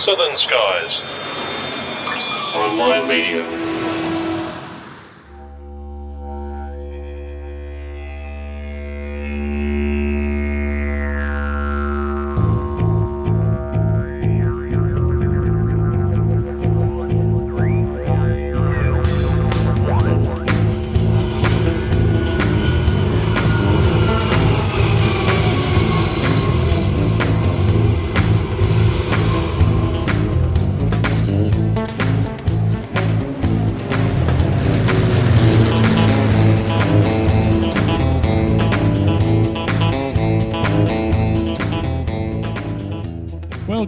Southern Skies. Online Media.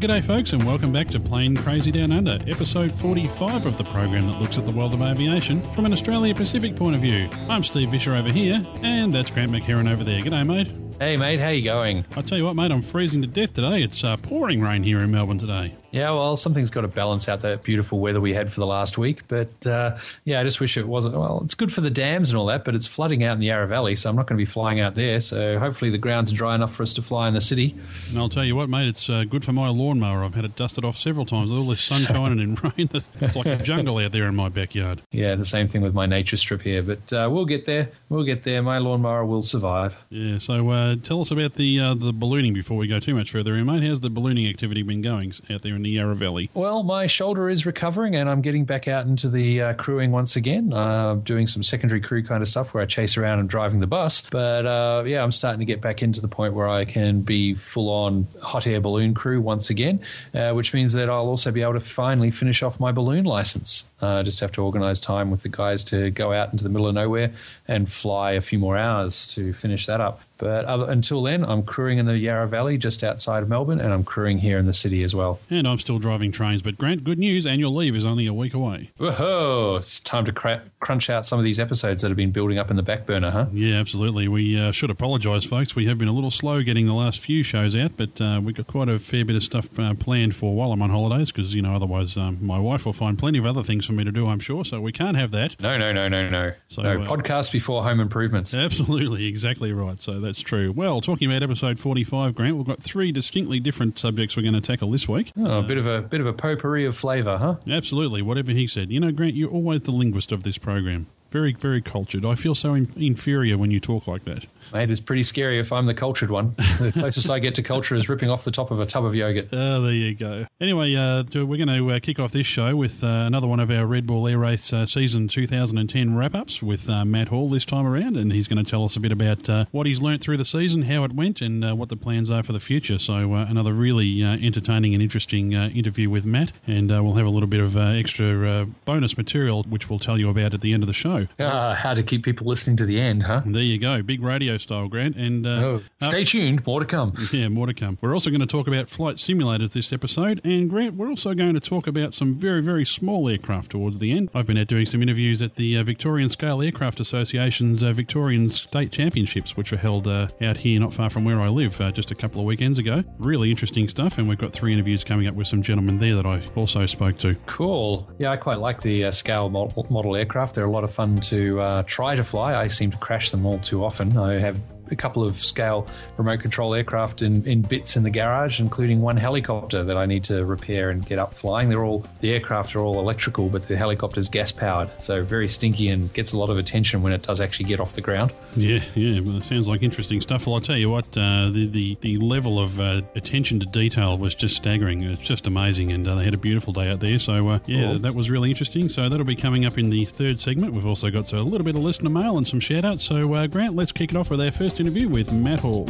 G'day, folks, and welcome back to Plane Crazy Down Under, episode 45 of the program that looks at the world of aviation from an Australia Pacific point of view. I'm Steve Visscher over here, and that's Grant McHarrie over there. G'day, mate. Hey mate, how you going? I tell you what, mate, I'm freezing to death today. It's uh, pouring rain here in Melbourne today. Yeah, well, something's got to balance out that beautiful weather we had for the last week. But uh, yeah, I just wish it wasn't. Well, it's good for the dams and all that, but it's flooding out in the Yarra Valley, so I'm not going to be flying out there. So hopefully the ground's dry enough for us to fly in the city. And I'll tell you what, mate, it's uh, good for my lawnmower. I've had it dusted off several times with all this sunshine and rain. It's like a jungle out there in my backyard. Yeah, the same thing with my nature strip here. But uh, we'll get there. We'll get there. My lawnmower will survive. Yeah, so uh, tell us about the uh, the ballooning before we go too much further in, mate. How's the ballooning activity been going out there in the? Well, my shoulder is recovering, and I'm getting back out into the uh, crewing once again. Uh, doing some secondary crew kind of stuff where I chase around and driving the bus. But uh, yeah, I'm starting to get back into the point where I can be full on hot air balloon crew once again, uh, which means that I'll also be able to finally finish off my balloon license. Uh, just have to organise time with the guys to go out into the middle of nowhere and fly a few more hours to finish that up. But other, until then, I'm crewing in the Yarra Valley just outside of Melbourne, and I'm crewing here in the city as well. And I'm still driving trains. But Grant, good news, annual leave is only a week away. Whoa! It's time to cra- crunch out some of these episodes that have been building up in the back burner, huh? Yeah, absolutely. We uh, should apologise, folks. We have been a little slow getting the last few shows out, but uh, we've got quite a fair bit of stuff uh, planned for while I'm on holidays because, you know, otherwise um, my wife will find plenty of other things for me to do, I'm sure. So we can't have that. No, no, no, no, no. So, no uh, podcast before home improvements. Absolutely, exactly right. So that's true. Well, talking about episode 45, Grant, we've got three distinctly different subjects we're going to tackle this week. Oh, a bit of a bit of a potpourri of flavour, huh? Absolutely, whatever he said. You know, Grant, you're always the linguist of this program. Very, very cultured. I feel so in- inferior when you talk like that. Mate, it's pretty scary if I'm the cultured one. The closest I get to culture is ripping off the top of a tub of yogurt. Oh, there you go. Anyway, uh, we're going to uh, kick off this show with uh, another one of our Red Bull Air Race uh, season 2010 wrap ups with uh, Matt Hall this time around, and he's going to tell us a bit about uh, what he's learnt through the season, how it went, and uh, what the plans are for the future. So, uh, another really uh, entertaining and interesting uh, interview with Matt, and uh, we'll have a little bit of uh, extra uh, bonus material which we'll tell you about at the end of the show. Ah, how to keep people listening to the end, huh? And there you go, big radio style, Grant, and uh, Oh, stay tuned. More to come. yeah, more to come. We're also going to talk about flight simulators this episode, and Grant, we're also going to talk about some very, very small aircraft towards the end. I've been out doing some interviews at the uh, Victorian Scale Aircraft Association's uh, Victorian State Championships, which were held uh, out here not far from where I live uh, just a couple of weekends ago. Really interesting stuff, and we've got three interviews coming up with some gentlemen there that I also spoke to. Cool. Yeah, I quite like the uh, scale model, model aircraft. They're a lot of fun to uh, try to fly. I seem to crash them all too often. I have have a couple of scale remote control aircraft in, in bits in the garage, including one helicopter that I need to repair and get up flying. They're all the aircraft are all electrical, but the helicopter's gas powered, so very stinky and gets a lot of attention when it does actually get off the ground. Yeah, yeah, well, it sounds like interesting stuff. Well, I'll tell you what, uh, the, the the level of uh, attention to detail was just staggering. It's just amazing, and uh, they had a beautiful day out there. So, uh, yeah, Cool. that was really interesting. So that'll be coming up in the third segment. We've also got so a little bit of listener mail and some shout outs. So, uh, Grant, let's kick it off with our first interview with Matt Hall.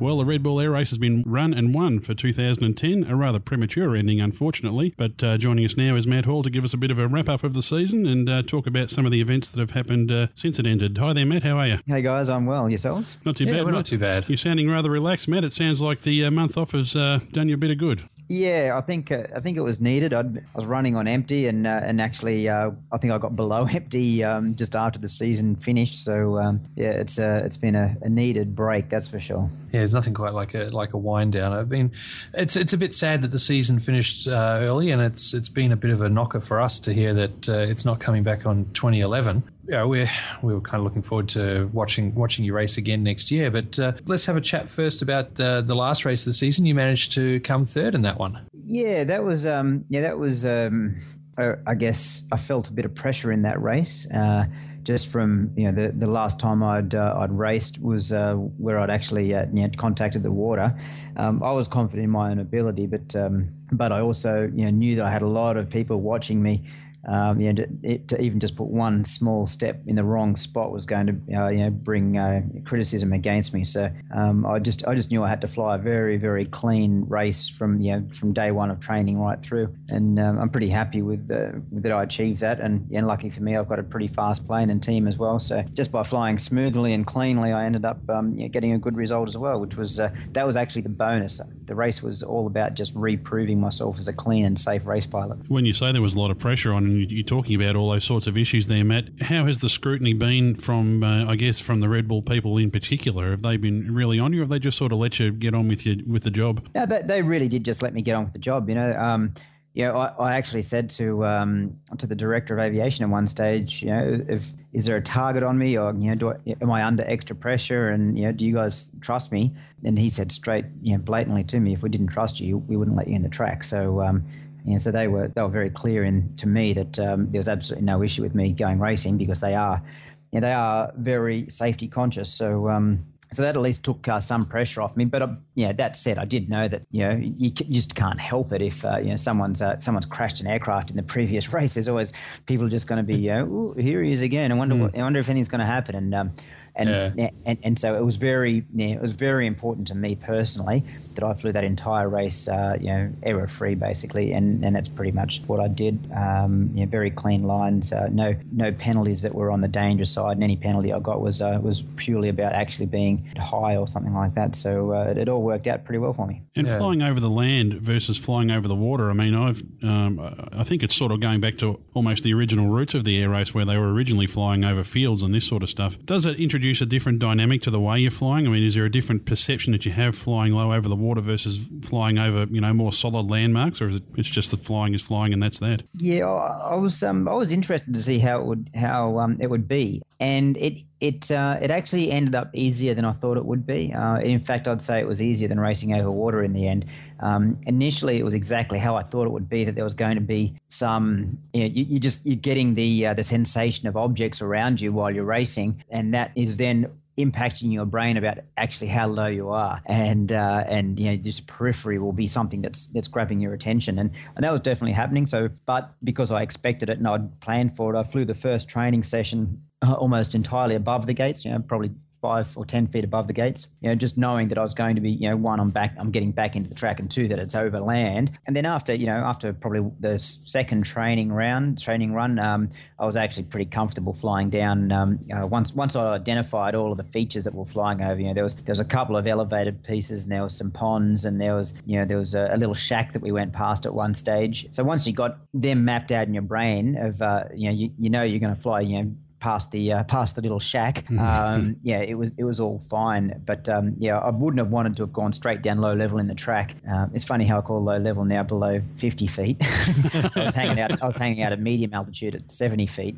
Well, the Red Bull Air Race has been run and won for 2010, a rather premature ending, unfortunately. But uh, joining us now is Matt Hall to give us a bit of a wrap up of the season and uh, talk about some of the events that have happened uh, since it ended. Hi there, Matt. How are you? Hey guys, I'm well. Yourselves? Not too Yeah, bad. we're mate. not too bad. You're sounding rather relaxed, Matt. It sounds like the uh, month off has uh, done you a bit of good. Yeah, I think uh, I think it was needed. I'd, I was running on empty, and uh, and actually, uh, I think I got below empty um, just after the season finished. So um, yeah, it's uh, it's been a, a needed break, that's for sure. Yeah, there's nothing quite like a like a wind down. I mean, it's it's a bit sad that the season finished uh, early, and it's it's been a bit of a knocker for us to hear that uh, it's not coming back on 2011. Yeah, we're we were kind of looking forward to watching watching you race again next year. But uh, let's have a chat first about the the last race of the season. You managed to come third in that one. Yeah, that was um, yeah, that was um, uh, I guess I felt a bit of pressure in that race. Uh, just from you know the, the last time I'd uh, I'd raced was uh, where I'd actually uh, you know, contacted the water. Um, I was confident in my own ability, but um, but I also you know knew that I had a lot of people watching me um, you know, to, to, even just put one small step in the wrong spot was going to, uh, you know, bring uh, criticism against me. So um, I just, I just knew I had to fly a very, very clean race from, you know, from day one of training right through. And um, I'm pretty happy with, that I achieved that. And, and lucky for me, I've got a pretty fast plane and team as well. So just by flying smoothly and cleanly, I ended up um, you know, getting a good result as well, which was uh, that was actually the bonus. The race was all about just reproving myself as a clean and safe race pilot. When you say there was a lot of pressure on you're talking about all those sorts of issues there, Matt. How has the scrutiny been from, uh, I guess, from the Red Bull people in particular? Have they been really on you, or have they just sort of let you get on with your with the job? No, they, they really did just let me get on with the job. You know, um, you know, I, I, actually said to um, to the director of aviation at one stage, you know, if is there a target on me, or you know, do I, am I under extra pressure, and you know, do you guys trust me? And he said straight, you know, blatantly to me, if we didn't trust you, we wouldn't let you in the track. So. Um, you know, so they were they were very clear in to me that um, there was absolutely no issue with me going racing because they are, you know, they are very safety conscious. So um, so that at least took uh, some pressure off me. But uh, yeah, that said, I did know that you know you, just can't help it if uh, you know someone's uh, someone's crashed an aircraft in the previous race. There's always people just going to be, you know, here he is again. I wonder, mm. I wonder if anything's going to happen. And um, and, yeah. and and so it was very yeah, it was very important to me personally that I flew that entire race uh, you know error free basically. And, and that's pretty much what I did. Um, you know, very clean lines uh, no no penalties that were on the dangerous side. And any penalty I got was uh, was purely about actually being high or something like that. So uh, it, it, all worked out pretty well for me. And yeah. flying over the land versus flying over the water I mean I've um, I think it's sort of going back to almost the original roots of the air race where they were originally flying over fields and this sort of stuff. Does it introduce introduce a different dynamic to the way you're flying? I mean, is there a different perception that you have flying low over the water versus flying over, you know, more solid landmarks, or is it it's just the flying is flying and that's that? Yeah, I was um, I was interested to see how it would how um, it would be, and it it uh, it actually ended up easier than I thought it would be. Uh, in fact, I'd say it was easier than racing over water in the end. Um, initially, it was exactly how I thought it would be. That there was going to be some, you, know, you, you just you're getting the uh, the sensation of objects around you while you're racing, and that is then impacting your brain about actually how low you are, and uh, and you know just periphery will be something that's that's grabbing your attention, and and that was definitely happening. So, but because I expected it and I'd planned for it, I flew the first training session uh, almost entirely above the gates, you know, probably five or ten feet above the gates. You know, just knowing that I was going to be, you know, one, I'm back, I'm getting back into the track, and two, that it's over land. And then after, you know, after probably the second training round, training run, um, I was actually pretty comfortable flying down. Um, you know, once once I identified all of the features that were flying over, you know, there was there was a couple of elevated pieces, and there was some ponds, and there was, you know, there was a, a little shack that we went past at one stage. So once you got them mapped out in your brain of, uh, you know, you, you know you're going to fly, you know past the uh, past the little shack. Mm-hmm. Um, yeah, it was it was all fine, but um, yeah, I wouldn't have wanted to have gone straight down low level in the track. Um, it's funny how I call low level now below fifty feet. I was hanging out. I was hanging out at medium altitude at seventy feet.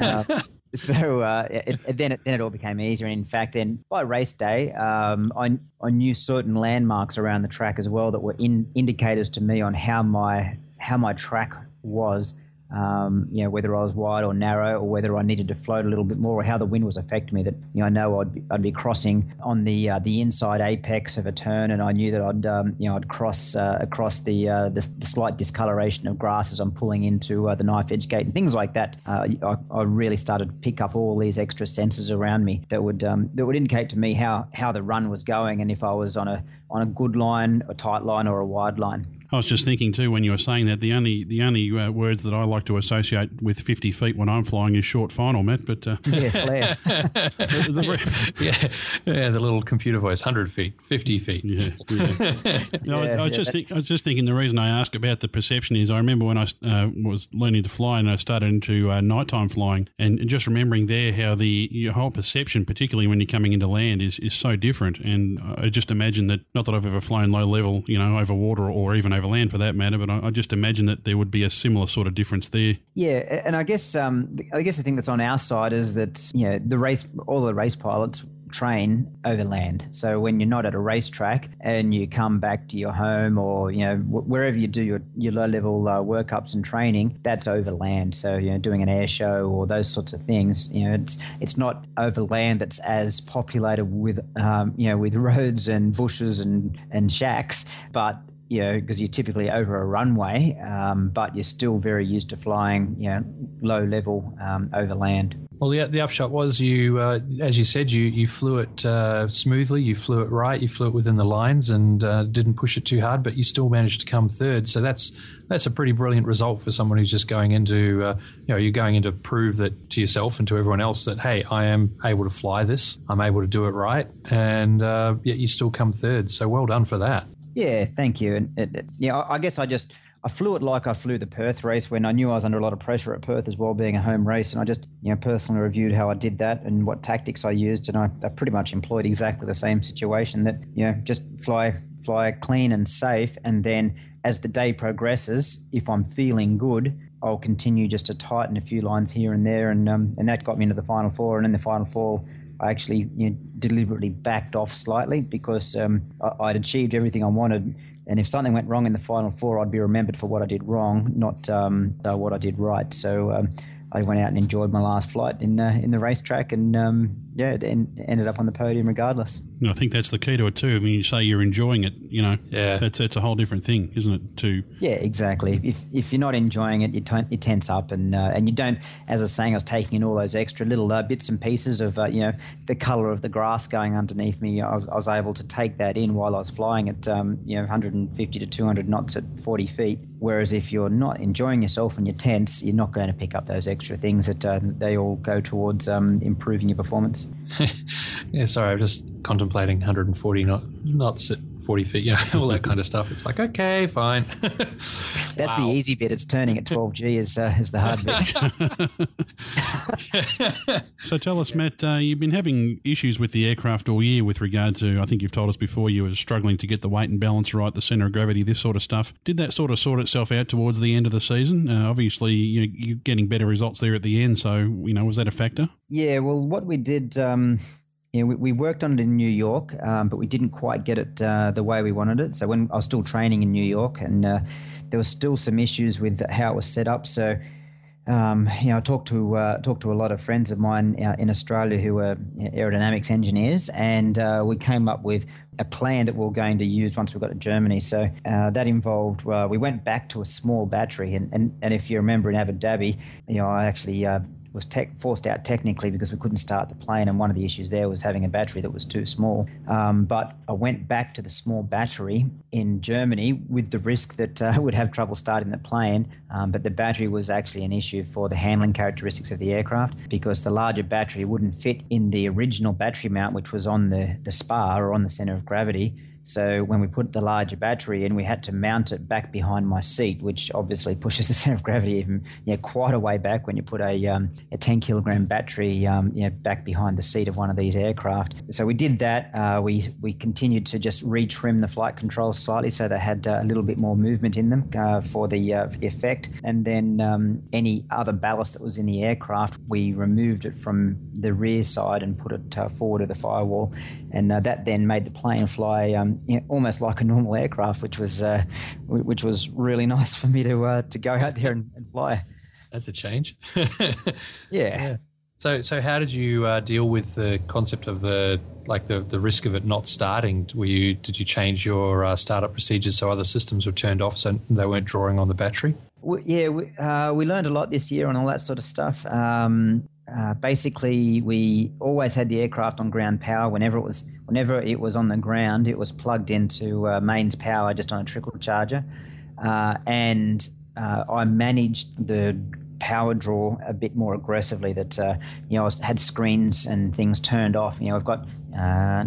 Uh, so uh, it, it, then it, then it all became easier. And in fact, then by race day, um, I, I knew certain landmarks around the track as well that were in, indicators to me on how my how my track was um, you know, whether I was wide or narrow, or whether I needed to float a little bit more, or how the wind was affecting me. That you know, I know I'd be, I'd be crossing on the uh, the inside apex of a turn, and I knew that I'd um, you know I'd cross uh, across the, uh, the, the slight discoloration of grass as I'm pulling into uh, the knife edge gate and things like that. Uh, I, I, really started to pick up all these extra senses around me that would um, that would indicate to me how how the run was going and if I was on a on a good line, a tight line, or a wide line. I was just thinking too when you were saying that the only the only uh, words that I like to associate with fifty feet when I'm flying is short final, Matt. But uh, yeah, flare. yeah, yeah, the little computer voice, hundred feet, fifty feet. Yeah, yeah. no, I, was, I was just think, I was just thinking the reason I ask about the perception is I remember when I uh, was learning to fly and I started into uh, nighttime flying and, and just remembering there how the your whole perception, particularly when you're coming into land, is is so different. And I just imagine that not that I've ever flown low level, you know, over water or even over land for that matter. But I, I, just imagine that there would be a similar sort of difference there. Yeah, and I guess um, I guess the thing that's on our side is that you know the race, all the race pilots train over land. So when you're not at a racetrack and you come back to your home or you know wherever you do your, your low level uh, workups and training, that's over land. So you know doing an air show or those sorts of things, you know it's it's not over land that's as populated with um, you know with roads and bushes and and shacks, but you know, because you're typically over a runway, um, but you're still very used to flying, you know, low level um, over land. Well, the, the upshot was you, uh, as you said, you, you flew it uh, smoothly, you flew it right, you flew it within the lines, and uh, didn't push it too hard, but you still managed to come third. So that's that's a pretty brilliant result for someone who's just going into, uh, you know, you're going in to prove that to yourself and to everyone else that hey, I am able to fly this, I'm able to do it right, and uh, yet you still come third. So well done for that. Yeah, thank you. And it, it, yeah, I guess I just I flew it like I flew the Perth race when I knew I was under a lot of pressure at Perth as well, being a home race. And I just, you know, personally reviewed how I did that and what tactics I used. And I, I pretty much employed exactly the same situation that, you know, just fly, fly clean and safe. And then as the day progresses, if I'm feeling good, I'll continue just to tighten a few lines here and there. And, um, and that got me into the final four. And in the final four, I actually you know, deliberately backed off slightly because um, I, would achieved everything I wanted and if something went wrong in the final four, I'd be remembered for what I did wrong, not um, uh, what I did right. So um, I went out and enjoyed my last flight in uh, in the racetrack, and um, yeah, it ended up on the podium regardless. I think that's the key to it too. I mean, you say you're enjoying it, you know, yeah, that's that's a whole different thing, isn't it? To yeah, exactly. If if you're not enjoying it, you, t- you tense up, and uh, and you don't. As I was saying, I was taking in all those extra little uh, bits and pieces of uh, you know the color of the grass going underneath me. I was, I was able to take that in while I was flying at um, you know 150 to 200 knots at 40 feet. Whereas if you're not enjoying yourself and you're tense, you're not going to pick up those extra things that uh, they all go towards um, improving your performance. yeah, sorry, I'm just contemplating 140 knot, knots at 40 feet, you know, all that kind of stuff. It's like, okay, fine. That's wow. the easy bit. It's turning at 12G is, uh, is the hard bit. so tell us, Matt, uh, you've been having issues with the aircraft all year with regard to, I think you've told us before, you were struggling to get the weight and balance right, the centre of gravity, this sort of stuff. Did that sort of sort itself out towards the end of the season? Uh, obviously, you know, you're getting better results there at the end. So, you know, was that a factor? Yeah, well, what we did. Um, know, we, we, worked on it in New York, um, but we didn't quite get it uh, the way we wanted it. So when I was still training in New York, and uh, there was still some issues with how it was set up. So, um, you know, I talked to uh, talked to a lot of friends of mine uh, in Australia who were aerodynamics engineers, and uh, we came up with a plan that we are going to use once we got to Germany. So uh, that involved we went back to a small battery, and, and, and if you remember in Abu Dhabi, you know, I actually was tech, forced out technically because we couldn't start the plane, and one of the issues there was having a battery that was too small. Um, but I went back to the small battery in Germany with the risk that uh, I would have trouble starting the plane. Um, but the battery was actually an issue for the handling characteristics of the aircraft because the larger battery wouldn't fit in the original battery mount, which was on the, the spar or on the center of gravity. So when we put the larger battery in, we had to mount it back behind my seat, which obviously pushes the center of gravity even yeah, quite a way back when you put a, um, a 10 kilogram battery um, you know, back behind the seat of one of these aircraft. So we did that. Uh, we, we continued to just retrim the flight controls slightly so they had uh, a little bit more movement in them uh, for, the, uh, for the effect. And then um, any other ballast that was in the aircraft, we removed it from the rear side and put it uh, forward of the firewall. And uh, that then made the plane fly um, you know, almost like a normal aircraft, which was uh, which was really nice for me to uh, to go out there and, and fly. That's a change. yeah. yeah. So, so how did you uh, deal with the concept of the like the, the risk of it not starting? Were you did you change your uh, startup procedures so other systems were turned off so they weren't drawing on the battery? We, yeah, we, uh, we learned a lot this year on all that sort of stuff. Um, uh, basically, we always had the aircraft on ground power. Whenever it was, whenever it was on the ground, it was plugged into uh, mains power just on a trickle charger, uh, and uh, I managed the power draw a bit more aggressively. That uh, you know, I had screens and things turned off. You know, I've got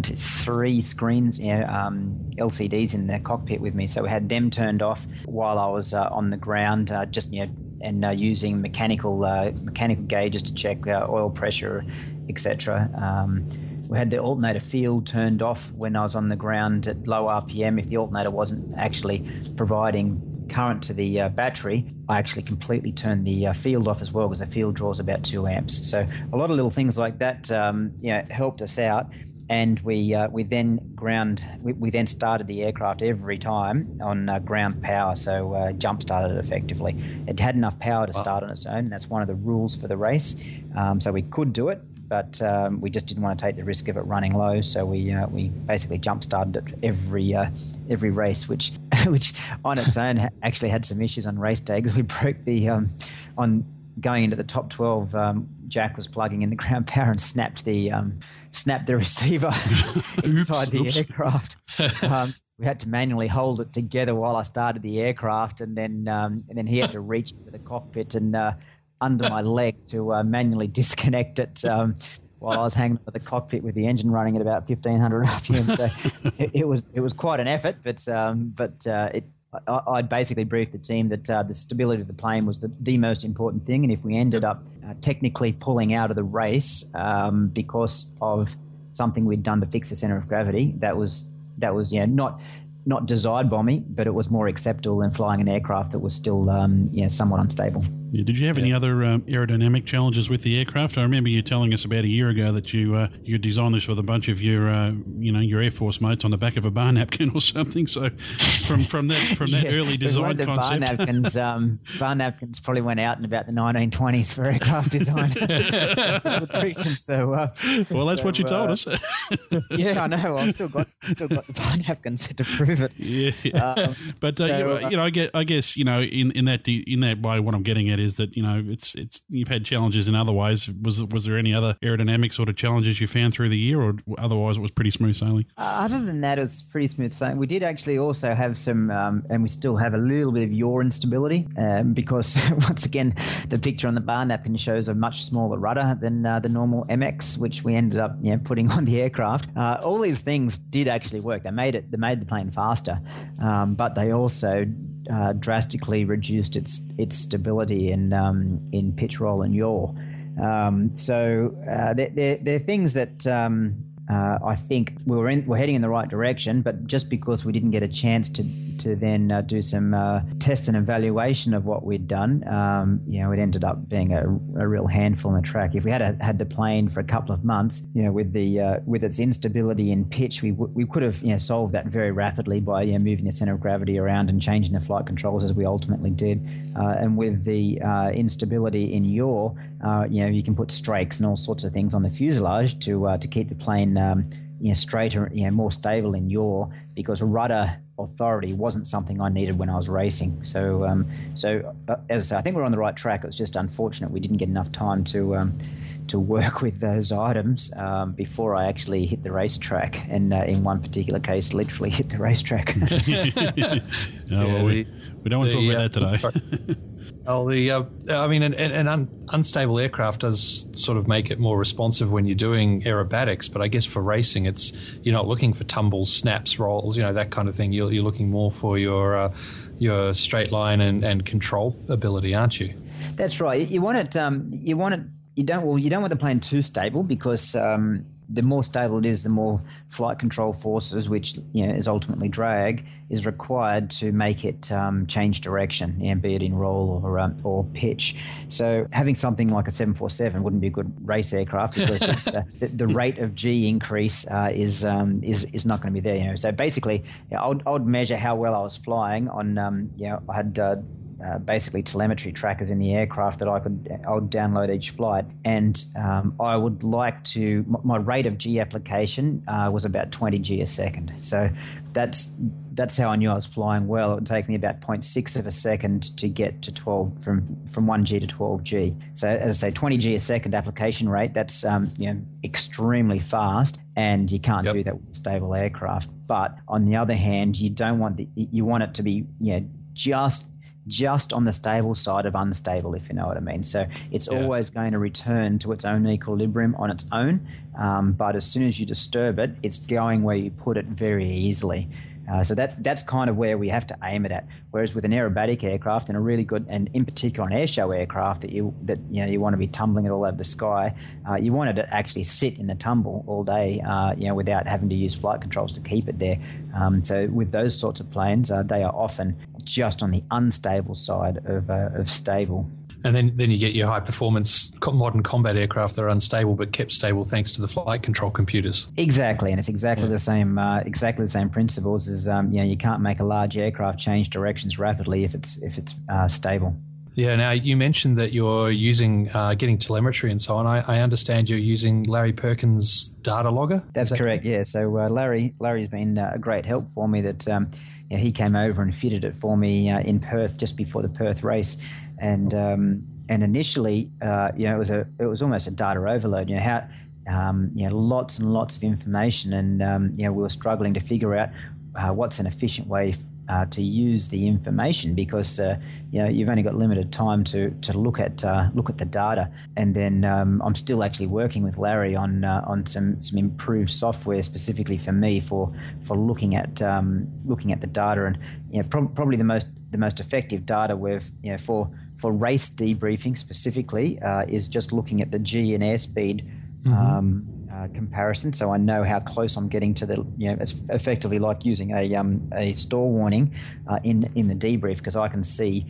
three screens, you know, um, LCDs in the cockpit with me, so we had them turned off while I was on the ground, just you know and uh, using mechanical uh, mechanical gauges to check uh, oil pressure, etc. Um, we had the alternator field turned off when I was on the ground at low RPM. If the alternator wasn't actually providing current to the uh, battery, I actually completely turned the uh, field off as well because the field draws about two amps. So a lot of little things like that, um, you know, helped us out. And we uh, we then ground we, we, then started the aircraft every time on uh, ground power, so uh, jump started it effectively. It had enough power to start on its own. and That's one of the rules for the race, um, so we could do it but um, we just didn't want to take the risk of it running low. So we uh, we basically jump started it every uh, every race, which which on its own actually had some issues on race day because we broke the um, on going into the top 12 um, jack was plugging in the ground power and snapped the um, snapped the receiver inside the oops. aircraft um, we had to manually hold it together while I started the aircraft and then um, and then he had to reach into the cockpit and uh, under my leg to uh, manually disconnect it um, while I was hanging over the cockpit with the engine running at about 1500 RPM. So it, it, was it was quite an effort, but um, but uh, it. I'd basically briefed the team that uh, the stability of the plane was the, the most important thing, and if we ended up uh, technically pulling out of the race um, because of something we'd done to fix the center of gravity, that was that was yeah not not desired by me, but it was more acceptable than flying an aircraft that was still um, yeah somewhat unstable. Yeah, did you have yeah. any other um, aerodynamic challenges with the aircraft? I remember you telling us about a year ago that you uh, you designed this with a bunch of your uh, you know your Air Force mates on the back of a bar napkin or something. So from from that from that yeah, early design the concept, bar napkins um, bar napkins probably went out in about the 1920s for aircraft design. So uh, well, that's so, what you told uh, us. yeah, I know. I've still got still got the bar napkins to prove it. Yeah, um, but uh, so, you, know, you know, I get I guess you know in in that in that way, what I'm getting at is that you know it's it's you've had challenges in other ways. Was was there any other aerodynamic sort of challenges you found through the year, or otherwise it was pretty smooth sailing? Uh, other than that, it's pretty smooth sailing. We did actually also have some, um, and we still have a little bit of yaw instability um, because once again, the picture on the bar napkin shows a much smaller rudder than uh, the normal MX, which we ended up you know, putting on the aircraft. Uh, all these things did actually work. They made it. They made the plane faster, um, but they also uh, drastically reduced its its stability in um, in pitch roll and yaw. Um, so uh, they're, they're, they're, things that um, uh, I think we were in, we're heading in the right direction, but just because we didn't get a chance to to then uh, do some uh, test and evaluation of what we'd done, um, you know, it ended up being a, a, real handful in the track. If we had a, had the plane for a couple of months, you know, with the uh, with its instability in pitch, we w- we could have you know solved that very rapidly by you know, moving the center of gravity around and changing the flight controls as we ultimately did. Uh, and with the uh, instability in yaw, you know, you can put strakes and all sorts of things on the fuselage to to keep the plane um, you know, straighter, you know, more stable in yaw because rudder authority wasn't something I needed when I was racing. So, um, so uh, as I, say, I think we're on the right track. It was just unfortunate we didn't get enough time to um, to work with those items um, before I actually hit the racetrack, and uh, in one particular case, literally hit the racetrack. no, well, we, we don't want to talk about that today. Oh, the uh, I mean, an, an un, unstable aircraft does sort of make it more responsive when you're doing aerobatics, but I guess for racing, it's you're not looking for tumbles, snaps, rolls, you know, that kind of thing. You're, you're looking more for your uh, your straight line and, and control ability, aren't you? That's right. You want it. Um, you want it. You don't. Well, you don't want the plane too stable because um, the more stable it is, the more flight control forces, which you know, is ultimately drag, is required to make it um, change direction, you know, be it in roll or um, or pitch. So having something like a 747 wouldn't be a good race aircraft because uh, the, the, rate of G increase uh, is um, is is not going to be there. You know, so basically, you know, I, would, I would measure how well I was flying on. Um, you know, I had. Uh, uh, basically telemetry trackers in the aircraft that I could I would download each flight, and um, I would like to. My rate of G application uh, was about 20 G a second, so that's that's how I knew I was flying well. It would take me about 0.6 of a second to get to 12 from from 1G to 12G. So as I say, 20 G a second application rate. That's um, you know extremely fast, and you can't yep. do that with stable aircraft. But on the other hand, you don't want the you want it to be you know just just on the stable side of unstable, if you know what I mean. So it's yeah. always going to return to its own equilibrium on its own. Um, but as soon as you disturb it, it's going where you put it very easily. Uh, so that that's kind of where we have to aim it at. Whereas with an aerobatic aircraft and a really good, and in particular an airshow aircraft that you that you know you want to be tumbling it all over the sky, uh, you want it to actually sit in the tumble all day, uh, you know, without having to use flight controls to keep it there. Um, so with those sorts of planes, uh, they are often just on the unstable side of, uh, of stable. And then, then you get your high performance modern combat aircraft that are unstable but kept stable thanks to the flight control computers. Exactly, and it's exactly yeah. the same uh, exactly the same principles as um, you know you can't make a large aircraft change directions rapidly if it's if it's uh, stable. Yeah. Now you mentioned that you're using uh, getting telemetry and so on. I, I, understand you're using Larry Perkins' data logger. That's correct. Yeah. So uh, Larry Larry's been uh, a great help for me. That um, you know, he came over and fitted it for me uh, in Perth just before the Perth race, and um, and initially, uh, you know, it was a it was almost a data overload. You know how. Um, you know, lots and lots of information, and um, you know, we were struggling to figure out uh, what's an efficient way uh, to use the information because uh, you know you've only got limited time to to look at uh, look at the data. And then um, I'm still actually working with Larry on uh, on some some improved software specifically for me for for looking at um, looking at the data and you know pro- probably the most the most effective data we've you know for for race debriefing specifically uh, is just looking at the G and airspeed. Mm-hmm. Um, uh, comparison, so I know how close I'm getting to the. You know, it's effectively like using a um, a stall warning uh, in in the debrief because I can see.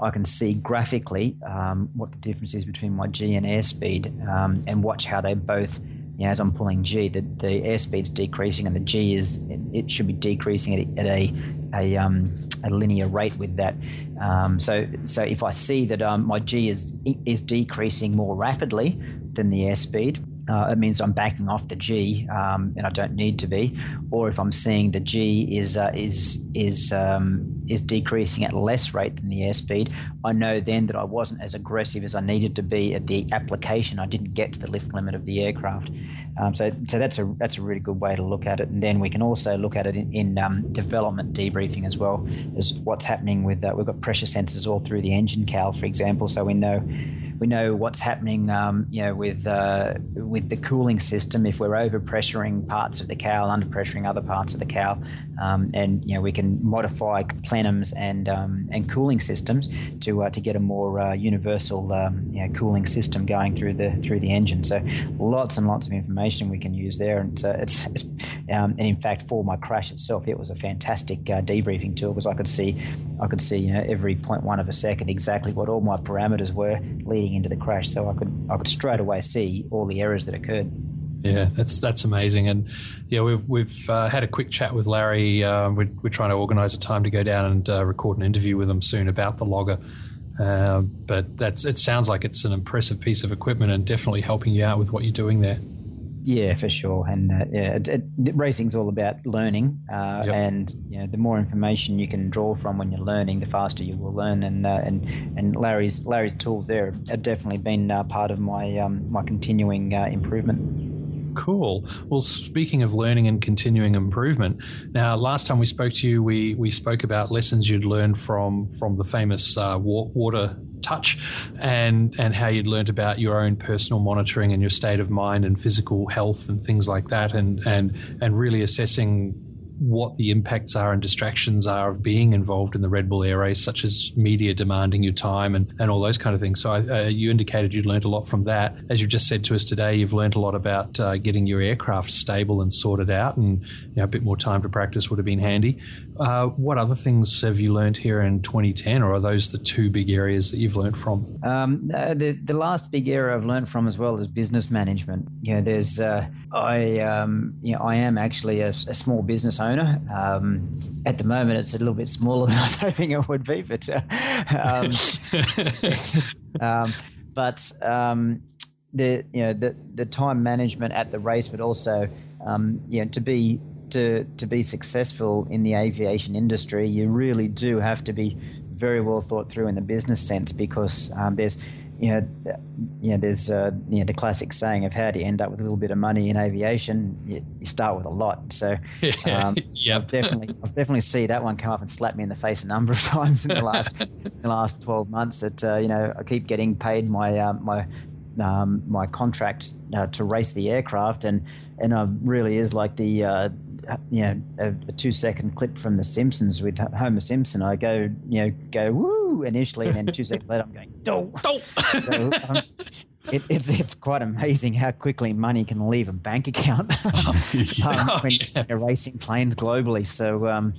I can see graphically um, what the difference is between my G and airspeed, um, and watch how they both you know, as I'm pulling G, the, the airspeed's decreasing and the G is it, it should be decreasing at, at a a, um, a, linear rate with that. Um, so so if I see that um, my G is is decreasing more rapidly than the airspeed, uh, it means I'm backing off the G, um, and I don't need to be. Or if I'm seeing the G is uh, is is um, is decreasing at less rate than the airspeed, I know then that I wasn't as aggressive as I needed to be at the application. I didn't get to the lift limit of the aircraft. Um, so so that's a that's a really good way to look at it. And then we can also look at it in, in um, development debriefing as well as what's happening with uh, we've got pressure sensors all through the engine cowl, for example, so we know we know what's happening, um, you know, with uh, with the cooling system. If we're overpressuring parts of the cowl, underpressuring other parts of the cowl, um, and you know, we can modify plenums and um, and cooling systems to uh, to get a more uh, universal um, you know, cooling system going through the through the engine. So lots and lots of information we can use there, and uh, it's, it's um, and in fact for my crash itself, it was a fantastic uh, debriefing tool because I could see I could see you know every one of a second exactly what all my parameters were leading into the crash, so I could I could straight away see all the errors that occurred. Yeah, that's that's amazing, and yeah, we've we've uh, had a quick chat with Larry. Uh, we're, we're trying to organise a time to go down and uh, record an interview with him soon about the logger. Uh, but that's it sounds like it's an impressive piece of equipment and definitely helping you out with what you're doing there. Yeah, for sure. And uh, yeah, it, it, racing's all about learning, uh, yep. and you know, the more information you can draw from when you're learning, the faster you will learn. And uh, and and Larry's Larry's tools there have definitely been uh, part of my um, my continuing uh, improvement. Cool. Well, speaking of learning and continuing improvement, now last time we spoke to you, we we spoke about lessons you'd learned from from the famous uh, water touch and and how you'd learned about your own personal monitoring and your state of mind and physical health and things like that and and and really assessing what the impacts are and distractions are of being involved in the Red Bull Air Race, such as media demanding your time and, and all those kind of things. So uh, you indicated you'd learned a lot from that. As you've just said to us today, you've learned a lot about uh, getting your aircraft stable and sorted out, and you know, a bit more time to practice would have been handy. Uh, what other things have you learned here in 2010, or are those the two big areas that you've learned from? Um, the the last big area I've learned from as well is business management. You know, there's uh, I um, you know I am actually a, a small business owner. Um, at the moment, it's a little bit smaller than I was hoping it would be, but uh, um, um, but um, the you know the the time management at the race, but also you know to be to to be successful in the aviation industry, you really do have to be very well thought through in the business sense because um, there's you know, you know, there's uh, you know the classic saying of how do you end up with a little bit of money in aviation? You, you start with a lot. So, um, yeah, I've definitely, I've definitely see that one come up and slap me in the face a number of times in the last, in the last twelve months. That uh, you know, I keep getting paid my uh, my um, my contract uh, to race the aircraft, and and uh, really is like the uh, you know a, a two second clip from The Simpsons with Homer Simpson. I go you know go woo initially, and then two seconds later I'm going do. So, um, it, it's it's quite amazing how quickly money can leave a bank account um, when you're racing planes globally. So um,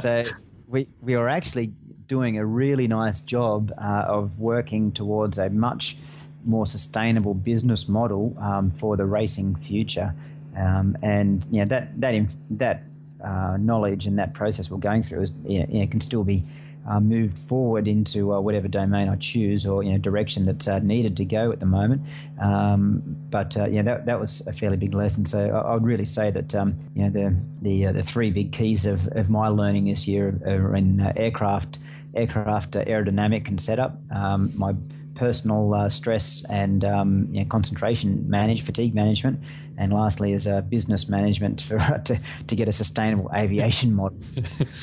so we we are actually doing a really nice job uh, of working towards a much more sustainable business model um, for the racing future. Um, and you know that that that uh, knowledge and that process we're going through is you know, can still be uh, moved forward into uh, whatever domain I choose or you know direction that's uh, needed to go at the moment. Um, but uh, yeah, that, that was a fairly big lesson. So I, I would really say that um, you know the the uh, the three big keys of, of my learning this year are in aircraft, aircraft aerodynamic and setup. Um, my personal stress and um, you know, concentration manage fatigue management, and lastly is uh, business management for to, to get a sustainable aviation model.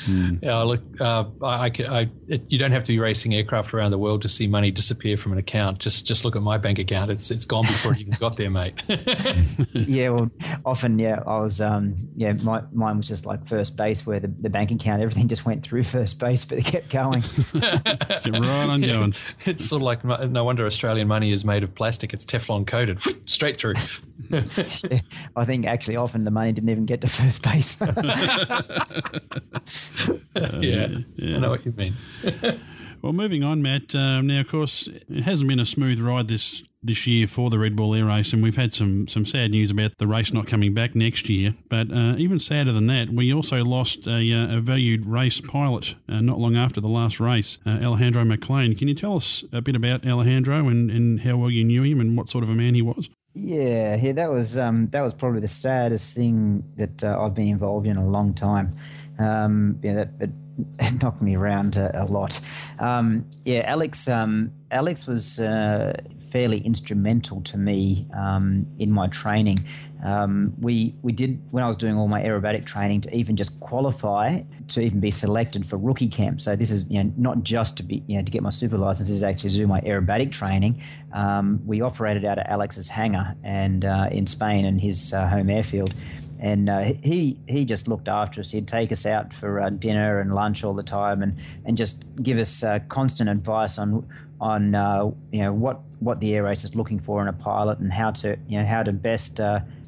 mm. Yeah, look, uh, I, I, it, you don't have to be racing aircraft around the world to see money disappear from an account. Just just look at my bank account; it's it's gone before it even got there, mate. yeah, well, often yeah, I was um, yeah, my, mine was just like first base where the, the bank account everything just went through first base, but it kept going. Get right on going. It's sort of like no wonder Australian money is made of plastic. It's Teflon coated, straight through. I think actually often the money didn't even get to first base. yeah, yeah, I know what you mean. well, moving on, Matt. Um, now, of course, it hasn't been a smooth ride this this year for the Red Bull Air Race, and we've had some some sad news about the race not coming back next year. But uh, even sadder than that, we also lost a, uh, a valued race pilot uh, not long after the last race, uh, Alejandro Maclean. Can you tell us a bit about Alejandro and, and how well you knew him and what sort of a man he was? Yeah, yeah, that was um, that was probably the saddest thing that uh, I've been involved in a long time. Um, yeah, that it, it knocked me around a, a lot. Um, yeah, Alex. Um, Alex was uh, fairly instrumental to me um, in my training. Um, we we did when I was doing all my aerobatic training to even just qualify to even be selected for rookie camp. So this is you know not just to be you know to get my super license. This is actually to do my aerobatic training. Um, we operated out of Alex's hangar and uh, in Spain and his uh, home airfield. And uh, he he just looked after us. He'd take us out for uh, dinner and lunch all the time, and, and just give us uh, constant advice on on uh, you know what what the air race is looking for in a pilot and how to you know how to best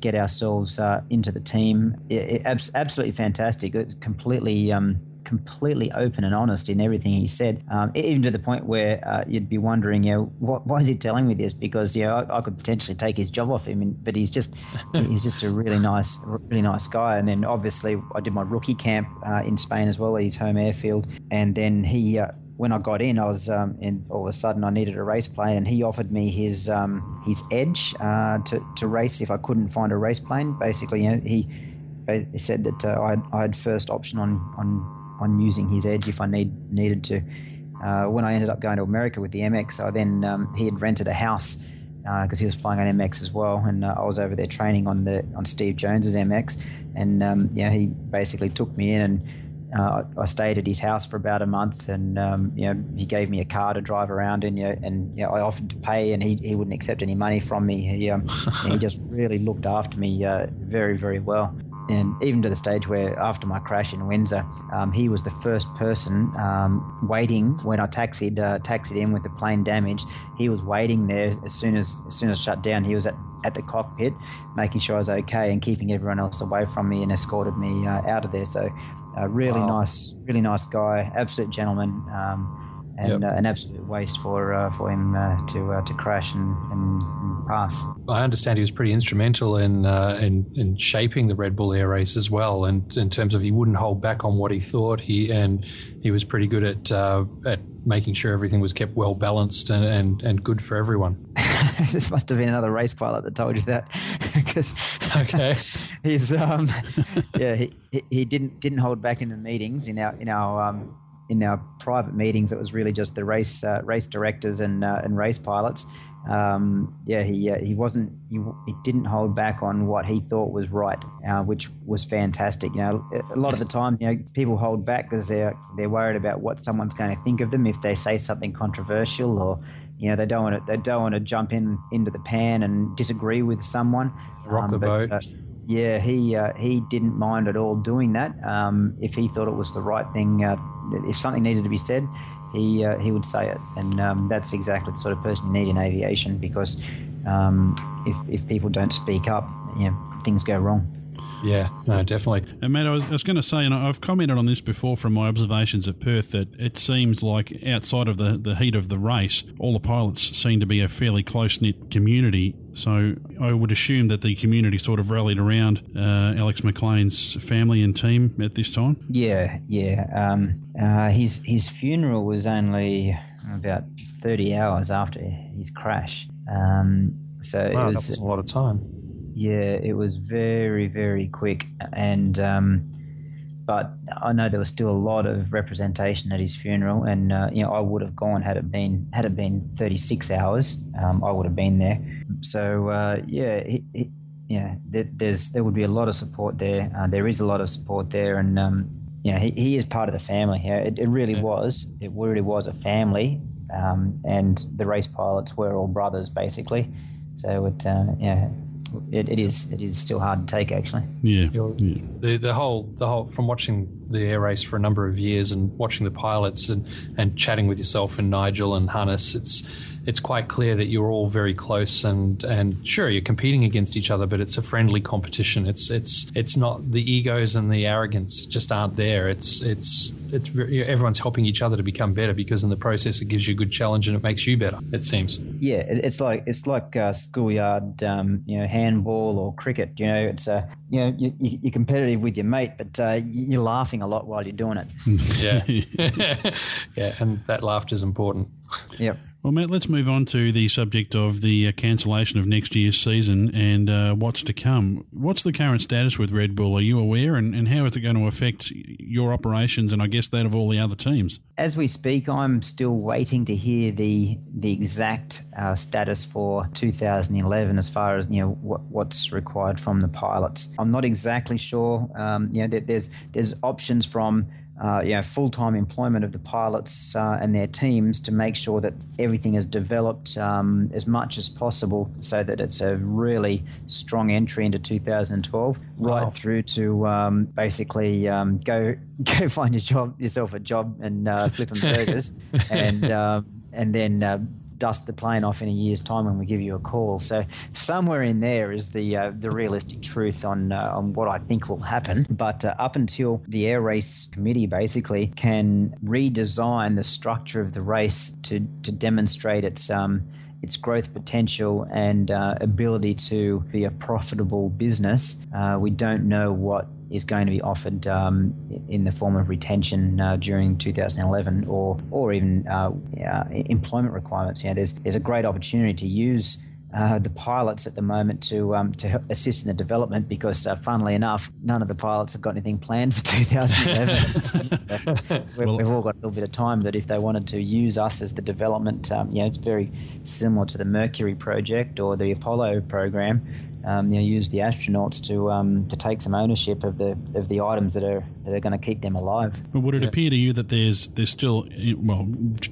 get ourselves uh, into the team. It, it, absolutely fantastic. It's completely. Um, completely open and honest in everything he said, um, even to the point where uh, you'd be wondering, you know, what, why is he telling me this? Because you know, I, I could potentially take his job off him, and, but he's just he's just a really nice, really nice guy. And then obviously, I did my rookie camp uh, in Spain as well at his home airfield, and then he uh, when I got in, I was um, in, all of a sudden I needed a race plane, and he offered me his um, his Edge uh, to to race if I couldn't find a race plane. Basically, you know, he, he said that uh, I, had, I had first option on on on using his Edge if I need needed to. Uh, when I ended up going to America with the MX, I then um, he had rented a house because uh, he was flying on MX as well, and uh, I was over there training on the on Steve Jones's MX, and um, yeah, he basically took me in and uh, I stayed at his house for about a month, and um, you know he gave me a car to drive around in. You know, and you know, I offered to pay, and he, he wouldn't accept any money from me. He um, he just really looked after me uh, very very well. And even to the stage where, after my crash in Windsor, um, he was the first person um, waiting when I taxied uh, taxied in with the plane damaged. He was waiting there as soon as as soon as I shut down. He was at, at the cockpit, making sure I was okay and keeping everyone else away from me, and escorted me uh, out of there. So a really wow. nice, really nice guy, absolute gentleman, um, and yep. uh, an absolute waste for uh, for him uh, to uh, to crash and, and, and, pass. I understand he was pretty instrumental in, uh, in in shaping the Red Bull Air Race as well, and in terms of he wouldn't hold back on what he thought. He and he was pretty good at uh, at making sure everything was kept well balanced and, and, and good for everyone. this must have been another race pilot that told you that, because okay, he's um, yeah, he, he didn't didn't hold back in the meetings in our in our um, in our private meetings. It was really just the race uh, race directors and uh, and race pilots. Um, yeah, he uh, he wasn't he, he didn't hold back on what he thought was right, uh, which was fantastic. You know, a lot of the time, you know, people hold back because they're they're worried about what someone's going to think of them if they say something controversial or you know they don't want to they don't want to jump in into the pan and disagree with someone. Rock um, the but, boat. Yeah, he uh, he didn't mind at all doing that. Um, if he thought it was the right thing, uh, if something needed to be said, he uh, he would say it, and um, that's exactly the sort of person you need in aviation because um, if if people don't speak up, you know, things go wrong. Yeah, no, definitely. And Matt, I was, I was going to say, and I've commented on this before from my observations at Perth, that it seems like outside of the, the heat of the race, all the pilots seem to be a fairly close knit community. So I would assume that the community sort of rallied around uh, Alex Maclean's family and team at this time. Yeah, yeah. Um, uh, his his funeral was only about thirty hours after his crash. Um, so wow, it was, that was a lot of time. Yeah, it was very, very quick. And, um, but I know there was still a lot of representation at his funeral, and uh, you know I would have gone had it been had it been 36 hours. Um, I would have been there. So uh, yeah, yeah, there, there's there would be a lot of support there. Uh, there is a lot of support there, and um, you know he, he is part of the family. Yeah, it, it really was. It really was a family, um, and the race pilots were all brothers basically. So it uh, yeah it, it is it is still hard to take actually. Yeah. yeah. The the whole the whole from watching the air race for a number of years and watching the pilots and and chatting with yourself and Nigel and Hannes, it's it's quite clear that you're all very close and and sure you're competing against each other, but it's a friendly competition. It's it's it's not the egos and the arrogance just aren't there. It's it's it's everyone's helping each other to become better because in the process it gives you a good challenge and it makes you better. It seems. Yeah, it's like it's like uh, schoolyard, um, you know, handball or cricket. You know, it's a uh, you know you, you're competitive with your mate, but uh, you're laughing a lot while you're doing it. yeah, yeah, and that laughter is important. Yep. Well, Matt, let's move on to the subject of the uh, cancellation of next year's season and uh, what's to come. What's the current status with Red Bull? Are you aware, and, and how is it going to affect your operations and I guess that of all the other teams? As we speak, I'm still waiting to hear the the exact uh, status for 2011 as far as you know what, what's required from the pilots. I'm not exactly sure. Um, you know, there's there's options from uh, you know, full-time employment of the pilots uh, and their teams to make sure that everything is developed um, as much as possible, so that it's a really strong entry into 2012, wow. right through to um, basically um, go go find your job yourself a job and uh, flipping burgers, and um, and then uh, dust the plane off in a year's time when we give you a call. So somewhere in there is the uh, the realistic truth on uh, on what I think will happen. But uh, up until the air race committee basically can redesign the structure of the race to to demonstrate its um, its growth potential and uh, ability to be a profitable business, uh, we don't know what is going to be offered um, in the form of retention uh, during 2011 or or even uh, employment requirements. You know, there's there's a great opportunity to use. Uh, the pilots at the moment to um, to assist in the development because, uh, funnily enough, none of the pilots have got anything planned for 2011. we've, well, we've, all got a little bit of time that if they wanted to use us as the development, um, you know, it's very similar to the Mercury project or the Apollo program um, you know, use the astronauts to um, to take some ownership of the of the items that are that are going to keep them alive. But would it yeah. appear to you that there's there's still well,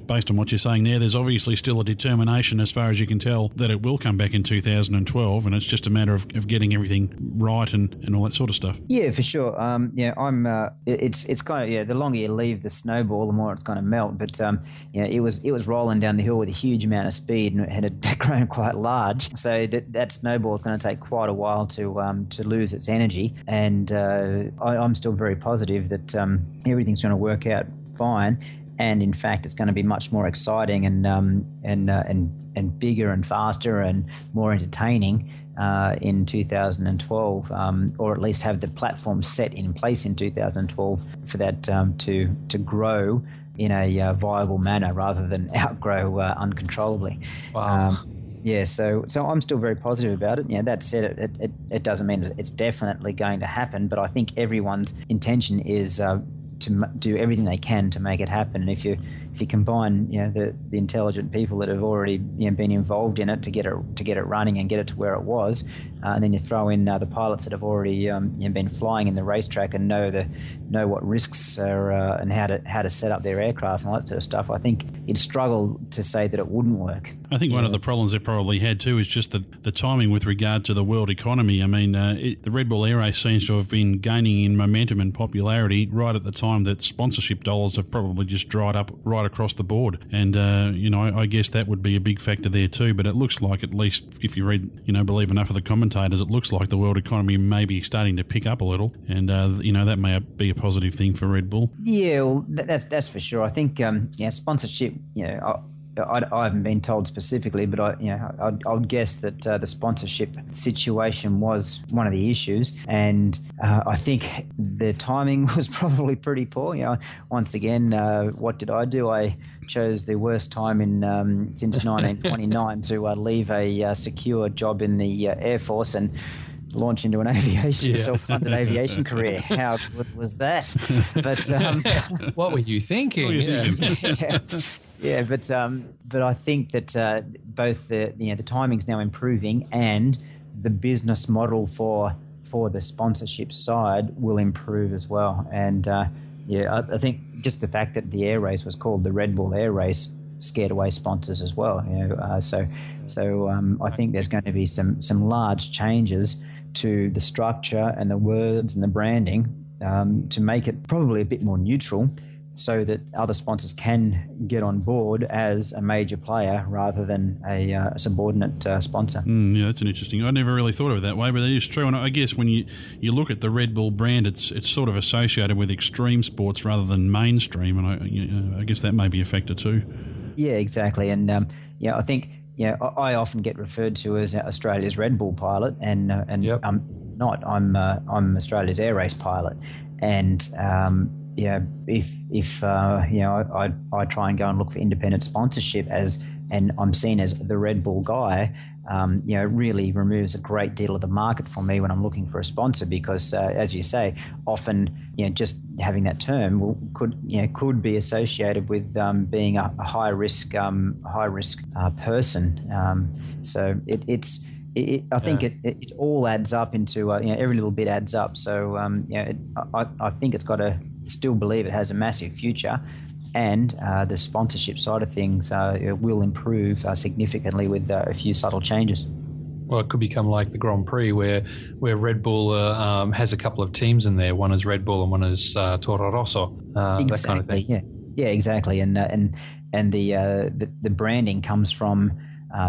based on what you're saying there, there's obviously still a determination, as far as you can tell, that it will come back in 2012, and it's just a matter of, of getting everything right and, and all that sort of stuff. Yeah, for sure. Um, yeah, I'm. Uh, it's it's kind of yeah. The longer you leave the snowball, the more it's going to melt. But um, yeah, it was it was rolling down the hill with a huge amount of speed, and it had grown quite large. So that that snowball is going to take quite a while to um, to lose its energy. And uh, I, am still very positive that um, everything's going to work out fine. And in fact, it's going to be much more exciting and um, and uh, and and bigger and faster and more entertaining uh, in 2012, um, or at least have the platform set in place in 2012 for that um, to to grow in a uh, viable manner rather than outgrow uh, uncontrollably. Wow. Um, yeah, so so I'm still very positive about it. Yeah, that said, it, it, it doesn't mean it's definitely going to happen, but I think everyone's intention is uh, to do everything they can to make it happen. And if you if you combine you know the, the intelligent people that have already you know, been involved in it to get it to get it running and get it to where it was, uh, and then you throw in uh, the pilots that have already um, you know, been flying in the racetrack and know the know what risks are uh, and how to how to set up their aircraft and all that sort of stuff. I think you'd struggle to say that it wouldn't work. I think one of the problems they've probably had too is just the, the timing with regard to the world economy. I mean, uh, it, the Red Bull Air Race seems to have been gaining in momentum and popularity right at the time that sponsorship dollars have probably just dried up right across the board. And, uh, you know, I, I, guess that would be a big factor there too. But it looks like, at least if you read, you know, believe enough of the commentators, it looks like the world economy may be starting to pick up a little. And, uh, you know, that may be a positive thing for Red Bull. Yeah, well, that's, that's for sure. I think, um, yeah, sponsorship, you know, I, I, haven't been told specifically, but I, you know, I'd, I'd guess that uh, the sponsorship situation was one of the issues, and uh, I think the timing was probably pretty poor. You know, once again, uh, what did I do? I chose the worst time in um, since 1929 to uh, leave a uh, secure job in the uh, Air Force and launch into an aviation, yeah. self-funded aviation career. How good was that? But um, what were you thinking? Were you thinking? yeah. Yeah, but um, but I think that uh, both the you know the timing's now improving and the business model for for the sponsorship side will improve as well. And uh, yeah, I, I, think just the fact that the air race was called the Red Bull Air Race scared away sponsors as well. You know, uh, so so um, I think there's going to be some some large changes to the structure and the words and the branding um, to make it probably a bit more neutral so that other sponsors can get on board as a major player rather than a, uh, subordinate uh, sponsor. Mm, yeah, that's an interesting. I never really thought of it that way, but it is true. And I guess when you, you look at the Red Bull brand, it's it's sort of associated with extreme sports rather than mainstream, and I, you know, I guess that may be a factor too. Yeah, exactly. And um, yeah, I think yeah, I often get referred to as Australia's Red Bull pilot, and uh, and yep. I'm not. I'm uh, I'm Australia's air race pilot, and um, yeah, if if uh, you know, I, I try and go and look for independent sponsorship as, and I'm seen as the Red Bull guy. Um, you know, really removes a great deal of the market for me when I'm looking for a sponsor because, uh, as you say, often you know just having that term will, could you know could be associated with um, being a, a, high risk um, high risk uh, person. Um, so it, it's it, I think yeah. it, it, all adds up into uh, you know every little bit adds up. So um, you know, it, I, I think it's got a still believe it has a massive future. And uh, the sponsorship side of things uh, will improve uh, significantly with uh, a few subtle changes. Well, it could become like the Grand Prix, where where Red Bull uh, um, has a couple of teams in there. One is Red Bull, and one is uh, Toro Rosso. exactly. That kind of thing. Yeah. Yeah. Exactly. And and and the the, the branding comes from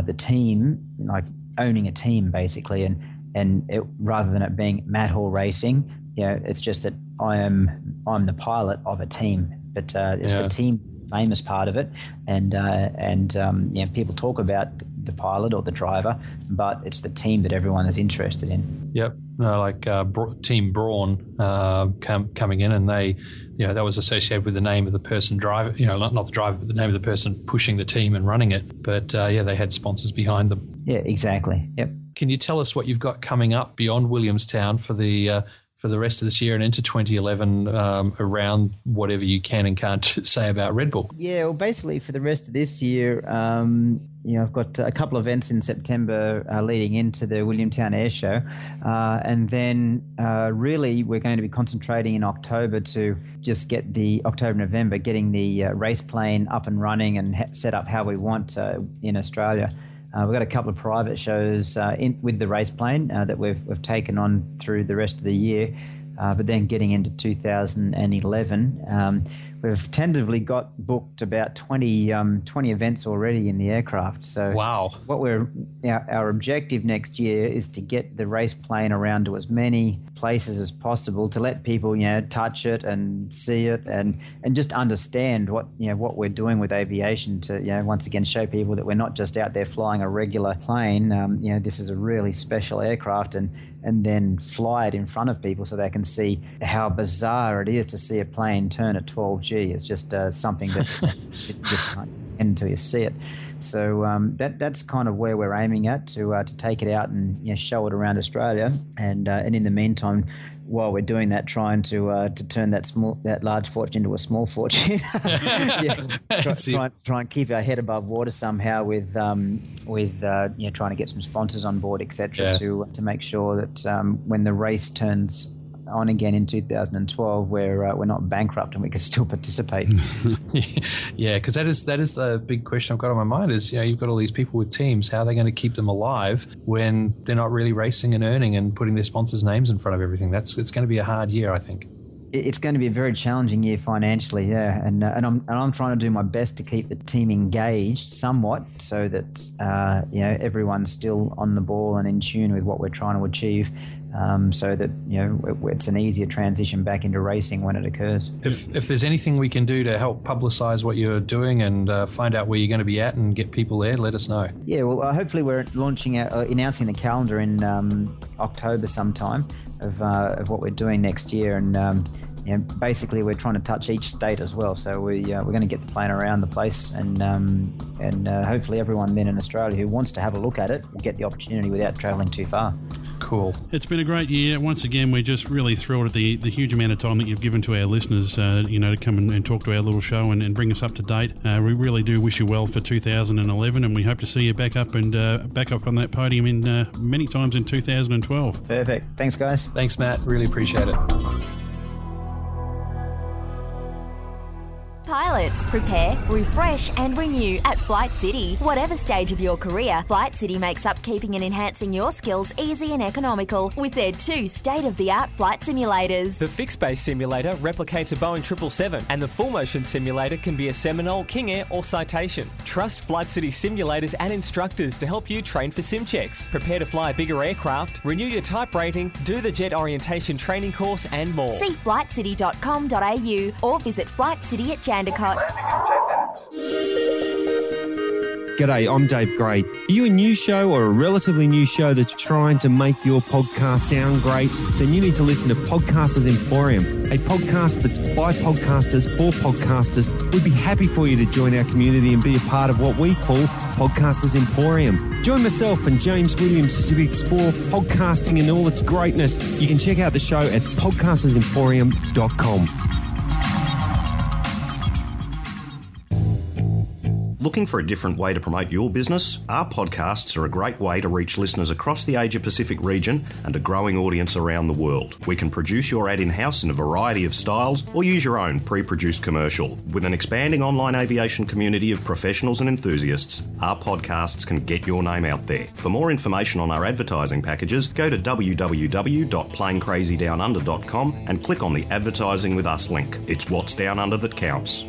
the team, like owning a team, basically, and and it, rather than it being Matt Hall Racing, you know, it's just that I am I'm the pilot of a team, but uh, it's yeah. the team famous part of it, and uh, and um, you know, people talk about the pilot or the driver, but it's the team that everyone is interested in. Yep, no, like uh, Team Brawn uh, com- coming in, and they, you know, that was associated with the name of the person driver, you know, not, not the driver, but the name of the person pushing the team and running it. But uh, yeah, they had sponsors behind them. Yeah, exactly. Yep. Can you tell us what you've got coming up beyond Williamstown for the uh, for the rest of this year and into 2011 um, around whatever you can and can't say about Red Bull? Yeah, well, basically for the rest of this year, um, you know, I've got a couple of events in September uh, leading into the Williamstown Air Show, uh, and then uh, really we're going to be concentrating in October to just get the October November getting the uh, race plane up and running and ha- set up how we want uh, in Australia. Uh, we've got a couple of private shows uh, in, with the race plane uh, that we've, we've taken on through the rest of the year. Uh, but then getting into 2011, um, we've tentatively got booked about 20, um, 20 events already in the aircraft. So wow, what we're our, our, objective next year is to get the race plane around to as many places as possible to let people you know touch it and see it and and just understand what you know what we're doing with aviation to you know once again show people that we're not just out there flying a regular plane. Um, you know this is a really special aircraft and and then fly it in front of people so they can see how bizarre it is to see a plane turn at 12G. It's just uh, something that just, just can't end until you see it. So um, that that's kind of where we're aiming at to uh, to take it out and you know, show it around Australia. And uh, and in the meantime, while we're doing that, trying to uh, to turn that small that large fortune into a small fortune. yes, try, try, try, and keep our head above water somehow with um, with uh, you know trying to get some sponsors on board, etc. Yeah. To to make sure that um, when the race turns on again in 2012 where uh, we're not bankrupt and we can still participate. yeah, because that is that is the big question I've got on my mind is, you know, you've got all these people with teams. How are they going to keep them alive when they're not really racing and earning and putting their sponsors' names in front of everything? That's It's going to be a hard year, I think it's going to be a very challenging year financially, yeah. And uh, and I'm and I'm trying to do my best to keep the team engaged somewhat, so that uh, you know everyone's still on the ball and in tune with what we're trying to achieve um, so that you know it's an easier transition back into racing when it occurs. If if there's anything we can do to help publicise what you're doing and uh, find out where you're going to be at and get people there, let us know. Yeah, well, uh, hopefully we're launching uh, announcing the calendar in um, October sometime of uh, of what we're doing next year and. Um, you know, basically we're trying to touch each state as well. So we uh, we're going to get the plane around the place, and um, and uh, hopefully everyone then in Australia who wants to have a look at it will get the opportunity without travelling too far. Cool. It's been a great year. Once again, we're just really thrilled at the, the huge amount of time that you've given to our listeners. Uh, you know, to come and, and, talk to our little show and, and bring us up to date. Uh, we really do wish you well for 2011, and we hope to see you back up and uh, back up on that podium in uh, many times in 2012. Perfect. Thanks, guys. Thanks, Matt. Really appreciate it. Pilots. Prepare, refresh, and renew at Flight City. Whatever stage of your career, Flight City makes upkeeping and enhancing your skills easy and economical with their two state of the art flight simulators. The fixed base simulator replicates a Boeing 777, and the full motion simulator can be a Seminole, King Air, or Citation. Trust Flight City simulators and instructors to help you train for sim checks. Prepare to fly a bigger aircraft, renew your type rating, do the jet orientation training course, and more. See flightcity.com.au or visit Flight City at Jan Endicott. G'day, I'm Dave Gray. Are you a new show or a relatively new show that's trying to make your podcast sound great? Then you need to listen to Podcasters Emporium, a podcast that's by podcasters for podcasters. We'd be happy for you to join our community and be a part of what we call Podcasters Emporium. Join myself and James Williams as we explore podcasting in all its greatness. You can check out the show at podcastersemporium.com. Looking for a different way to promote your business? Our podcasts are a great way to reach listeners across the Asia Pacific region and a growing audience around the world. We can produce your ad in house in a variety of styles or use your own pre produced commercial. With an expanding online aviation community of professionals and enthusiasts, our podcasts can get your name out there. For more information on our advertising packages, go to www.planecrazydownunder.com and click on the Advertising with Us link. It's what's down under that counts.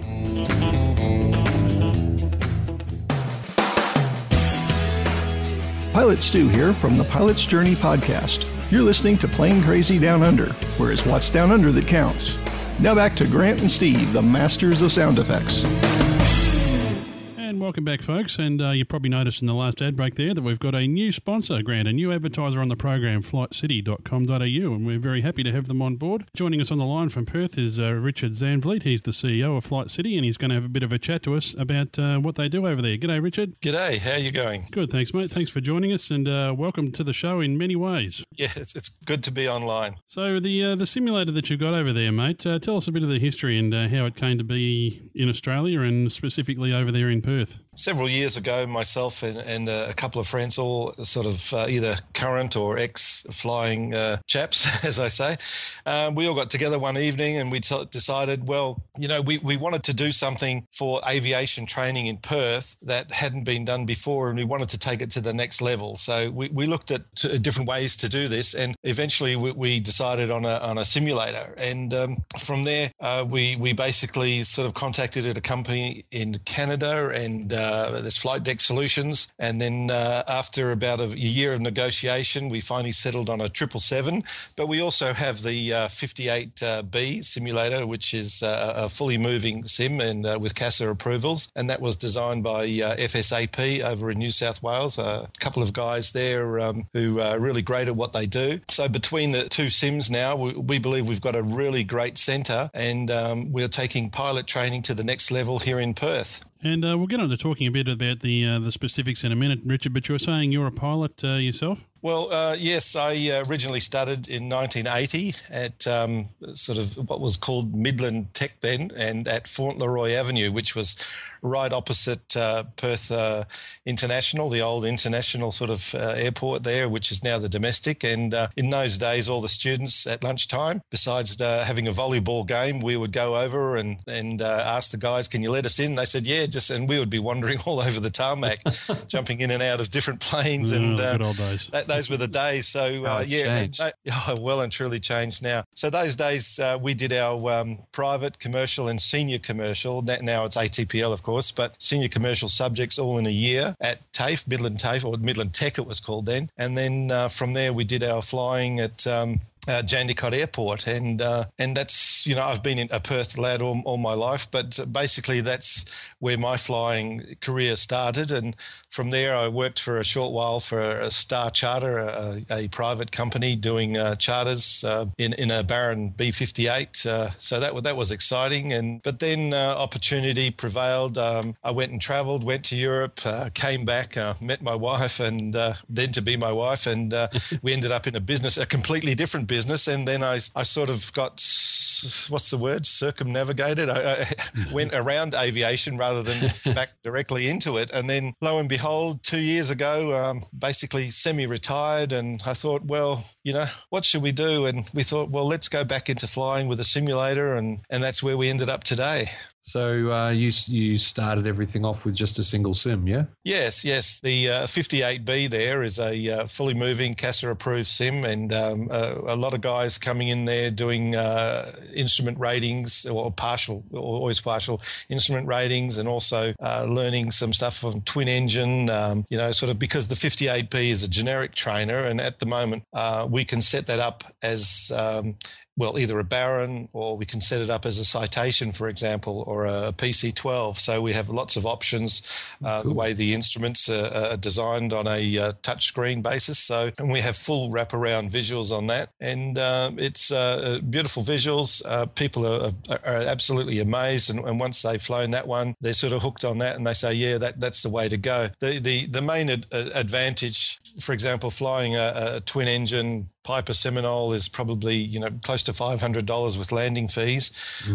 Pilot Stu here from the Pilot's Journey podcast. You're listening to Plane Crazy Down Under, where it's what's down under that counts. Now back to Grant and Steve, the masters of sound effects welcome back, folks. And uh, you probably noticed in the last ad break there that we've got a new sponsor, Grant, a new advertiser on the program, flightcity.com.au, and we're very happy to have them on board. Joining us on the line from Perth is uh, Richard Zanvliet. He's the CEO of Flight City, and he's going to have a bit of a chat to us about uh, what they do over there. G'day, Richard. G'day. How are you going? Good, thanks, mate. Thanks for joining us, and uh, welcome to the show in many ways. Yeah, it's, it's good to be online. So the uh, the simulator that you've got over there, mate, uh, tell us a bit of the history and how it came to be in Australia and specifically over there in Perth several years ago, myself and, and uh, a couple of friends, all sort of uh, either current or ex flying uh, chaps, as I say, um, we all got together one evening and we t- decided, well, you know, we, we wanted to do something for aviation training in Perth that hadn't been done before and we wanted to take it to the next level. So we, we looked at different ways to do this and eventually we, we decided on a, on a simulator. And um, from there, uh, we, we basically sort of contacted a company in Canada and uh, uh, there's flight deck solutions. And then uh, after about a year of negotiation, we finally settled on a 777. But we also have the uh, 58B simulator, which is uh, a fully moving sim and uh, with CASA approvals. And that was designed by uh, FSAP over in New South Wales. A couple of guys there um, who are really great at what they do. So between the two sims now, we, we believe we've got a really great centre and um, we're taking pilot training to the next level here in Perth. And uh, we'll get on to talking a bit about the uh, the specifics in a minute, Richard. But you were saying you're a pilot uh, yourself. Well, uh, yes, I uh, originally started in 1980 at um, sort of what was called Midland Tech then, and at Fauntleroy Avenue, which was right opposite uh, Perth uh, International, the old international sort of uh, airport there, which is now the domestic. And uh, in those days, all the students at lunchtime, besides uh, having a volleyball game, we would go over and and uh, ask the guys, "Can you let us in?" They said, "Yeah," just and we would be wandering all over the tarmac, jumping in and out of different planes. and good old days. That, those were the days. So Oh, yeah, they- oh, well and truly changed now. So those days we did our um, private, commercial, and senior commercial. Now it's ATPL, of course, but senior commercial subjects all in a year at TAFE, Midland TAFE, or Midland Tech it was called then. And then uh, from there we did our flying at. Um, uh, Jandakot Airport, and uh, and that's you know I've been in a Perth lad all, all my life, but basically that's where my flying career started, and from there I worked for a short while for a Star Charter, a, a private company doing uh, charters uh, in in a Baron B58. Uh, so that that was exciting, and but then uh, opportunity prevailed. Um, I went and travelled, went to Europe, uh, came back, uh, met my wife, and then to be my wife, and we ended up in a business, a completely different business, and then I I sort of got what's the word circumnavigated. I, I went around aviation rather than back directly into it, and then lo and behold, two years ago, um, basically semi-retired, and I thought, well, you know, what should we do? And we thought, well, let's go back into flying with a simulator, and and that's where we ended up today. So uh, you you started everything off with just a single sim, yeah? Yes, yes. The uh, 58B there is a uh, fully moving CASA approved sim, and um, a lot of guys coming in there doing uh, instrument ratings or partial, or always partial instrument ratings, and also uh, learning some stuff from twin engine. Um, you know, sort of because the 58B is a generic trainer, and at the moment uh, we can set that up as um, well, either a Baron or we can set it up as a citation, for example, or a PC12. So we have lots of options. Uh, The way the instruments are, are designed on a uh, touch screen basis. So and we have full wraparound visuals on that, and um, it's uh, beautiful visuals. Uh, people are, are, are absolutely amazed, and, and once they've flown that one, they're sort of hooked on that, and they say, "Yeah, that that's the way to go." The the the main ad, uh, advantage, for example, flying a, a twin engine Piper Seminole is probably you know close to five hundred dollars with landing fees,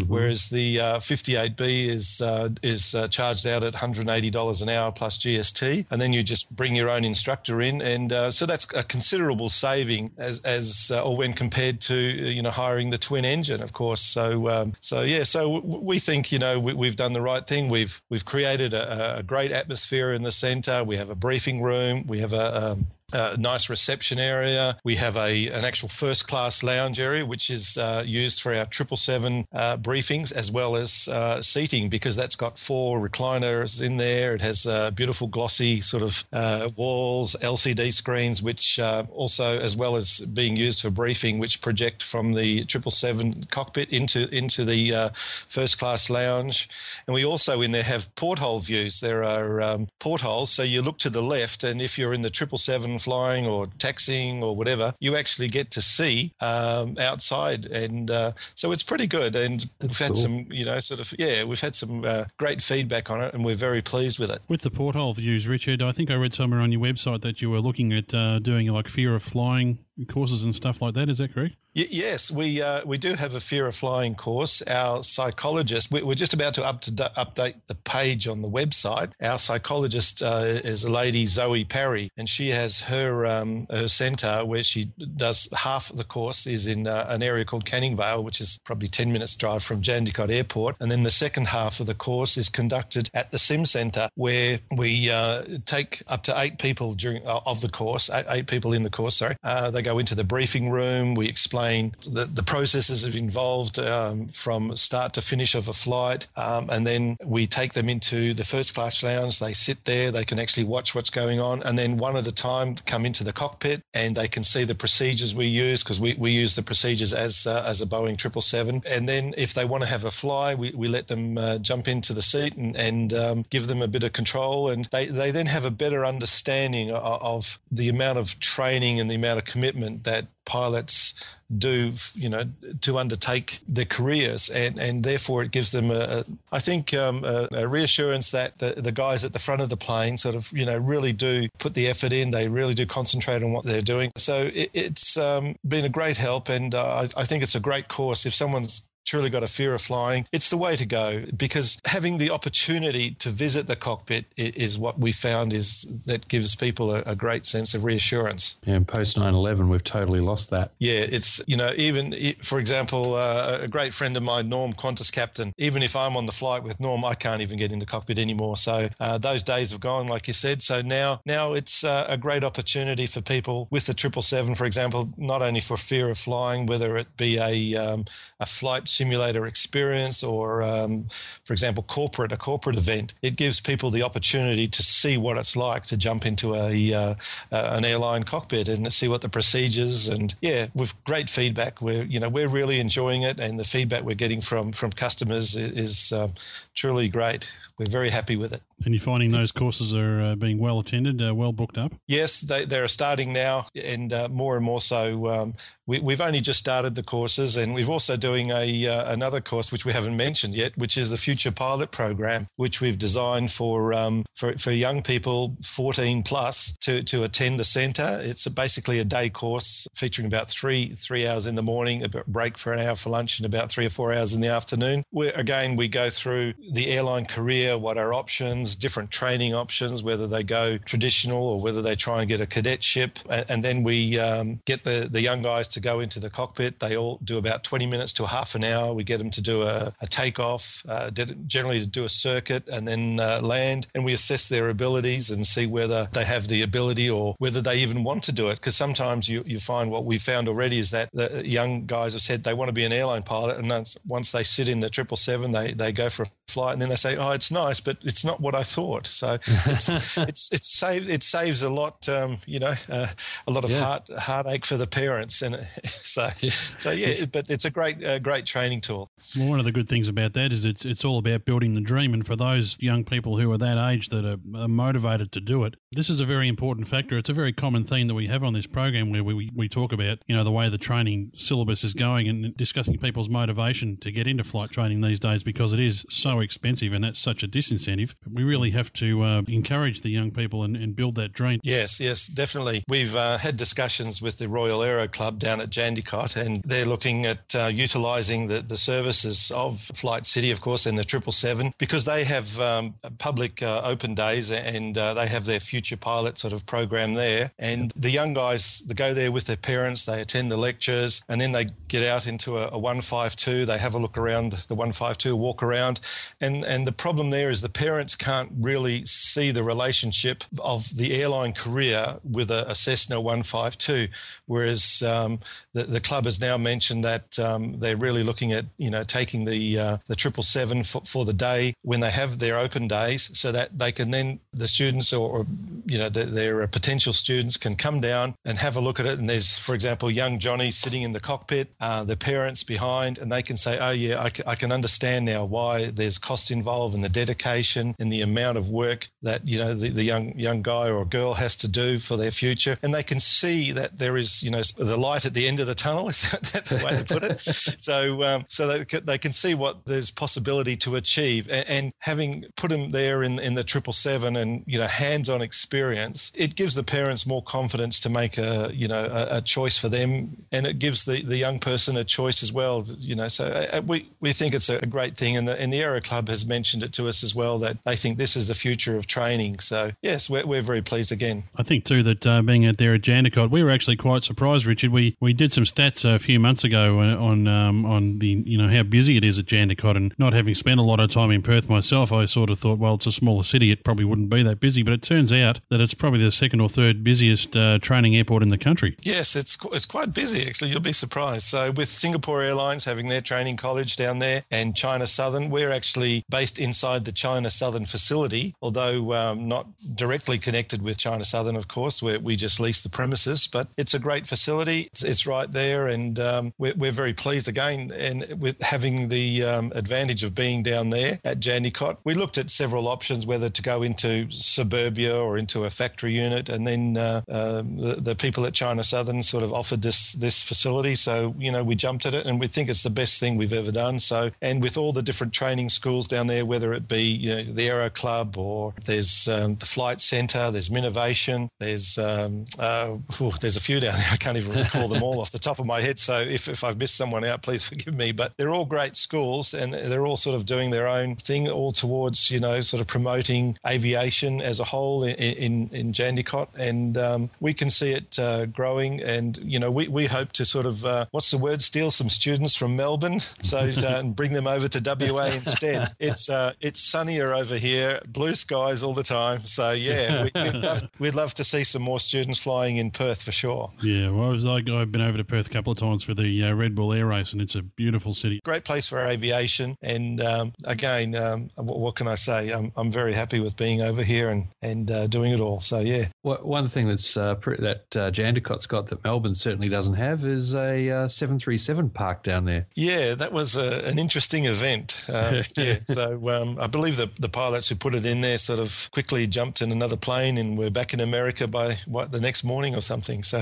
whereas the uh, 58B is uh, is uh, charged out at one hundred eighty dollars an hour plus GST, and then you just bring your own instructor in, and uh, so that's a considerable saving as as uh, or when compared to you know hiring the twin engine, of course. So um, so yeah, so w- we think you know we, we've done the right thing. We've we've created a, a great atmosphere in the centre. We have a briefing room. We have a um, a nice reception area. We have a an actual first class lounge area, which is uh, used for our triple seven uh, briefings as well as uh, seating because that's got four recliners in there. It has uh, beautiful glossy sort of uh, walls, LCD screens, which uh, also as well as being used for briefing, which project from the triple seven cockpit into into the first class lounge. And we also in there have porthole views. There are um, portholes, so you look to the left, and if you're in the triple seven flying or taxiing or whatever, you actually get to see um, outside, and uh, so it's pretty good. And we've had cool. some, you know, sort of yeah, we've had some uh, great feedback on it, and we're very pleased with it. With the porthole views, Richard, I think I read somewhere on your website that you were looking at uh, doing like fear of flying courses and stuff like that. Is that correct? Y- yes, we uh, we do have a fear of flying course. Our psychologist, we- we're just about to, up to d- update the page on the website. Our psychologist uh, is a lady Zoe Parry, and she has her um, her centre where she does half of the course is in uh, an area called Canning Vale, which is probably ten minutes drive from Jandakot Airport, and then the second half of the course is conducted at the Sim Centre, where we uh, take up to eight people during uh, of the course, eight, eight people in the course. Sorry, uh, they go into the briefing room. We explain the, the processes involved um, from start to finish of a flight, um, and then we take them into the first class lounge. They sit there. They can actually watch what's going on, and then one at a time come into the cockpit, and they can see the procedures we use because we, we use the procedures as uh, as a Boeing triple seven. And then if they want to have a fly, we, we let them uh, jump into the seat and, and um, give them a bit of control, and they, they then have a better understanding of, of the amount of training and the amount of commitment commitment that pilots do, you know, to undertake their careers, and, and therefore it gives them a, a I think, um, a, a, reassurance that the, the guys at the front of the plane sort of, you know, really do put the effort in. They really do concentrate on what they're doing. So it, has um, been a great help, and uh, I, I think it's a great course. If someone's truly got a fear of flying, it's the way to go because having the opportunity to visit the cockpit is what we found is that gives people a, a great sense of reassurance. Yeah, and post 9/11, we've totally lost that. Yeah, it's you know even for example, uh, a great friend of mine, Norm Qantas captain. Even if I'm on the flight with Norm, I can't even get in the cockpit anymore. So uh, those days have gone, like you said. So now now it's uh, a great opportunity for people with the triple seven, for example, not only for fear of flying, whether it be a um, a flight simulator experience or, um, for example, corporate a corporate event, it gives people the opportunity to see what it's like to jump into a uh, uh, an airline cockpit and see what the procedures and yeah, with great feedback. We're you know we're really enjoying it, and the feedback we're getting from from customers is, is um, truly great. We're very happy with it. And you're finding those courses are uh, being well attended, uh, well booked up? Yes, they, they're starting now and uh, more and more so. Um, we, have only just started the courses and we're also doing a uh, another course, which we haven't mentioned yet, which is the Future Pilot Program, which we've designed for, um, for, for young people 14 plus to, to attend the centre. It's a, basically a day course featuring about three, three hours in the morning, a break for an hour for lunch and about three or four hours in the afternoon. Where again, we go through the airline career, what are options, options, different training options, whether they go traditional or whether they try and get a cadetship. And then we um, get the, the young guys to go into the cockpit. They all do about 20 minutes to half an hour. We get them to do a, a takeoff, uh, generally to do a circuit and then uh, land. And we assess their abilities and see whether they have the ability or whether they even want to do it. Because sometimes you, you find what we found already is that the young guys have said they want to be an airline pilot. And once they sit in the 777, they, they go for a flight and then they say, oh, it's nice, but it's not what I thought. So it's it's it's saved it saves a lot, um, you know, uh, a lot of yeah. heart heartache for the parents, and so so yeah, but it's a great uh, great training tool. Well, one of the good things about that is it's it's all about building the dream, and for those young people who are that age that are, are motivated to do it, this is a very important factor. It's a very common theme that we have on this program where we we talk about you know the way the training syllabus is going and discussing people's motivation to get into flight training these days because it is so expensive and that's such a disincentive. We really have to uh, encourage the young people and, and, build that dream. Yes, yes, definitely. We've uh, had discussions with the Royal Aero Club down at Jandakot, and they're looking at uh, utilising the, the services of Flight City, of course, and the 777 because they have um, public uh, open days and uh, they have their future pilot sort of program there. And the young guys, they go there with their parents, they attend the lectures, and then they get out into a, a 152. They have a look around the 152, walk around, and and the problem there is the parents can't really see the relationship of the airline career with a, a Cessna 152, whereas um, the, the club has now mentioned that um, they're really looking at you know taking the uh, the triple seven for, for the day when they have their open days, so that they can then the students or, or you know the, their potential students can come down and have a look at it. And there's, for example, young Johnny sitting in the cockpit, uh, the parents behind, and they can say, "Oh yeah, I, c- I can understand now why there's cost involved and the dedication and the amount of work that you know the, the young young guy or girl has to do for their future, and they can see that there is you know the light at the end of the tunnel. Is that the way to put it? so um, so they can, they can see what there's possibility to achieve, and, and having put them there in in the triple seven and you know hands-on experience, it gives the parents more confidence to make a you know a, a choice for them, and it gives the, the young person a choice as well. You know, so uh, we we think it's a great thing, and the and the Aero Club has mentioned it to us as well that they think this is the future of training. So yes, we're, we're very pleased again. I think too that uh, being out there at Jandakot, we were actually quite surprised, Richard. We we did some stats a few months ago on um, on the you know how busy it is at Jandakot, and not having spent a lot of time in Perth myself, I sort of thought, well, it's a smaller city, it probably wouldn't be that busy, but it turns out that it's probably the second or third busiest uh, training airport in the country. Yes, it's it's quite busy actually. You'll be surprised. So with Singapore Airlines having their training college down there and China Southern, we're actually based inside the China Southern facility, although um, not directly connected with China Southern, of course, where we just lease the premises. But it's a great facility. It's, it's right there, and um, we're, we're, very pleased again and with having the um, advantage of being down there at Jandakot. We looked at several options, whether to go into suburbia or into a factory unit, and then uh, uh, the, the people at China Southern sort of offered this this facility. So you know we jumped at it, and we think it's the best thing we've ever done. So and with all the different training schools down there, whether it be you know, the Aero Club or there's um, the Flight Centre, there's Minovation, there's um, uh, there's a few down there. I can't even recall them all off the top of my head. So if, if I've missed someone out, please forgive me. But they're all great schools, and they're all sort of doing their own thing, all towards you know sort of promoting aviation as a whole in in, in Jandakot, and um, we can see it uh, growing. And you know we, we hope to sort of uh, what's the word? Steal some students from Melbourne, so uh, and bring them over to WA instead. It's uh, it's sunnier over here, blue skies all the time. So yeah, we, would love, we'd love to see some more students flying in Perth for sure. Yeah, well, I was, I've been over to Perth a couple of times for the uh, Red Bull Air Race, and it's a beautiful city. Great place for aviation, and um, again, um, what, what, can I say? I'm, I'm very happy with being over here and and uh, doing it all. So yeah. Well, one thing that's uh, that uh, Jandakot's got that Melbourne certainly doesn't have is a uh, 737 park down there. Yeah, that was a, an interesting event. Uh, yeah, so um, I believe the the pilots who put it in there sort of quickly jumped in another plane and were back in America by what the next morning or something. So,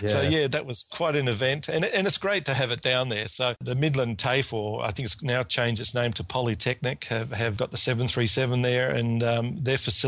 yeah. so yeah, that was quite an event, and and it's great to have it down there. So the Midland TAFE, or I think it's now changed its name to Polytechnic, have, have got the 737 there, and um, their facility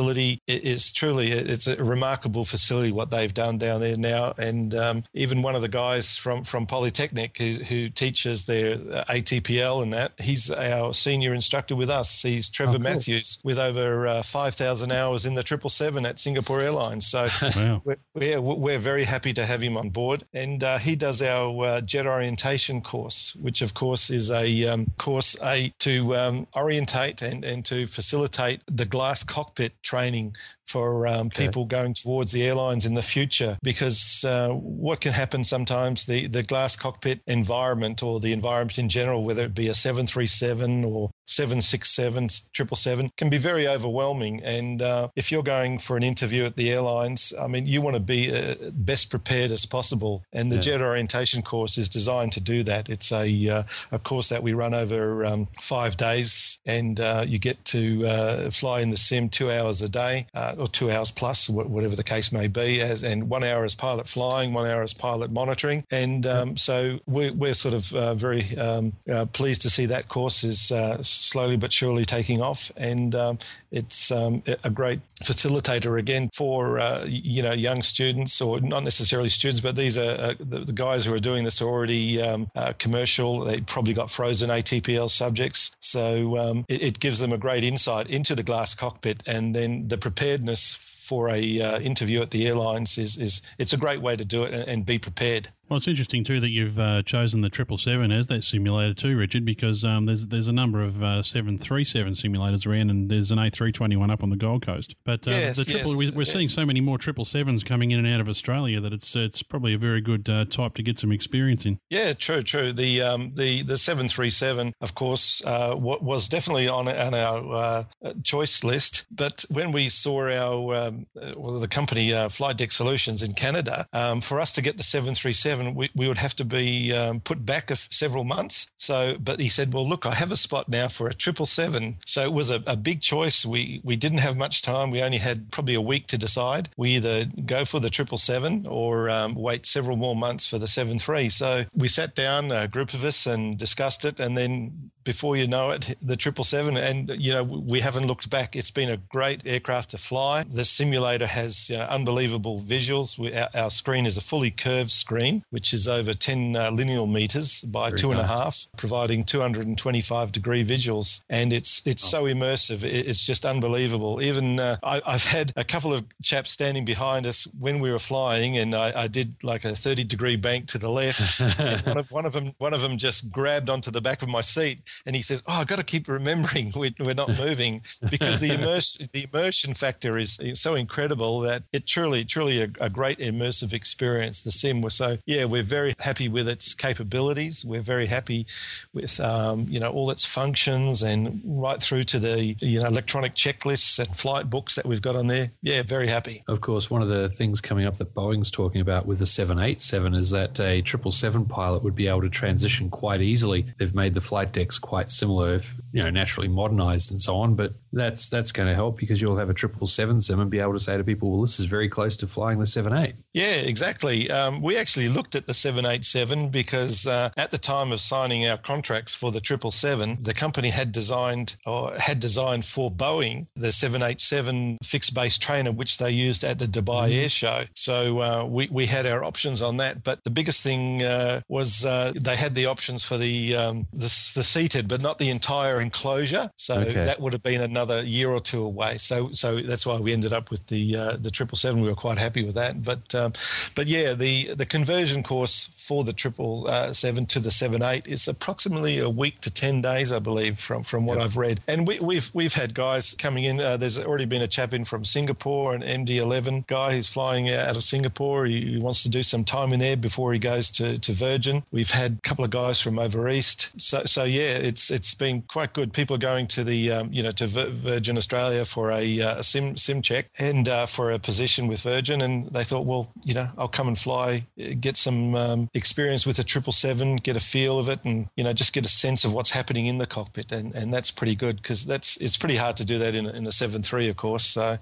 is truly it's a remarkable facility what they've done down there now, and um, even one of the guys from from Polytechnic who, who teaches their ATPL and that he's our senior instructor with us. He's Trevor oh, cool. Matthews with over uh, 5,000 hours in the 777 at Singapore Airlines. So wow. we're, we're, we're, very happy to have him on board. And uh, he does our uh, jet orientation course, which of course is a um, course a, to um, orientate and, and to facilitate the glass cockpit training for um, okay. people going towards the airlines in the future because uh, what can happen sometimes the, the glass cockpit environment or the environment in general whether it be a 737 or 767 777 can be very overwhelming and uh, if you're going for an interview at the airlines i mean you want to be uh, best prepared as possible and the yeah. jet orientation course is designed to do that it's a, uh, a course that we run over um, five days and uh, you get to uh, fly in the sim two hours a day or two hours plus, whatever the case may be, as, and one hour as pilot flying, one hour as pilot monitoring. And um, so we're, we're, sort of uh, very um, uh, pleased to see that course is uh, slowly but surely taking off. And um, it's um, a great facilitator again for uh, you know young students or not necessarily students, but these are uh, the, the, guys who are doing this already um, uh, commercial. They probably got frozen ATPL subjects, so um, it, it, gives them a great insight into the glass cockpit and then the preparedness for a uh, interview at the airlines is, is it's a great way to do it and, and be prepared. Well, it's interesting too that you've uh, chosen the triple seven as that simulator too, Richard, because um, there's there's a number of uh, seven three seven simulators around, and there's an A three twenty one up on the Gold Coast. But uh, yes, the triple, yes, we, are yes. seeing so many more triple sevens coming in and out of Australia that it's it's probably a very good uh, type to get some experience in. Yeah, true, true. The um, the the seven three seven, of course, uh, was definitely on on our uh, choice list. But when we saw our um, well, the company Flight Deck Solutions in Canada, um, for us to get the seven three seven we, we would have to be um, put back several months. So, but he said, well, look, I have a spot now for a triple seven. So it was a, a big choice. We we didn't have much time. We only had probably a week to decide. We either go for the triple seven or um, wait several more months for the seven three. So we sat down, a group of us, and discussed it, and then before you know it, the 777. And, you know, we haven't looked back. It's been a great aircraft to fly. The simulator has you know, unbelievable visuals. We, our, our, screen is a fully curved screen, which is over 10 uh, lineal meters by Very two nice. and a half, providing 225 degree visuals. And it's it's oh. so immersive. It, it's just unbelievable. Even uh, I, have had a couple of chaps standing behind us when we were flying, and I, I did like a 30 degree bank to the left. and one of, one of them one of them just grabbed onto the back of my seat and he says, "Oh, I've got to keep remembering we're, we're not moving because the immersion the immersion factor is so incredible that it truly truly a, a great immersive experience. The sim was so yeah, we're very happy with its capabilities. We're very happy with um, you know all its functions and right through to the you know electronic checklists and flight books that we've got on there. Yeah, very happy. Of course, one of the things coming up that Boeing's talking about with the 787 is that a 777 pilot would be able to transition quite easily. They've made the flight decks quite similar, if you know, naturally modernized and so on. But that's that's going to help because you'll have a 777 sim and be able to say to people, "Well, this is very close to flying the 78." Yeah, exactly. Um, we actually looked at the 787 because uh, at the time of signing our contracts for the 777, the company had designed or had designed for Boeing the 787 fixed base trainer, which they used at the Dubai mm. Air Show. So uh, we, we had our options on that. But the biggest thing uh, was uh, they had the options for the, um, the, the but not the entire enclosure. So okay. that would have been another year or two away. So so that's why we ended up with the uh, the triple seven. We were quite happy with that. But um, but yeah, the the conversion course for the triple uh, to the seven eight is approximately a week to ten days, I believe, from from what yep. I've read. And we, have we've, we've had guys coming in. Uh, there's already been a chap in from Singapore, an MD11 guy who's flying out of Singapore. He, he wants to do some time in there before he goes to, to Virgin. We've had a couple of guys from over east. So so yeah, it's it's been quite good. People are going to the um, you know to Virgin Australia for a, uh, a sim sim check and uh, for a position with Virgin, and they thought, well, you know, I'll come and fly, get some um, experience with a triple seven, get a feel of it, and you know, just get a sense of what's happening in the cockpit, and, and that's pretty good because that's it's pretty hard to do that in a, in a seven three, of course. So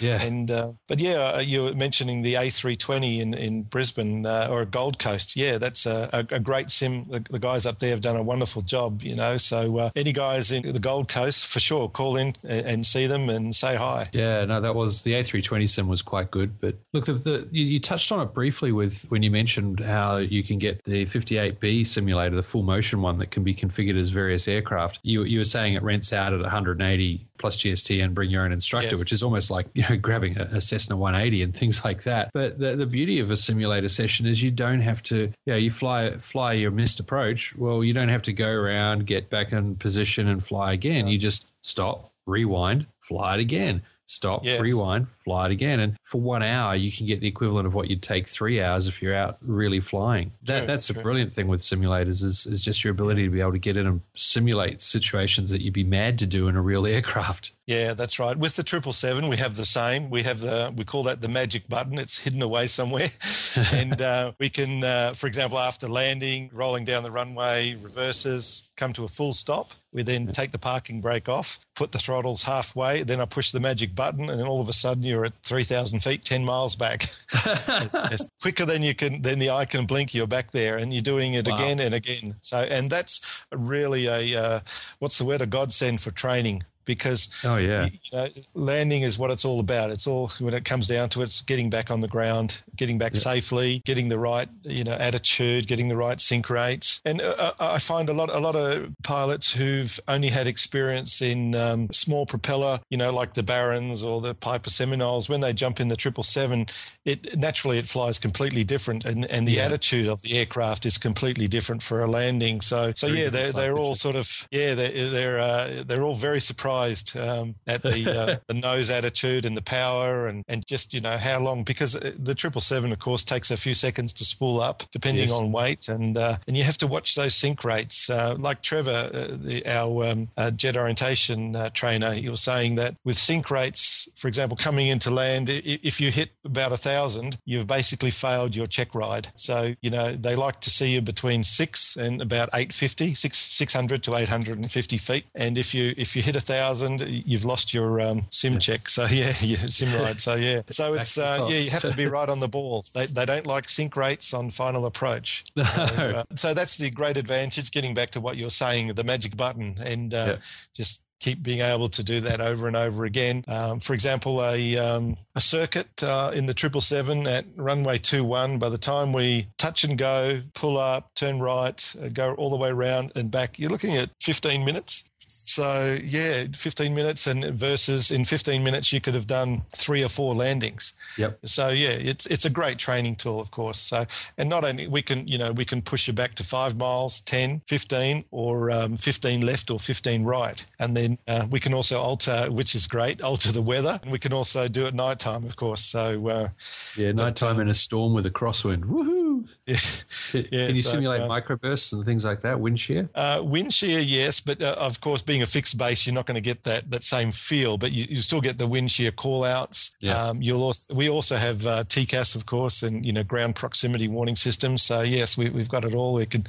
yeah, and uh, but yeah, uh, you were mentioning the A three twenty in in Brisbane uh, or Gold Coast. Yeah, that's a, a, a great sim. The, the, guys up there have done a wonderful job. You know, so uh, any guys in the Gold Coast for sure, call in and, and see them and say hi. Yeah, no, that was the A three twenty sim was quite good. But look, the, the you, you touched on it briefly with when you mentioned how you can get the 58B simulator, the full motion one that can be configured as various aircraft. You, you were saying it rents out at 180 plus GST and bring your own instructor, yes. which is almost like you know grabbing a, a, Cessna 180 and things like that. But the, the beauty of a simulator session is you don't have to, you know, you fly fly your missed approach. Well, you don't have to go around, get back in position, and fly again. You just stop, rewind, fly it again stop, yes. rewind, fly it again. And for one hour, you can get the equivalent of what you'd take three hours if you're out really flying. That, true, that's true. a brilliant thing with simulators is, is just your ability to be able to get in and simulate situations that you'd be mad to do in a real aircraft. Yeah, that's right. With the triple seven, we have the same. We have the we call that the magic button. It's hidden away somewhere, and uh, we can, uh, for example, after landing, rolling down the runway, reverses, come to a full stop. We then take the parking brake off, put the throttles halfway, then I push the magic button, and then all of a sudden you're at 3,000 feet, 10 miles back. it's, as, quicker than you can, than the eye can blink, you're back there, and you're doing it wow. again and again. So, and that's really a uh, what's the word? A godsend for training because oh yeah. you know, landing is what it's all about. It's all when it comes down to it, it's getting back on the ground getting back safely getting the right you know attitude getting the right sink rates. And uh, uh, i find a lot a lot of pilots who've only had experience in um, small propeller you know like the barons or the piper seminoles when they jump in the 777 it naturally it flies completely different and, and the yeah. attitude of the aircraft is completely different for a landing. So so very yeah they're, they're all sort of yeah they're they're, uh, they're all very surprised surprised um, at the uh, the nose attitude and the power and and just you know how long because uh, the triple seven of course takes a few seconds to spool up depending yes. on weight and uh, and you have to watch those sink rates. Uh, like Trevor uh, the, our um, uh, jet orientation trainer he was saying that with sink rates for example coming into land if you hit about a thousand you've basically failed your check ride. So you know they like to see you between six and about 850 six 600 to 850 feet. And if you if you hit a thousand thousand, you've lost your um, sim check. So yeah, yeah, sim ride. So yeah, so it's uh, yeah, you have to be right on the ball. They, they don't like sink rates on final approach. So, uh, so that's the great advantage. Getting back to what you're saying, the magic button, and uh, yeah. just keep being able to do that over and over again. Um, for example, a, um, a circuit uh, in the 777 at runway 21, by the time we touch and go, pull up, turn right, uh, go all the way around and back, you're looking at 15 minutes So yeah, 15 minutes, and versus in 15 minutes you could have done three or four landings. Yep. So yeah, it's it's a great training tool, of course. So and not only we can you know we can push you back to five miles, 10, 15, or um, 15 left or 15 right, and then uh, we can also alter, which is great, alter the weather, and we can also do it nighttime, of course. So uh, Yeah, nighttime in a storm with a crosswind. Woohoo! Yeah, Can, Yeah, can you so, simulate uh, microbursts and things like that? Wind shear? Uh, wind shear, yes, but uh, of course, being a fixed base, you're not going to get that that same feel. But you, you still get the wind shear callouts. Yeah. Um, you'll also we also have uh, TCAS, of course, and you know ground proximity warning systems. So yes, we, we've got it all. We can,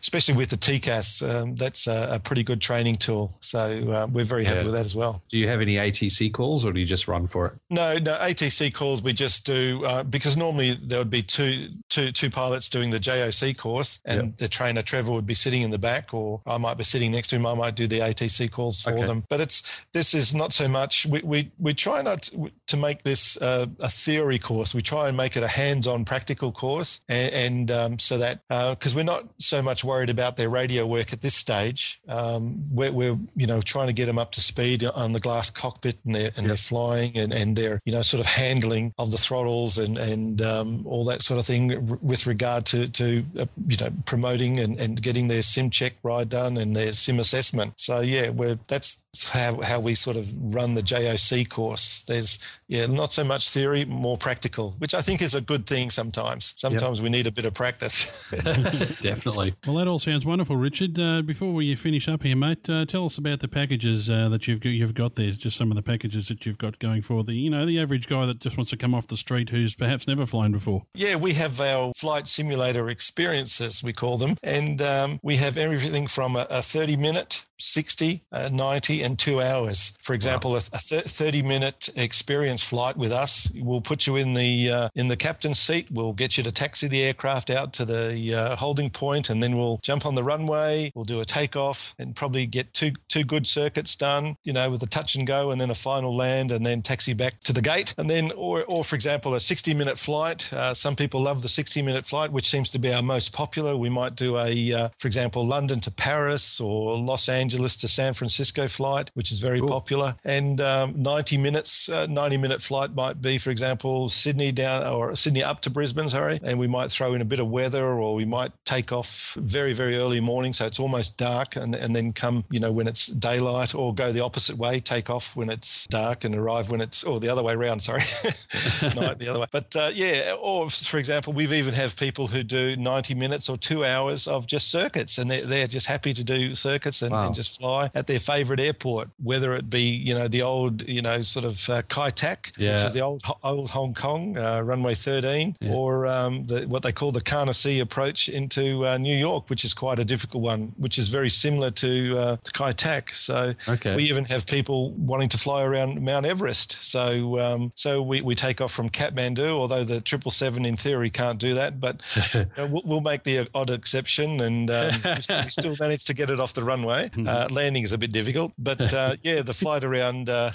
especially with the TCAS, um, that's a, a pretty good training tool. So uh, we're very happy Yeah. with that as well. Do you have any ATC calls or do you just run for it? No, no ATC calls we just do uh, because normally there would be two, two, two pilots doing the JOC course, and Yep. the trainer Trevor would be sitting in the back, or I might be sitting next to him. I might do the ATC calls for Okay. them. But it's this is not so much. We we, we try not to, to make this uh, a theory course. We try and make it a hands-on practical course, and, and um, so that because we're not so much worried about their radio work at this stage. Um, we're, we're you know trying to get them up to speed on the glass cockpit and their and their flying and, and their you know sort of handling of the throttles and and um, all that sort of thing with regard to to uh, you know promoting and, and getting their sim check ride done and their sim assessment. So yeah, we're that's how, how we sort of run the JOC course. There's yeah, not so much theory, more practical, which I think is a good thing sometimes. Sometimes we need a bit of practice. Definitely. Well, that all sounds wonderful, Richard. Uh, before we finish up here, mate, uh, tell us about the packages uh, that you've got, you've got there. Just some of the packages that you've got going for the you know the average guy that just wants to come off the street who's perhaps never flown before. Yeah, we have our flight simulator experiences, we call them. And um, we have everything from a, a 30 minute 60, uh, 90, and two hours. For example, a, a thir- 30 minute experience flight with us, we'll put you in the uh, in the captain's seat. We'll get you to taxi the aircraft out to the uh, holding point, and then we'll jump on the runway. We'll do a takeoff and probably get two two good circuits done. You know, with a touch and go, and then a final land, and then taxi back to the gate. And then, or or for example, a 60 minute flight. Uh, some people love the 60 minute flight, which seems to be our most popular. We might do a, uh, for example, London to Paris or Los Angeles to San Francisco flight, which is very popular. And um, 90 minutes, uh, 90 minute flight might be, for example, Sydney down or Sydney up to Brisbane, sorry. And we might throw in a bit of weather or we might take off very, very early morning. So it's almost dark and, and then come, you know, when it's daylight or go the opposite way, take off when it's dark and arrive when it's, or the other way around, sorry, night the other way. But uh, yeah, or for example, we've even have people who do 90 minutes or two hours of just circuits and they're, they're just happy to do circuits and, Wow. and just fly at their favorite airport, whether it be, you know, the old, you know, sort of uh, Kai Tak, which is the old, old Hong Kong, uh, runway 13, Yeah. or um, the, what they call the Canarsie approach into uh, New York, which is quite a difficult one, which is very similar to, uh, to Kai Tak. So Okay. we even have people wanting to fly around Mount Everest. So um, so we, we take off from Kathmandu, although the triple seven in theory can't do that, but you know, we'll, we'll make the odd exception, and um, we, still, we still manage to get it off the runway. Uh, landing is a bit difficult, but uh, yeah, the flight around uh,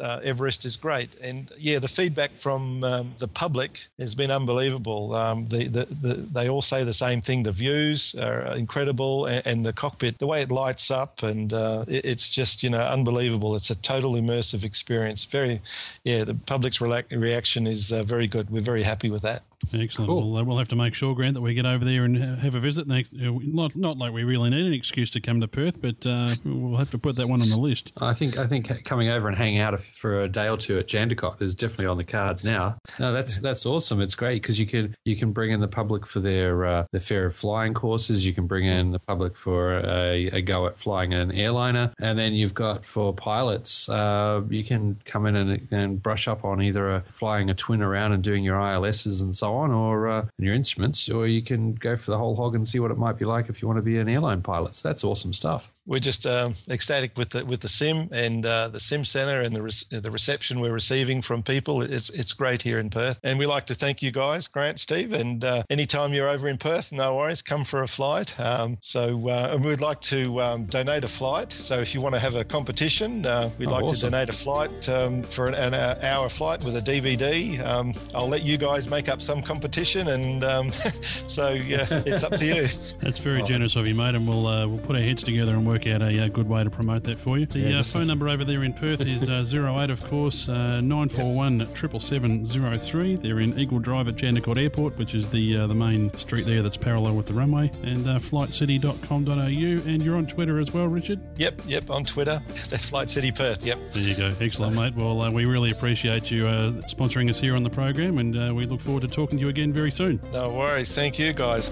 uh, Everest is great, and yeah, the feedback from um, the public has been unbelievable. Um, the, the, the, they all say the same thing: the views are incredible, and, and the cockpit, the way it lights up, and uh, it, it's just you know unbelievable. It's a total immersive experience. Very, yeah, the public's reaction is uh, very good. We're very happy with that. Excellent. Cool. Well, uh, we'll have to make sure, Grant, that we get over there and have a visit. Uh, not not like we really need an excuse to come to Perth, but uh, we'll have to put that one on the list. I think I think coming over and hanging out for a day or two at Jandakot is definitely on the cards now. No, that's that's awesome. It's great because you can you can bring in the public for their uh, their fair of flying courses. You can bring in the public for a, a go at flying an airliner, and then you've got for pilots, uh, you can come in and, and brush up on either a, flying a twin around and doing your ILSs and so on, or uh, your instruments, or you can go for the whole hog and see what it might be like if you want to be an airline pilot. So that's awesome stuff. we're just um, ecstatic with the with the sim and uh, the sim center and the re- the reception we're receiving from people. It's it's great here in Perth, and we like to thank you guys, Grant, Steve, and uh, anytime you're over in Perth, no worries, come for a flight. Um, so uh, and we'd like to um, donate a flight. So if you want to have a competition, uh, we'd Oh, like to donate a flight um, for an, an hour flight with a DVD. Um, I'll let you guys make up some some competition, and um, so yeah, it's up to you. That's very generous of you, mate, and we'll uh, we'll put our heads together and work out a, uh good way to promote that for you. The Yeah, uh, phone number over there in Perth is uh, 08, of course, uh, 941 77703. They're in Eagle Drive at Jandakot Airport, which is the uh, the main street there that's parallel with the runway, and uh, flightcity.com.au. And you're on Twitter as well, Richard? Yep, yep, on Twitter. That's Flight City Perth. Yep. There you go. Excellent, mate. Well, uh, we really appreciate you uh, sponsoring us here on the program, and uh, we look forward to talking to you again very soon. No worries. Thank you, guys.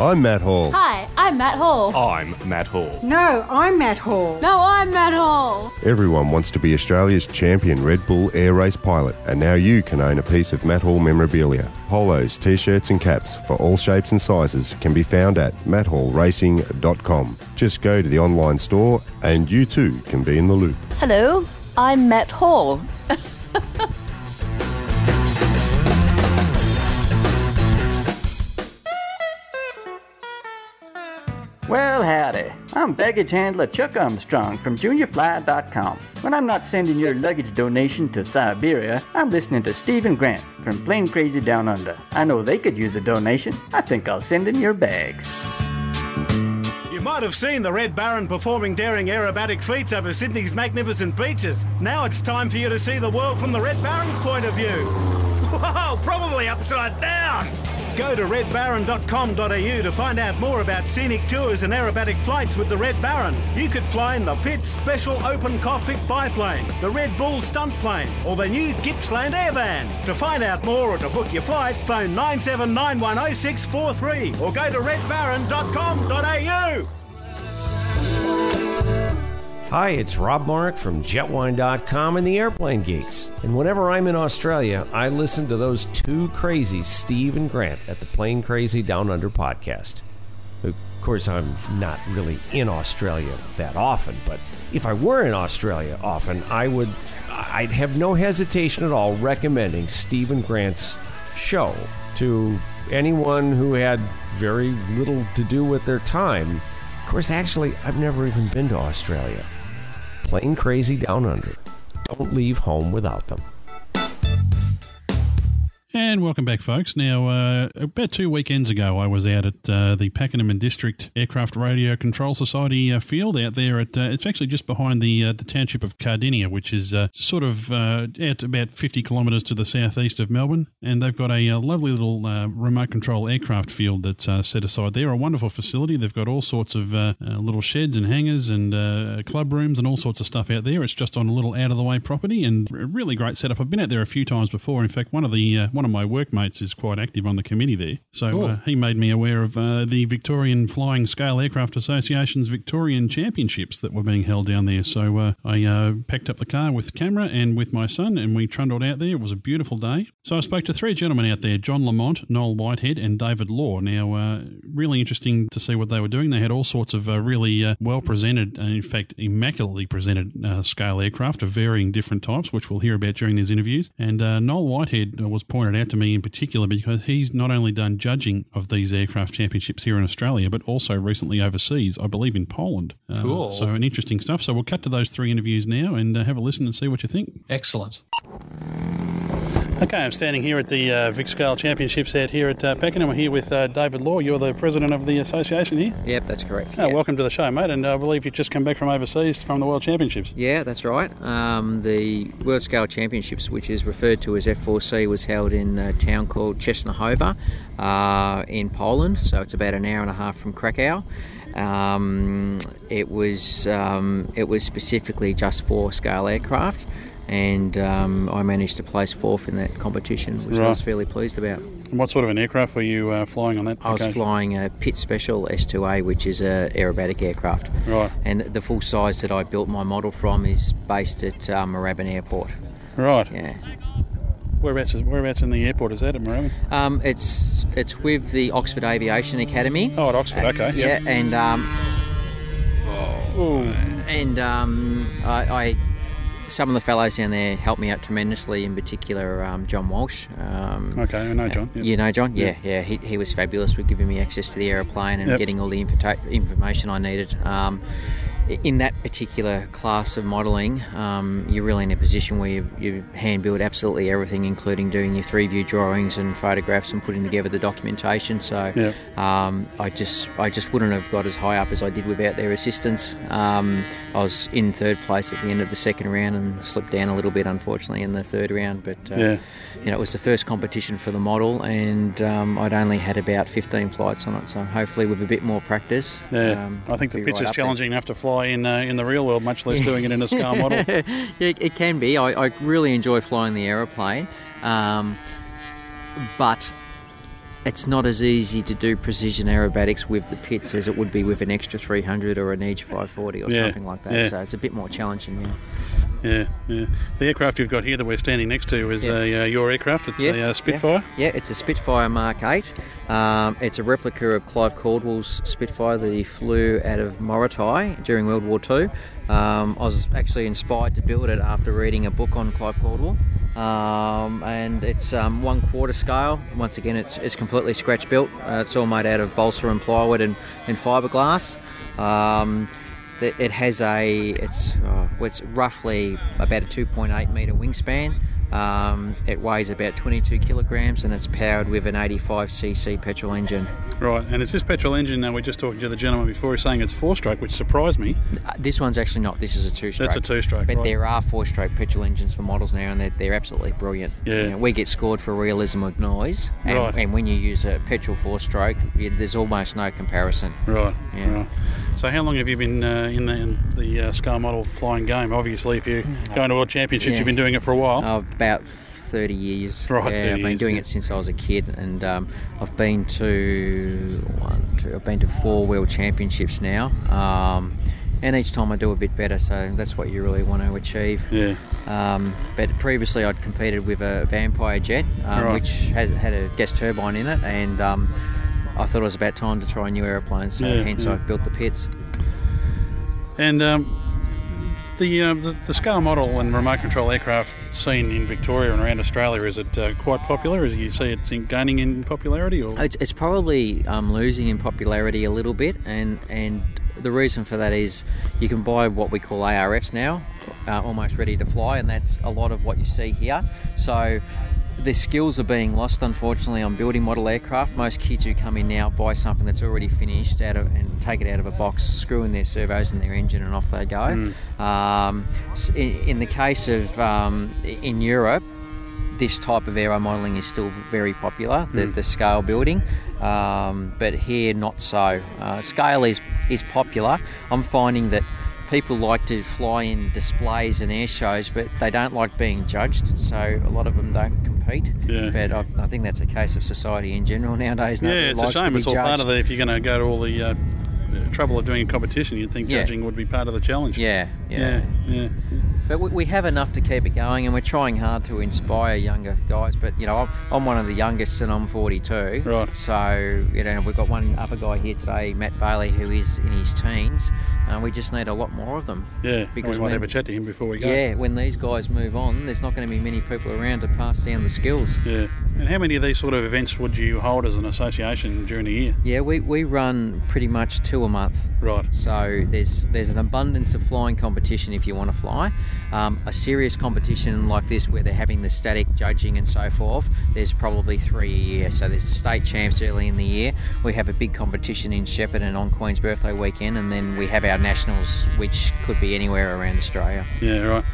I'm Matt Hall. Hi, I'm Matt Hall. I'm Matt Hall. No, I'm Matt Hall. No, I'm Matt Hall. Everyone wants to be Australia's champion Red Bull air race pilot, and now you can own a piece of Matt Hall memorabilia. Polos, t shirts, and caps for all shapes and sizes can be found at matthallracing.com. Just go to the online store, and you too can be in the loop. Hello, I'm Matt Hall. Well, howdy. I'm baggage handler Chuck Armstrong from JuniorFly.com. When I'm not sending your luggage donation to Siberia, I'm listening to Stephen Grant from Plane Crazy Down Under. I know they could use a donation. I think I'll send in your bags. You might have seen the Red Baron performing daring aerobatic feats over Sydney's magnificent beaches. Now it's time for you to see the world from the Red Baron's point of view. Whoa, probably upside down. Go to redbaron.com.au to find out more about scenic tours and aerobatic flights with the Red Baron. You could fly in the Pitts special open cockpit biplane, the Red Bull stunt plane, or the new Gippsland Airvan. To find out more or to book your flight, phone 97910643 or go to redbaron.com.au. Hi, it's Rob Mark from Jetwhine.com and the Airplane Geeks. And whenever I'm in Australia, I listen to those two crazies, Steve and Grant, at the Plane Crazy Down Under podcast. Of course, I'm not really in Australia that often, but if I were in Australia often, I would, I'd have no hesitation at all recommending Steve and Grant's show to anyone who had very little to do with their time. Of course, actually, I've never even been to Australia. Plane Crazy Down Under. Don't leave home without them. And welcome back, folks. Now, uh, about two weekends ago, I was out at uh, the Pakenham and District Aircraft Radio Control Society uh, field out there. At uh, it's actually just behind the uh, the township of Cardinia, which is uh, sort of out about fifty kilometres to the southeast of Melbourne. And they've got a, uh lovely little remote control aircraft field that's set aside there. A wonderful facility. They've got all sorts of little sheds and hangars and club rooms and all sorts of stuff out there. It's just on a little out of the way property and a really great setup. I've been out there a few times before. In fact, one of the one of my workmates is quite active on the committee there. So uh, he made me aware of uh, the Victorian Flying Scale Aircraft Association's Victorian Championships that were being held down there. So uh, I uh, packed up the car with camera and with my son, and we trundled out there. It was a beautiful day. So I spoke to three gentlemen out there: John Lamont, Noel Whitehead, and David Law. Now, uh, really interesting to see what they were doing. They had all sorts of uh, really uh, well presented, and in fact, immaculately presented uh, scale aircraft of varying different types, which we'll hear about during these interviews. And uh, Noel Whitehead was pointed out to me in particular because he's not only done judging of these aircraft championships here in Australia, but also recently overseas, I believe in Poland. Uh, Cool. So, an interesting stuff. So, we'll cut to those three interviews now and uh, have a listen and see what you think. Excellent. Okay, I'm standing here at the uh, Vic Scale Championships out here at uh, Pakenham. I'm here with uh, David Law. You're the president of the association here. Yep, that's correct. Oh, yeah. Welcome to the show, mate. And I believe you've just come back from overseas from the World Championships. Yeah, that's right. Um, the World Scale Championships, which is referred to as F4C, was held in a town called Częstochowa uh, in Poland. So it's about an hour and a half from Krakow. Um, it was um, it was specifically just for scale aircraft, and um, I managed to place fourth in that competition, which I was fairly pleased about. And what sort of an aircraft were you uh, flying on that? I was flying a Pitts Special S2A, which is an aerobatic aircraft. Right. And the full size that I built my model from is based at uh, Moorabbin Airport. Right. Yeah. Whereabouts, is, whereabouts in the airport is that at Moorabbin? Um, it's it's with the Oxford Aviation Academy. Oh, at Oxford, okay. Yeah, Yep. and um, Ooh. and um, I, I some of the fellows down there helped me out tremendously. In particular, um, John Walsh. Um, Okay, I know John. Yep. You know John? Yeah, Yep. yeah. He, he was fabulous with giving me access to the aeroplane and Yep. getting all the info- information I needed. Um, in that particular class of modelling, um, you're really in a position where you, you hand build absolutely everything, including doing your three view drawings and photographs and putting together the documentation. So um, I just I just wouldn't have got as high up as I did without their assistance. Um, I was in third place at the end of the second round and slipped down a little bit, unfortunately, in the third round. But uh, Yeah. you know, it was the first competition for the model, and um, I'd only had about 15 flights on it. So hopefully, with a bit more practice, Yeah, um, I think the pitch right is up there. challenging enough to fly in uh, in the real world, much less doing it in a scale model. yeah, it can be. I, I really enjoy flying the aeroplane, um, but it's not as easy to do precision aerobatics with the Pitts as it would be with an extra 300 or an Edge 540 or Yeah, something like that. yeah. So it's a bit more challenging. Yeah. Yeah, yeah. The aircraft you've got here that we're standing next to is Yeah. uh, uh, your aircraft. It's Yes, a uh, yeah. Spitfire. Yeah. it's a Spitfire Mark 8. Um, it's a replica of Clive Caldwell's Spitfire that he flew out of Morotai during World War II. Um, I was actually inspired to build it after reading a book on Clive Caldwell. Um, and it's um, one quarter scale. Once again, it's, it's completely scratch built. Uh, it's all made out of balsa and plywood and, and fiberglass. Um, it has a it's uh, it's roughly about a 2.8 meter wingspan. Um, it weighs about 22 kilograms and it's powered with an 85cc petrol engine. Right, and it's this petrol engine. Now we're just talking to the gentleman before. He's saying it's four-stroke, which surprised me. Uh, This one's actually not. This is a two-stroke. That's a two-stroke, But right. there are four-stroke petrol engines for models now, and they're, they're absolutely brilliant. Yeah. You know, we get scored for realism of noise, and, Right. and when you use a petrol four-stroke, yeah, there's almost no comparison. Right, Yeah. right. So how long have you been uh, in the, in the uh, scale model flying game? Obviously, if you're going to World Championships, Yeah. you've been doing it for a while. Oh, about 30 years. Right, Yeah, 30 I've been doing it since I was a kid, and um, I've been to one, two, I've been to four World Championships now. Um, and each time I do a bit better, so that's what you really want to achieve. Yeah. Um, but previously, I'd competed with a Vampire jet, um, Right. which has had a gas turbine in it, and um, I thought it was about time to try a new aeroplane, so Yeah, hence yeah. I built the Pitts. And um, the, uh, the the Scale model and remote control aircraft scene in Victoria and around Australia is it uh, quite popular? Is you see it's in gaining in popularity, or It's, it's probably um, losing in popularity a little bit, and and the reason for that is you can buy what we call ARFs now, uh, almost ready to fly, and that's a lot of what you see here. So. The skills are being lost, unfortunately, on building model aircraft. Most kids who come in now buy something that's already finished out of, and take it out of a box, screw in their servos and their engine, and off they go. Um, in, in the case of um, in Europe, this type of aero modelling is still very popular, the, Mm. the scale building, um, but here not so. Uh, scale is, is popular. I'm finding that people like to fly in displays and air shows, but they don't like being judged, so a lot of them don't compete. Yeah. But I, I think that's a case of society in general nowadays. yeah, it's a shame. It's all part of the. If you're going to go to all the uh, trouble of doing a competition, you'd think Yeah. judging would be part of the challenge. Yeah, yeah. yeah. yeah. But we, we have enough to keep it going, and we're trying hard to inspire younger guys. But you know, I'm, I'm one of the youngest, and I'm 42. Right. So you know, we've got one other guy here today, Matt Bailey, who is in his teens. Uh, we just need a lot more of them. Yeah, Because we might when- have a chat to him before we go. Yeah, when these guys move on, there's not going to be many people around to pass down the skills. Yeah. And how many of these sort of events would you hold as an association during the year? Yeah, we, we run pretty much two a month. Right. So there's there's an abundance of flying competition if you want to fly. Um, a serious competition like this where they're having the static judging and so forth, there's probably three a year. So there's the state champs early in the year. We have a big competition in Shepparton and on Queen's birthday weekend, and then we have our nationals, which could be anywhere around Australia. Yeah, right.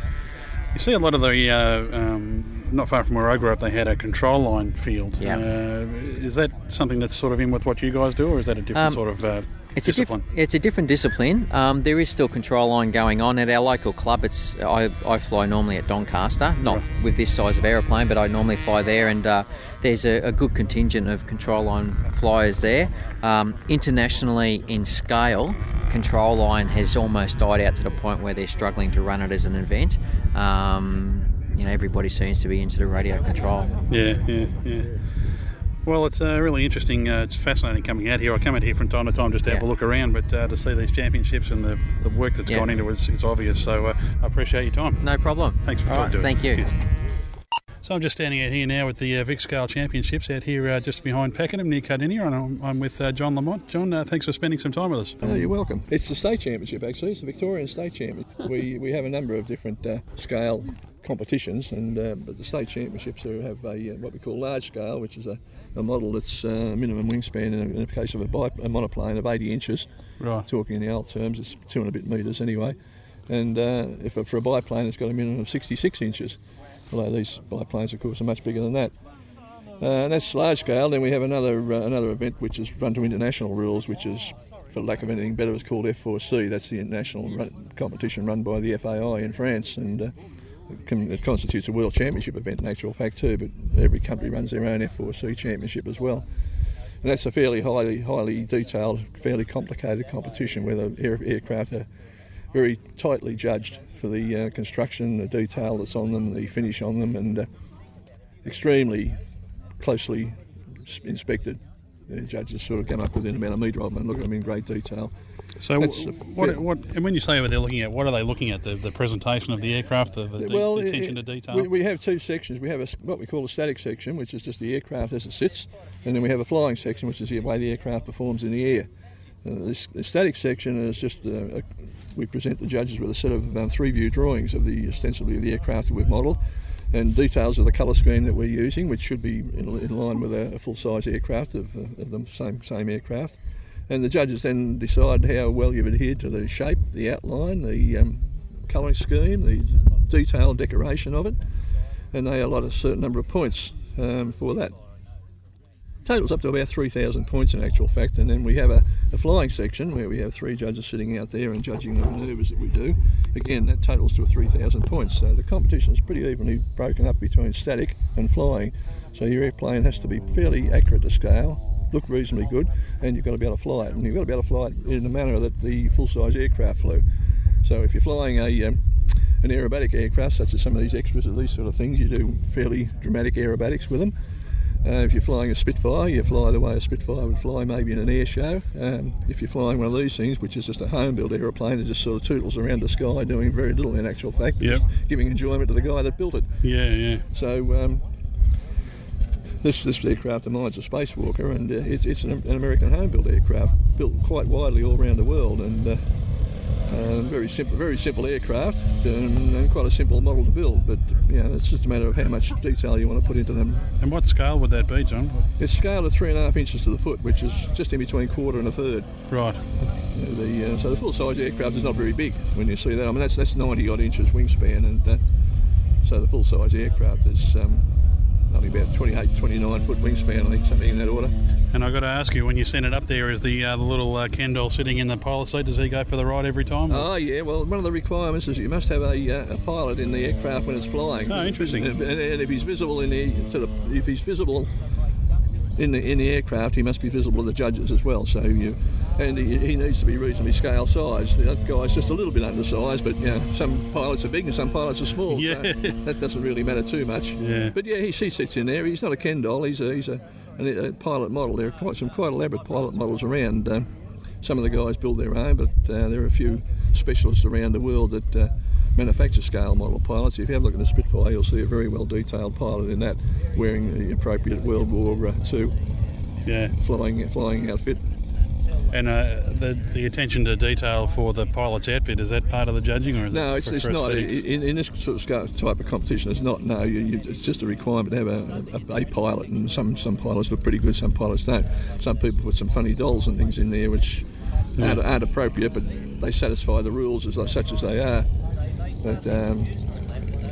You see a lot of the, uh, um, not far from where I grew up, they had a control line field. Yeah. Uh, is that something that's sort of in with what you guys do, or is that a different Um, sort of uh, It's discipline? a different. It's a different discipline. Um, there is still control line going on at our local club. It's I, I fly normally at Doncaster, not with this size of aeroplane, but I normally fly there, and uh, there's a, a good contingent of control line flyers there. Um, internationally, in scale, control line has almost died out to the point where they're struggling to run it as an event. Um, you know, everybody seems to be into the radio control. Yeah, yeah, yeah. Well, it's uh, really interesting. Uh, it's fascinating coming out here. I come out here from time to time just to have a look around, but uh, to see these championships and the, the work that's Yeah. gone into it is, is obvious. So uh, I appreciate your time. No problem. Thanks for All talking right, to us. thank you. Cheers. So I'm just standing out here now with the uh, Vic Scale Championships out here uh, just behind Pakenham near Cardinia, and I'm, I'm with uh, John Lamont. John, uh, thanks for spending some time with us. Oh, you're welcome. It's the state championship, actually. It's the Victorian State Championship. we we have a number of different uh, scale competitions, and uh, but the state championships have a uh, what we call large scale, which is a, a model that's uh, minimum wingspan in, in the case of a, bi- a monoplane of 80 inches. Right. Talking in the old terms, it's two and a bit metres anyway. And uh, if for a biplane, it's got a minimum of 66 inches. Although these biplanes, of course, are much bigger than that. And that's large scale. Then we have another another event which is run to international rules, which is, for lack of anything better, is called F4C. That's the international run, competition run by the FAI in France, and uh, it, con- it constitutes a world championship event in actual fact too. But every country runs their own F4C championship as well. And that's a fairly highly highly detailed, fairly complicated competition where the air, aircraft are very tightly judged for the uh, construction, the detail that's on them, the finish on them, and uh, extremely closely inspected. The judges sort of come up within about a metre of them and look at them in great detail. So, what, what, and when you say what they're looking at, what are they looking at? The, the presentation of the aircraft, the, the, de- well, the it- attention to detail? We, we have two sections. We have a, what we call a static section, which is just the aircraft as it sits, and then we have a flying section, which is the way the aircraft performs in the air. Uh, this, the static section is just uh, a, we present the judges with a set of um, three-view drawings of the ostensibly of the aircraft that we've modelled, and details of the colour scheme that we're using, which should be in, in line with a, a full-size aircraft of, uh, of the same same aircraft. And the judges then decide how well you've adhered to the shape, the outline, the um, colouring scheme, the detailed decoration of it, and they allot a certain number of points um, for that. Totals up to about 3,000 points in actual fact, and then we have a, a flying section where we have three judges sitting out there and judging the manoeuvres that we do. Again, that totals to 3,000 points. So the competition is pretty evenly broken up between static and flying. So your airplane has to be fairly accurate to scale, look reasonably good, and you've got to be able to fly it. And you've got to be able to fly it in the manner that the full-size aircraft flew. So if you're flying a um, an aerobatic aircraft, such as some of these extras of these sort of things, you do fairly dramatic aerobatics with them. Uh, if you're flying a Spitfire, you fly the way a Spitfire would fly maybe in an air show. Um, if you're flying one of these things, which is just a home-built aeroplane, it just sort of tootles around the sky, doing very little in actual fact, Yep. just giving enjoyment to the guy that built it. yeah, yeah. So um, this this aircraft of mine's a spacewalker, and uh, it's, it's an, an American home-built aircraft, built quite widely all around the world, and uh, uh, very simple, very simple aircraft, um, and quite a simple model to build. But you know, it's just a matter of how much detail you want to put into them. And what scale would that be, John? It's scaled at three and a half inches to the foot, which is just in between quarter and a third. Right. Uh, The, uh, so the full-size aircraft is not very big when you see that. I mean, that's that's 90 odd inches wingspan, and uh, so the full-size aircraft is um, only about 28, 29 foot wingspan, I think, something in that order. And I've got to ask you, when you send it up there, is the uh, the little uh, Ken doll sitting in the pilot seat? Does he go for the ride every time? Oh yeah, well one of the requirements is you must have a, uh, a pilot in the aircraft when it's flying. Oh, interesting. And, and if he's visible in the to the if he's visible in the in the aircraft, he must be visible to the judges as well. So you and he, he needs to be reasonably scale sized. That guy's just a little bit undersized, but you know, some pilots are big and some pilots are small. Yeah. So that doesn't really matter too much. Yeah. But yeah, he, he sits in there. He's not a Ken doll. He's a he's a, a, a pilot model. There are quite some quite elaborate pilot models around. Um, some of the guys build their own, but uh, there are a few specialists around the world that uh, manufacture scale model pilots. If you have a look at a Spitfire, you'll see a very well detailed pilot in that, wearing the appropriate World War II Yeah. flying flying outfit. And uh, the the attention to detail for the pilot's outfit is that part of the judging, or is No, it it's, for- it's for not. In, in this sort of type of competition, it's not. No, you, you, it's just a requirement to have a, a, a pilot, and some some pilots look pretty good, some pilots don't. Some people put some funny dolls and things in there, which aren't, aren't appropriate, but they satisfy the rules as such as they are. But um,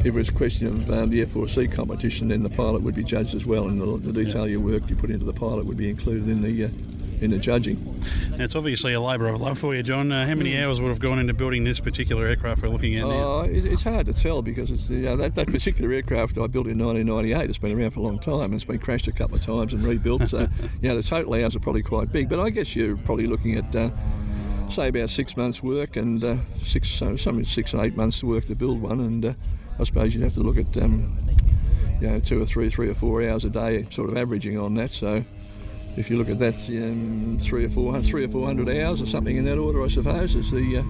if it was a question of um, the F4C competition, then the pilot would be judged as well, and the, the detail you work you put into the pilot would be included in the uh, in the judging. Now, it's obviously a labour of love for you, John. Uh, how many hours would have gone into building this particular aircraft we're looking at now? Oh, it's hard to tell because it's you know, that, that particular aircraft I built in 1998. It's been around for a long time. and It's been crashed a couple of times and rebuilt. So, you know, the total hours are probably quite big. But I guess you're probably looking at, uh, say, about six months' work and uh, six, so some six and eight months' work to build one. And uh, I suppose you'd have to look at. Um, you know, two or three, three or four hours a day, sort of averaging on that. So if you look at that, um, three or four, three or four hundred hours or something in that order, I suppose, is the uh,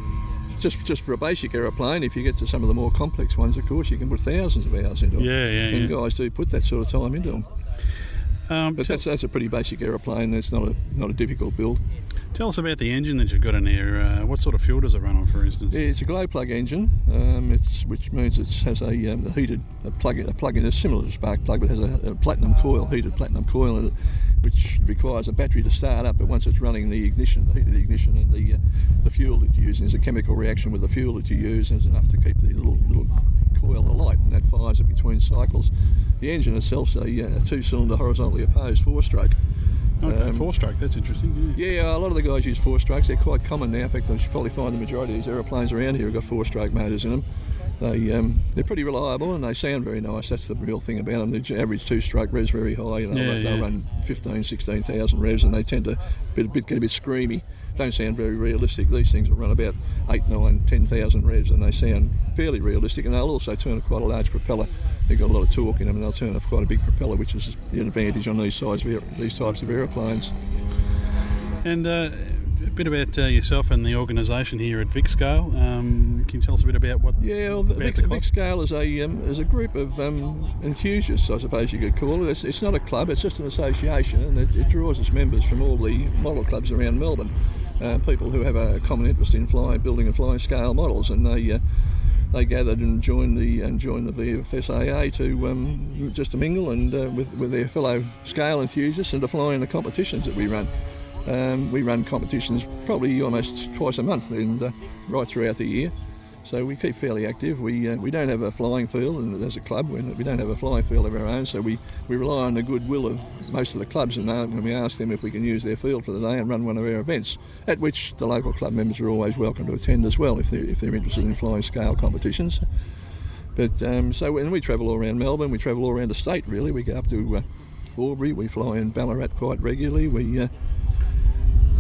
just just for a basic aeroplane. If you get to some of the more complex ones, of course, you can put thousands of hours into them. Yeah, yeah, And yeah. guys do put that sort of time into them. Um, but that's that's a pretty basic aeroplane. It's not a not a difficult build. Tell us about the engine that you've got in there. Uh, what sort of fuel does it run on, for instance? Yeah, it's a glow plug engine, um, it's, which means it has a, um, a heated a plug a plug in. It's similar to a spark plug, but has a, a platinum coil, heated platinum coil in it, which requires a battery to start up. But once it's running, the ignition, the heat of the ignition, and the uh, the fuel that you're using is a chemical reaction with the fuel that you use, and it's enough to keep the little little coil alight, and that fires it between cycles. The engine itself's a, uh, a two-cylinder horizontally opposed four-stroke. Okay, four-stroke. That's interesting. Yeah. Yeah, a lot of the guys use four strokes. They're quite common now. In fact, you probably find the majority of these aeroplanes around here have got four stroke motors in them. They, um, they're pretty reliable and they sound very nice. That's the real thing about them. The average two stroke revs very high. You know, Yeah, they, they'll run 15, 16,000 revs and they tend to bit, bit, get a bit screamy. Don't sound very realistic. These things will run about 8, 9, 10,000 revs and they sound fairly realistic. And they'll also turn quite a large propeller. They've got a lot of torque in them and they'll turn off quite a big propeller, which is an advantage on these size these types of aeroplanes. And uh, a bit about uh, yourself and the organisation here at Vic Scale. Um, can you tell us a bit about what? Yeah, well, about Vic, the club? Scale is a um, is a group of um, enthusiasts, I suppose you could call it. It's, it's not a club; it's just an association, and it, it draws its members from all the model clubs around Melbourne. Uh, people who have a common interest in flying, building and flying scale models, and they. Uh, they gathered and joined the and joined the VFSAA to um, just to mingle and uh, with with their fellow scale enthusiasts and to fly in the competitions that we run. Um, we run competitions probably almost twice a month and uh, right throughout the year. So we keep fairly active. We uh, we don't have a flying field, and as a club, we don't have a flying field of our own. So we, we rely on the goodwill of most of the clubs, and uh, when we ask them if we can use their field for the day and run one of our events, at which the local club members are always welcome to attend as well if they're if they're interested in flying scale competitions. But um, so when we travel all around Melbourne, we travel all around the state. Really, we go up to uh, Albury. We fly in Ballarat quite regularly. We uh,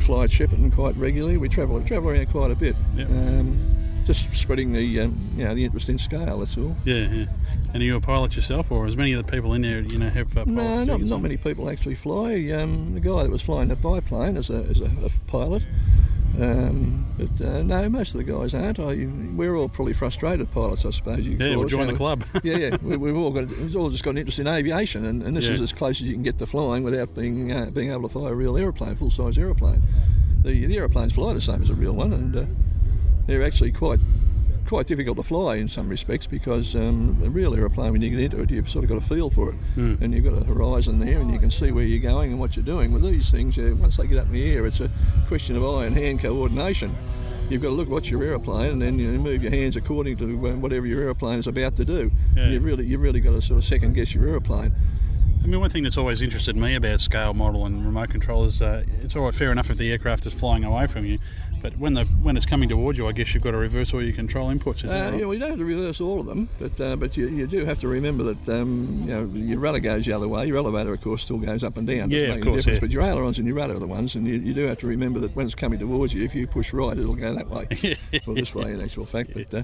fly at Shepparton quite regularly. We travel travel around quite a bit. Um, just spreading the um, you know the interest in scale. That's all. Yeah, yeah. And are you a pilot yourself, or as many of the people in there, you know, have uh, pilots No, not, not many people actually fly. Um, the guy that was flying the biplane is a, is a, a pilot. Um, but uh, no, most of the guys aren't. I, we're all probably frustrated pilots, I suppose. You Yeah, well, join the club. yeah, yeah. We, we've all got we've all just got an interest in aviation, and, and this Yeah. is as close as you can get to flying without being uh, being able to fly a real aeroplane, full size aeroplane. The, the aeroplanes fly the same as a real one, and uh, they're actually quite quite difficult to fly in some respects because um, a real aeroplane, when you get into it, you've sort of got a feel for it, Hmm. and you've got a horizon there, and you can see where you're going and what you're doing. With these things, uh, once they get up in the air, it's a question of eye and hand coordination. You've got to look what's your aeroplane, and then you move your hands according to um, whatever your aeroplane is about to do. Yeah. You really, you really got to sort of second guess your aeroplane. I mean, one thing that's always interested me about scale model and remote control is uh, it's all right, fair enough if the aircraft is flying away from you, but when the when it's coming towards you, I guess you've got to reverse all your control inputs. Is Uh, right? yeah, well, you don't have to reverse all of them, but uh, but you, you do have to remember that um, you know your rudder goes the other way. Your elevator, of course, still goes up and down. Yeah, of course, yeah. But your ailerons and your rudder are the ones, and you, you do have to remember that when it's coming towards you, if you push right, it'll go that way, or this way, in actual fact. But uh,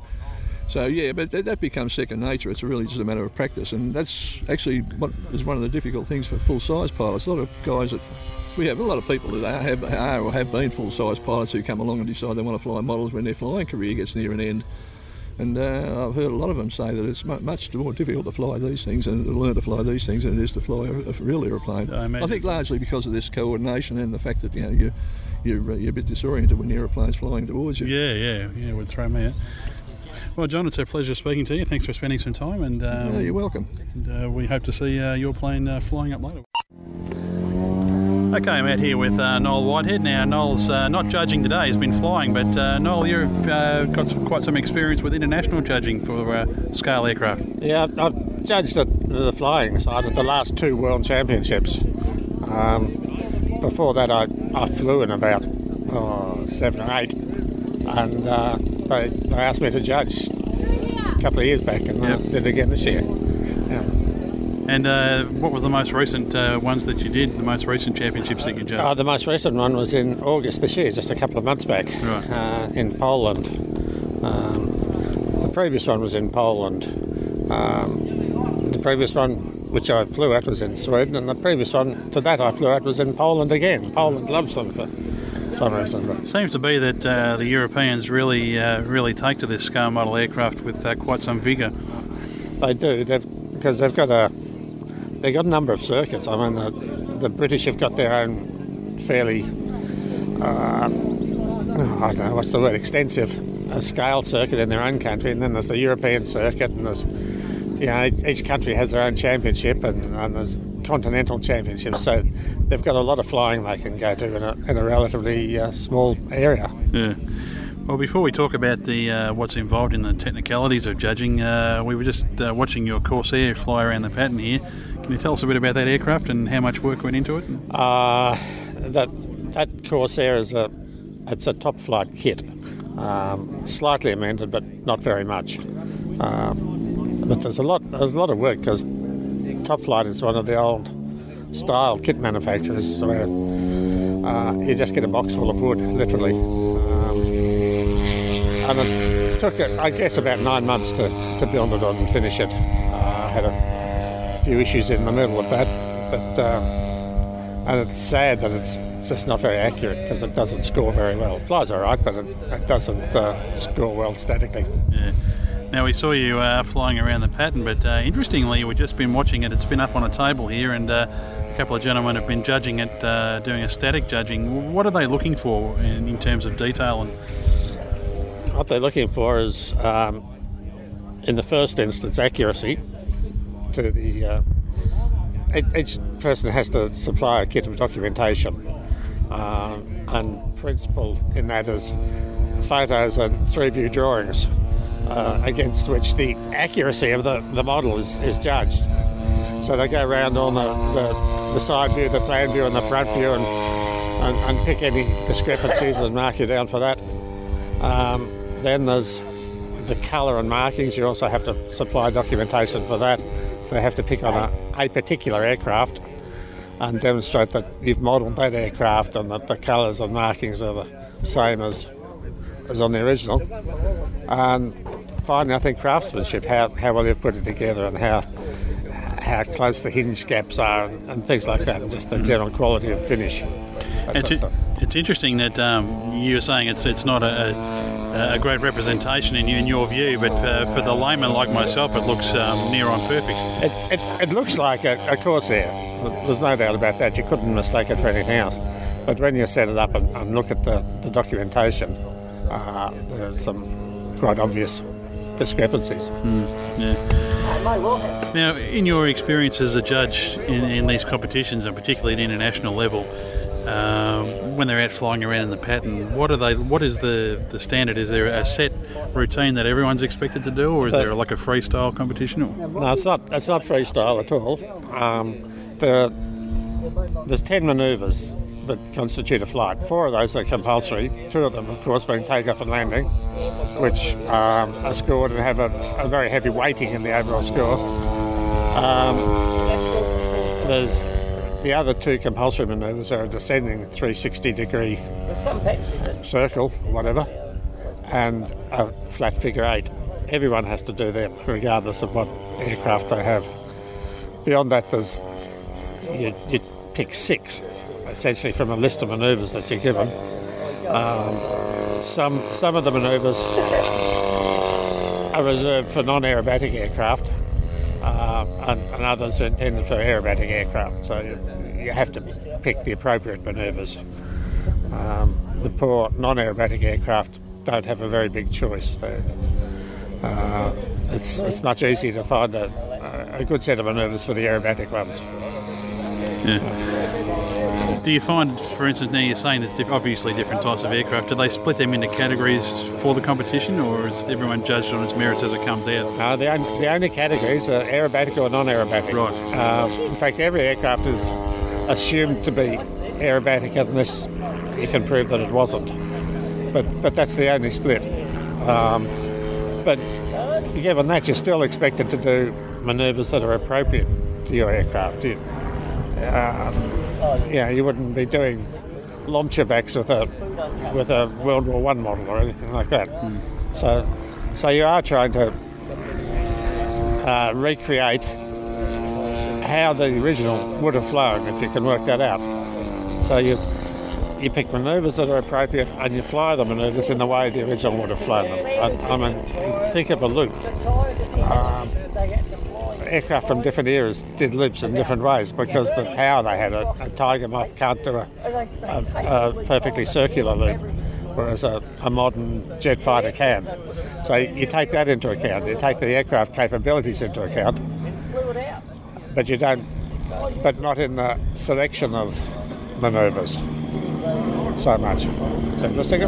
so yeah, but that, that becomes second nature. It's really just a matter of practice, and that's actually what is one of the difficult things for full-size pilots. A lot of guys that we have a lot of people that are, have, are or have been full-size pilots who come along and decide they want to fly models when their flying career gets near an end. And uh, I've heard a lot of them say that it's much more difficult to fly these things and to learn to fly these things than it is to fly a, real aeroplane. I imagine. think largely because of this coordination and the fact that you know you you're, uh, you're a bit disoriented when the aeroplane's flying towards you. Yeah, yeah, yeah, it would throw me out. Well, John, it's a pleasure speaking to you. Thanks for spending some time, and um, Yeah, you're welcome. And uh, we hope to see uh, your plane uh, flying up later. Okay, I'm out here with uh, Noel Whitehead. Now, Noel's uh, not judging today; he's been flying. But uh, Noel, you've uh, got some, quite some experience with international judging for uh, scale aircraft. Yeah, I've judged the, the flying side at the last two World Championships. Um, before that, I, I flew in about oh, seven or eight, and uh, they, they asked me to judge a couple of years back, and I did it again this year. Yeah. And uh, what was the most recent uh, ones that you did? The most recent championships that you judged? Uh, the most recent one was in August this year, just a couple of months back, Right. uh, in Poland. Um, the previous one was in Poland. Um, the previous one which I flew at, was in Sweden, and the previous one to that I flew at was in Poland again. Poland loves them for reason. But Seems to be that uh, the Europeans really, uh, really take to this scale model aircraft with uh, quite some vigour. They do, they've, because they've got a they've got a number of circuits. I mean, the, the British have got their own fairly, uh, I don't know what's the word, extensive uh, scale circuit in their own country, and then there's the European circuit, and there's you know each country has their own championship, and, and there's continental championships. So they've got a lot of flying they can go to in a, in a relatively uh, small area. Yeah. Well, before we talk about the uh, what's involved in the technicalities of judging, uh, we were just uh, watching your Corsair fly around the pattern here. Can you tell us a bit about that aircraft and how much work went into it? Uh, that that Corsair is a it's a top flight kit, um, slightly amended, but not very much. Um, but there's a lot there's a lot of work because Top Flight is one of the old style kit manufacturers where uh, you just get a box full of wood, literally. Um, and it took, I guess, about nine months to, to build it and finish it. Uh, I had a few issues in the middle of that, but um, and it's sad that it's just not very accurate because it doesn't score very well. It flies all right, but it, it doesn't uh, score well statically. Yeah. Now we saw you uh, flying around the pattern, but uh, interestingly, we've just been watching it. It's been up on a table here, and uh, a couple of gentlemen have been judging it, uh, doing a static judging. What are they looking for in, in terms of detail? And What they're looking for is, um, in the first instance, accuracy to the. Uh, each- person has to supply a kit of documentation, uh, and principle in that is photos and three-view drawings uh, against which the accuracy of the, the model is, is judged. So they go around on the, the, the side view, the plan view, and the front view, and, and, and pick any discrepancies and mark you down for that. Um, then there's the colour and markings. You also have to supply documentation for that. So you have to pick on a, a particular aircraft and demonstrate that you've modelled that aircraft and that the colours and markings are the same as, as on the original. And finally, I think craftsmanship, how, how well they've put it together and how how close the hinge gaps are and, and things like that, and just the general quality of finish. It's, sort of stuff. it's interesting that um, you were saying it's it's not a, a, a great representation in, in your view, but for, for the layman like myself, it looks um, near on perfect. It, it, it looks like a, a Corsair. There's no doubt about that. You couldn't mistake it for anything else. But when you set it up and, and look at the, the documentation, uh, there's some quite obvious discrepancies. yeah. Now, in your experience as a judge in, in these competitions, and particularly at international level, um, when they're out flying around in the pattern, what are they? What is the, the standard? Is there a set routine that everyone's expected to do, or is But- there like a freestyle competition? Or? No, it's not. It's not freestyle at all. Um, there are, there's ten manoeuvres that constitute a flight. Four of those are compulsory. Two of them, of course, being takeoff and landing, which um, are scored and have a, a very heavy weighting in the overall score. Um, there's the other two compulsory manoeuvres are a descending 360 degree circle, whatever, and a flat figure eight. Everyone has to do them, regardless of what aircraft they have. Beyond that, there's you, you pick six, essentially from a list of manoeuvres that you're given. Um, some some of the manoeuvres are reserved for non-aerobatic aircraft, uh, and, and others are intended for aerobatic aircraft. So you, you have to pick the appropriate manoeuvres. Um, the poor non-aerobatic aircraft don't have a very big choice. Uh, it's, it's much easier to find a, a good set of manoeuvres for the aerobatic ones. Yeah. Do you find, for instance, now you're saying there's diff- obviously different types of aircraft. Do they split them into categories for the competition, or is everyone judged on its merits as it comes out? Uh, the, only, the only categories are aerobatic or non-aerobatic. Right. Um, in fact, every aircraft is assumed to be aerobatic unless you can prove that it wasn't. But but that's the only split. Um, but given that, you're still expected to do manoeuvres that are appropriate to your aircraft. You, um, yeah, you wouldn't be doing Lomcevaks with a with a World War One model or anything like that. So so you are trying to uh, recreate how the original would have flown, if you can work that out. So you you pick manoeuvres that are appropriate and you fly the manoeuvres in the way the original would have flown them. I, I mean, think of a loop. Um, aircraft from different eras did loops in different ways because the power they had. A, a Tiger Moth can't do a, a, a perfectly circular loop, whereas a, modern jet fighter can. So you take that into account. You take the aircraft capabilities into account, but you don't, but not in the selection of manoeuvres so much. It's interesting.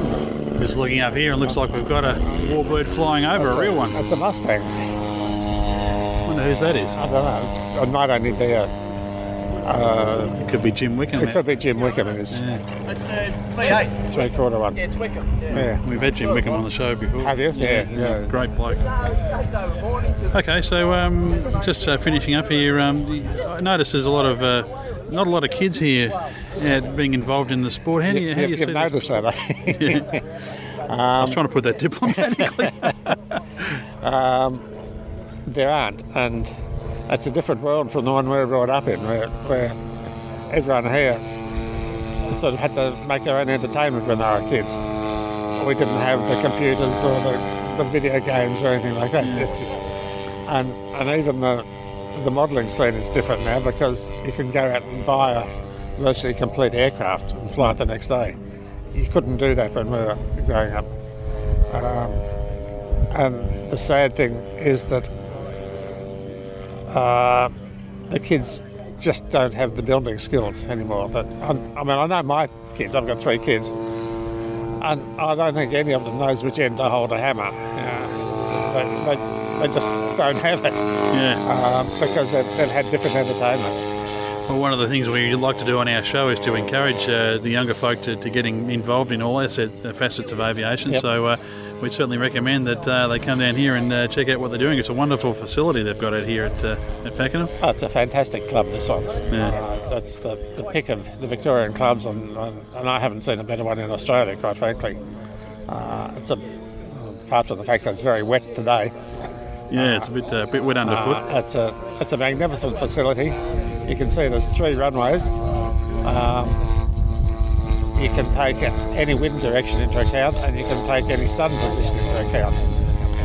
Just looking up here, and looks like we've got a warbird flying over, That's a real one. That's a Mustang. Wonder whose that is. I don't know. It might only be a. Uh, it could be Jim Wickham. It could be Jim Wickham in his That's uh, V8. three quarter one. Yeah, it's Wickham. Yeah. Yeah. We've had Jim Wickham on the show before. Have you? Yeah, yeah. Great bloke. Okay, so um, just uh, finishing up here, um, I notice there's a lot of uh, not a lot of kids here uh, being involved in the sport. How do you, how do you You've see this? noticed that, eh? I was trying to put that diplomatically. there aren't, and it's a different world from the one we were brought up in, where, where everyone here sort of had to make their own entertainment when they were kids. We didn't have the computers or the, the video games or anything like that. And and even the the modelling scene is different now because you can go out and buy a virtually complete aircraft and fly it the next day. You couldn't do that when we were growing up. Um, and the sad thing is that uh, the kids just don't have the building skills anymore. That I, mean, I know my kids. I've got three kids, and I don't think any of them knows which end to hold a hammer. Yeah. They, they, they just don't have it. Yeah. Um, because they've, they've had different entertainment. Well, one of the things we like to do on our show is to encourage uh, the younger folk to, to getting involved in all facets of aviation. Yep. So uh, we certainly recommend that uh, they come down here and uh, check out what they're doing. It's a wonderful facility they've got out here at, uh, at Pakenham. Oh, it's a fantastic club, this one. Yeah. Uh, it's the, the pick of the Victorian clubs, and, and, and I haven't seen a better one in Australia, quite frankly. Uh, it's a, apart from the fact that it's very wet today. Yeah, it's a bit uh, bit wet underfoot. Uh, it's a it's a magnificent facility. You can see there's three runways. Um, you can take any wind direction into account, and you can take any sun position into account.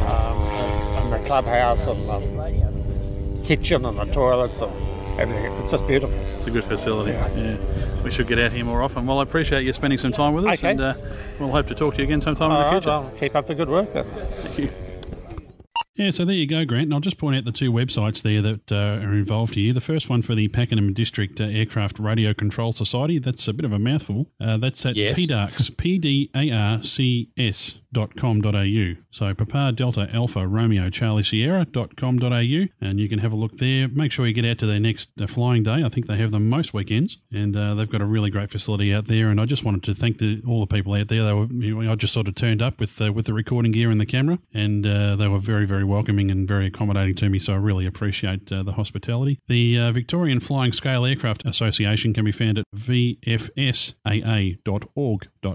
Um, and, and the clubhouse and the kitchen and the toilets and everything. It's just beautiful. It's a good facility. Yeah. yeah. We should get out here more often. Well, I appreciate you spending some time with us, Okay. and uh, we'll hope to talk to you again sometime All in the right, future. well, keep up the good work then. Thank you. Yeah, so there you go, Grant. And I'll just point out the two websites there that uh, are involved here. The first one for the Pakenham District uh, Aircraft Radio Control Society. That's a bit of a mouthful. Uh, that's at Yes. PDARCS, P-D-A-R-C-S dot com dot au. So Papa Delta Alpha Romeo Charlie Sierra dot com dot au, and you can have a look there. Make sure you get out to their next uh, flying day. I think they have them most weekends, and uh, they've got a really great facility out there. And I just wanted to thank the, all the people out there. They were, you know, I just sort of turned up with uh, with the recording gear and the camera, and uh, they were very very welcoming and very accommodating to me. So I really appreciate uh, the hospitality. The uh, Victorian Flying Scale Aircraft Association can be found at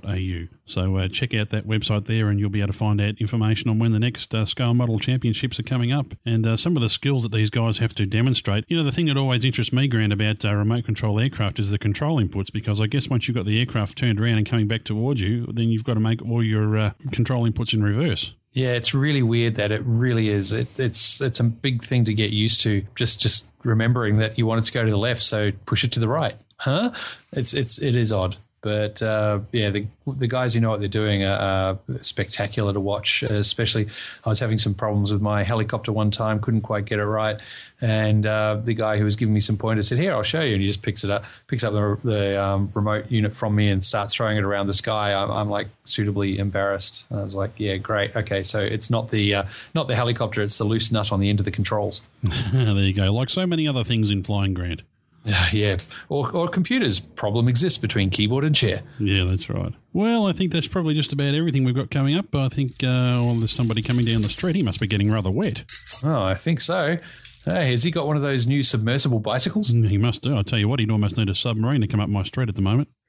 vfsaa.org.au. So uh, check out that website there, and you'll be able to find out information on when the next uh, scale model championships are coming up, and uh, some of the skills that these guys have to demonstrate. You know, the thing that always interests me, Grant, about uh, remote control aircraft is the control inputs, because I guess once you've got the aircraft turned around and coming back towards you, then you've got to make all your uh, control inputs in reverse. Yeah, it's really weird that it really is. It, it's it's a big thing to get used to. Just just remembering that you want it to go to the left, so push it to the right. Huh? It's it's it is odd, but uh, yeah, the the guys who know what they're doing are, are spectacular to watch. Especially, I was having some problems with my helicopter one time, couldn't quite get it right, and uh, the guy who was giving me some pointers said, "Here, I'll show you," and he just picks it up, picks up the, the um, remote unit from me, and starts throwing it around the sky. I'm, I'm like suitably embarrassed. I was like, "Yeah, great, okay." So it's not the uh, not the helicopter; it's the loose nut on the end of the controls. there you go. Like so many other things in flying, Grant. Yeah, yeah. Or, or computers. Problem exists between keyboard and chair. Yeah, that's right. Well, I think that's probably just about everything we've got coming up. I think uh, well, there's somebody coming down the street. He must be getting rather wet. Oh, I think so. Hey, has he got one of those new submersible bicycles? He must do. I tell you what, he'd almost need a submarine to come up my street at the moment.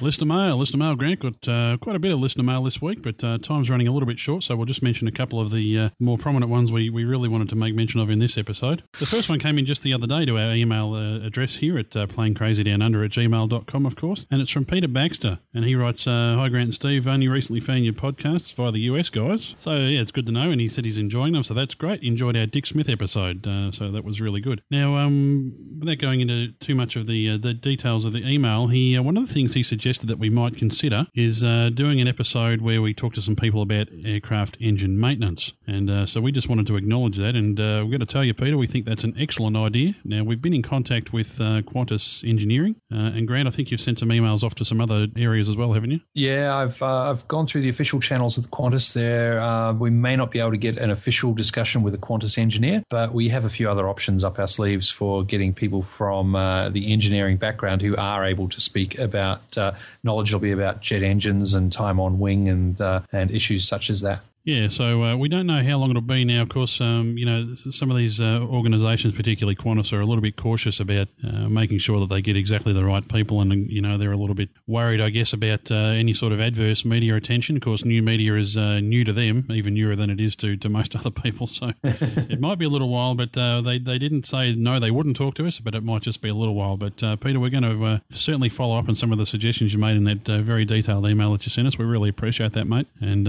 Listener mail, listener mail. Grant got uh, quite a bit of listener mail this week, but uh, time's running a little bit short, so we'll just mention a couple of the uh, more prominent ones we, we really wanted to make mention of in this episode. The first one came in just the other day to our email uh, address here at uh, planecrazydownunder at gmail.com, of course, and it's from Peter Baxter, and he writes, uh, Hi Grant and Steve, only recently found your podcasts via the US guys, so yeah, it's good to know, and he said he's enjoying them, so that's great. Enjoyed our Dick Smith episode, uh, so that was really good. Now, um, without going into too much of the the details of the email, he one of the things he suggested that we might consider is uh, doing an episode where we talk to some people about aircraft engine maintenance, and uh, so we just wanted to acknowledge that, and uh, we're going to tell you, Peter, we think that's an excellent idea. Now, we've been in contact with uh, Qantas Engineering, uh, and Grant, I think you've sent some emails off to some other areas as well, haven't you? Yeah, I've uh, I've gone through the official channels with Qantas. There, we may not be able to get an official discussion with a Qantas engineer, but we have a few other options up our sleeves for getting people from the engineering background who are able to speak about uh, knowledgeably about jet engines and time on wing and uh, and issues such as that. Yeah, so uh, we don't know how long it'll be now. Of course, um, you know, some of these uh, organisations, particularly Qantas, are a little bit cautious about uh, making sure that they get exactly the right people, and you know, they're a little bit worried, I guess, about uh, any sort of adverse media attention. Of course, new media is uh, new to them, even newer than it is to, to most other people. So it might be a little while, but uh, they they didn't say no, they wouldn't talk to us, but it might just be a little while. But Peter, we're going to certainly follow up on some of the suggestions you made in that very detailed email that you sent us. We really appreciate that, mate, and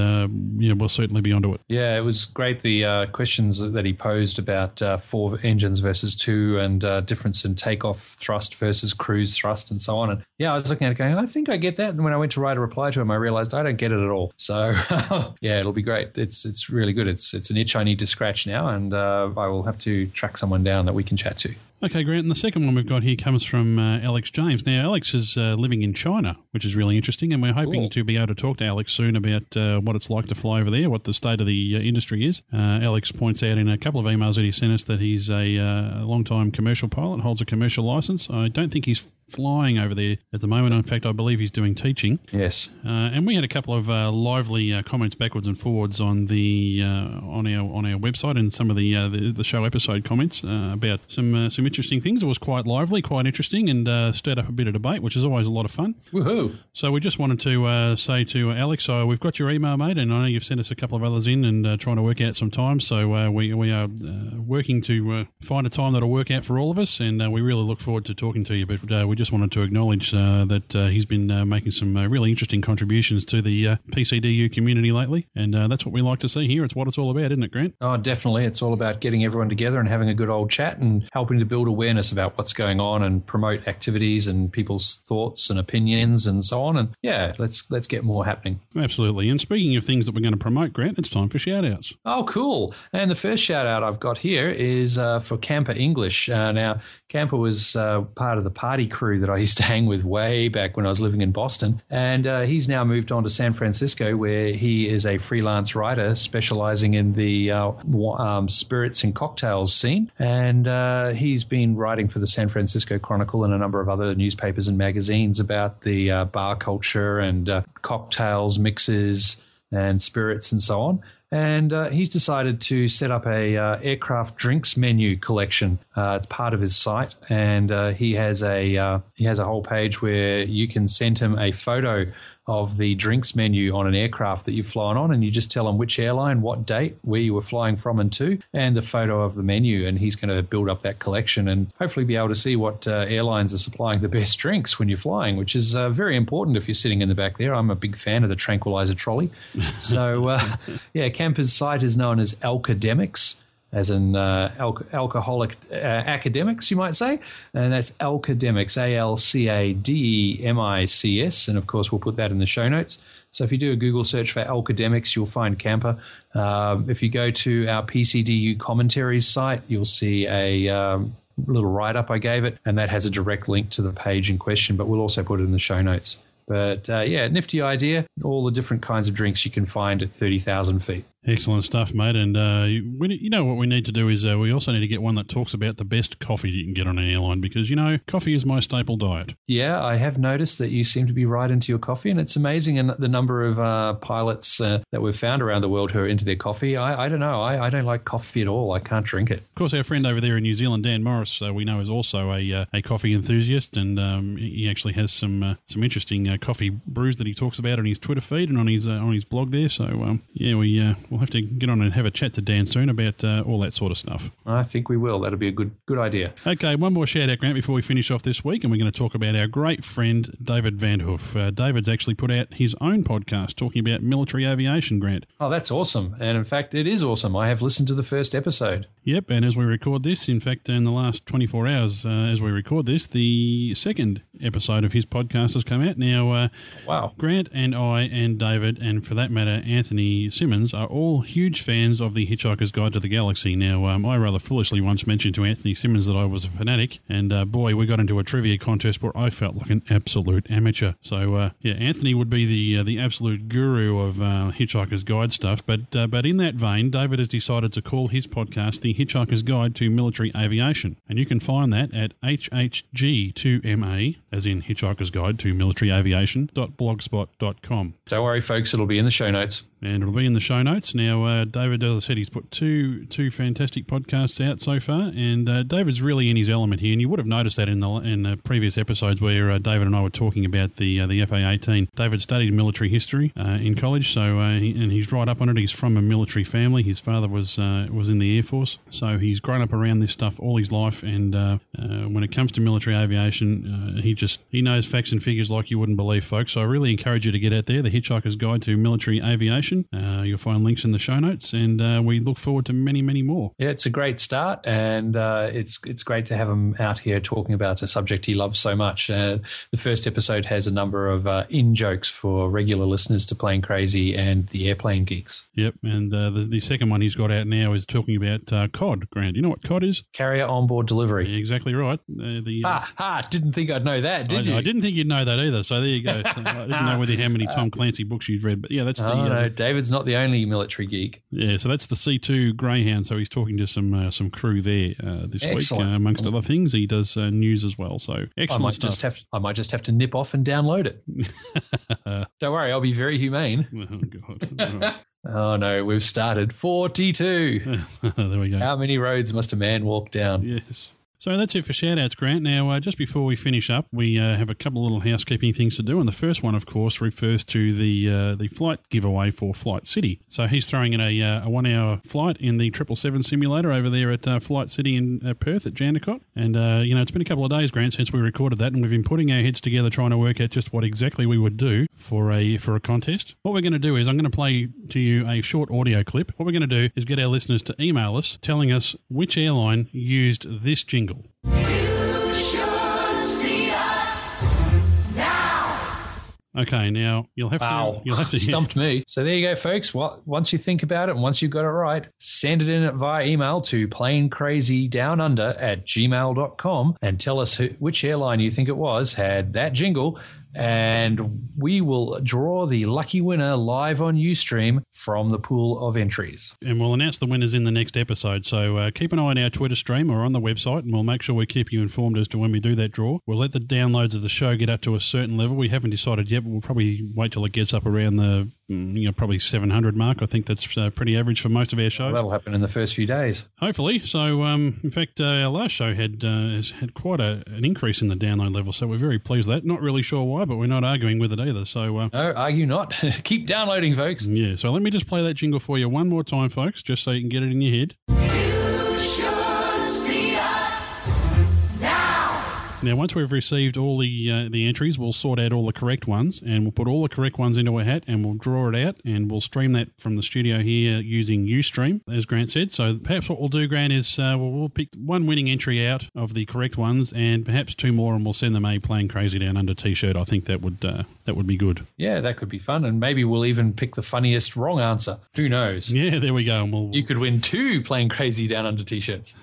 you know, we'll certainly be onto it. Yeah, it was great. The uh, questions that he posed about uh, four engines versus two, and uh, difference in takeoff thrust versus cruise thrust, and so on. And yeah, I was looking at it going, I think I get that. And when I went to write a reply to him, I realized I don't get it at all. So yeah, it'll be great. It's it's really good. It's it's an itch I need to scratch now, and uh, I will have to track someone down that we can chat to. Okay, Grant. And the second one we've got here comes from uh, Alex James. Now, Alex is uh, living in China, which is really interesting, and we're hoping Cool. to be able to talk to Alex soon about uh, what it's like to fly over there, what the state of the uh, industry is. Uh, Alex points out in a couple of emails that he sent us that he's a, uh, a long-time commercial pilot, holds a commercial license. I don't think he's flying over there at the moment. In fact, I believe he's doing teaching. Yes. Uh, and we had a couple of uh, lively uh, comments backwards and forwards on the uh, on our on our website and some of the uh, the, the show episode comments uh, about some uh, some interesting things. It was quite lively, quite interesting, and uh, stirred up a bit of debate, which is always a lot of fun. Woohoo! So we just wanted to uh, say to Alex, uh, we've got your email, mate, and I know you've sent us a couple of others in and uh, trying to work out some time. So uh, we we are uh, working to uh, find a time that'll work out for all of us, and uh, we really look forward to talking to you. But uh, we just wanted to acknowledge uh, that uh, he's been uh, making some uh, really interesting contributions to the uh, PCDU community lately, and uh, that's what we like to see here. It's what it's all about, isn't it, Grant? Oh, definitely. It's all about getting everyone together and having a good old chat and helping to build awareness about what's going on and promote activities and people's thoughts and opinions and so on. And yeah, let's let's get more happening. Absolutely. And speaking of things that we're going to promote, Grant, it's time for shout outs. Oh, cool. And the first shout out I've got here is uh, for Camper English. Uh, now, Camper was uh, part of the party crew that I used to hang with way back when I was living in Boston. And uh, he's now moved on to San Francisco, where he is a freelance writer specializing in the uh, um, spirits and cocktails scene. And uh, he's been writing for the San Francisco Chronicle and a number of other newspapers and magazines about the uh, bar culture and uh, cocktails, mixes, and spirits and so on. And uh, he's decided to set up a uh, aircraft drinks menu collection. Uh, it's part of his site, and uh, he has a he has a whole page where you can send him a photo of the drinks menu on an aircraft that you've flown on, and you just tell him which airline, what date, where you were flying from and to, and the photo of the menu, and he's going to build up that collection and hopefully be able to see what uh, airlines are supplying the best drinks when you're flying, which is uh, very important if you're sitting in the back there. I'm a big fan of the tranquilizer trolley. So, uh, yeah, Camper's site is known as Alcademics. As in uh, al- alcoholic uh, academics, you might say, and that's Alcademics, A L C A D M I C S, and of course we'll put that in the show notes. So if you do a Google search for Alcademics, you'll find Camper. Um, if you go to our PCDU commentaries site, you'll see a um, little write up I gave it, and that has a direct link to the page in question, but we'll also put it in the show notes. But uh, yeah, nifty idea. All the different kinds of drinks you can find at 30,000 feet. Excellent stuff, mate. And uh, we, you know what we need to do is uh, we also need to get one that talks about the best coffee you can get on an airline because you know coffee is my staple diet. Yeah, I have noticed that you seem to be right into your coffee, and it's amazing and the number of uh, pilots uh, that we've found around the world who are into their coffee. I, I don't know. I, I, don't like coffee at all. I can't drink it. Of course, our friend over there in New Zealand, Dan Morris, uh, we know is also a uh, a coffee enthusiast, and um, he actually has some uh, some interesting coffee brews that he talks about on his Twitter feed and on his on his blog there. So um, yeah, we we'll have to get on and have a chat to Dan soon about all that sort of stuff. I think we will. That'll be a good good idea. Okay, one more shout out, Grant, before we finish off this week, and we're going to talk about our great friend David Vanderhoof. Uh, David's actually put out his own podcast talking about military aviation, Grant. Oh, that's awesome. And in fact, it is awesome. I have listened to the first episode. Yep, and as we record this, in fact, in the last 24 hours uh, as we record this, the second episode of his podcast has come out. Now, uh, wow. Grant and I and David, and for that matter, Anthony Simmons, are all huge fans of The Hitchhiker's Guide to the Galaxy. Now, um, I rather foolishly once mentioned to Anthony Simmons that I was a fanatic, and uh, boy, we got into a trivia contest where I felt like an absolute amateur. So, uh, yeah, Anthony would be the uh, the absolute guru of uh, Hitchhiker's Guide stuff, but, but in that vein, David has decided to call his podcast The Hitchhiker's Guide to Military Aviation. And you can find that at hhg2ma, as in Hitchhiker's Guide to Military Aviation.blogspot.com. Don't worry, folks, it'll be in the show notes and it'll be in the show notes. Now, uh, David, as I said, he's put two two fantastic podcasts out so far, and uh, David's really in his element here. And you would have noticed that in the in the previous episodes where uh, David and I were talking about the uh, the FA eighteen. David studied military history uh, in college, so uh, he, and he's right up on it. He's from a military family. His father was was in the air force, so he's grown up around this stuff all his life. And when it comes to military aviation, he just he knows facts and figures like you wouldn't believe, folks. So I really encourage you to get out there. The Hitchhiker's Guide to Military Aviation uh, you'll find links in the show notes, and uh, we look forward to many, many more. Yeah, it's a great start, and uh, it's it's great to have him out here talking about a subject he loves so much. Uh, the first episode has a number of uh, in jokes for regular listeners to Plane Crazy and the Airplane Geeks. Yep, and uh, the, the second one he's got out now is talking about COD. Grant, you know what COD is? Carrier onboard delivery. Yeah, exactly right. the ah, ah, didn't think I'd know that, did I, you? I didn't think you'd know that either. So there you go. So I didn't know whether how many Tom Clancy books you'd read, but yeah, that's the. Oh, no, David's not the only military geek. Yeah, so that's the C two Greyhound. So he's talking to some uh, some crew there uh, this excellent. week, uh, amongst other things. He does uh, news as well. So excellent I might stuff. Just have, I might just have to nip off and download it. Don't worry, I'll be very humane. Oh god. Oh no, we've started 42. there we go. How many roads must a man walk down? Yes. So that's it for shoutouts, Grant. Now, uh, just before we finish up, we uh, have a couple of little housekeeping things to do, and the first one, of course, refers to the uh, the flight giveaway for Flight City. So he's throwing in a, uh, a one hour flight in the triple seven simulator over there at uh, Flight City in uh, Perth at Jandakot, and you know it's been a couple of days, Grant, since we recorded that, and we've been putting our heads together trying to work out just what exactly we would do for a for a contest. What we're going to do is I'm going to play to you a short audio clip. What we're going to do is get our listeners to email us telling us which airline used this jingle. Okay, now you'll have wow. to. You'll have to stumped me. So there you go, folks. Well, once you think about it, and once you've got it right, send it in via email to planecrazydownunder at gmail.com and tell us who, which airline you think it was had that jingle and we will draw the lucky winner live on Ustream from the pool of entries. And we'll announce the winners in the next episode. So uh, keep an eye on our Twitter stream or on the website, and we'll make sure we keep you informed as to when we do that draw. We'll let the downloads of the show get up to a certain level. We haven't decided yet, but we'll probably wait till it gets up around the you know probably 700 mark. I think that's uh, pretty average for most of our shows. That'll happen in the first few days. Hopefully. So, um, in fact, uh, our last show had uh, has had quite a, an increase in the download level, so we're very pleased with that. Not really sure why why, but we're not arguing with it either. So uh, no, argue not. Keep downloading, folks. Yeah. So let me just play that jingle for you one more time, folks, just so you can get it in your head. Now, once we've received all the uh, the entries, we'll sort out all the correct ones, and we'll put all the correct ones into a hat, and we'll draw it out, and we'll stream that from the studio here using UStream, as Grant said. So perhaps what we'll do, Grant, is uh, we'll, we'll, pick one winning entry out of the correct ones, and perhaps two more, and we'll send them a Plane Crazy Down Under T-shirt. I think that would uh, that would be good. Yeah, that could be fun, and maybe we'll even pick the funniest wrong answer. Who knows? Yeah, there we go. And we'll, you could win two Plane Crazy Down Under T-shirts.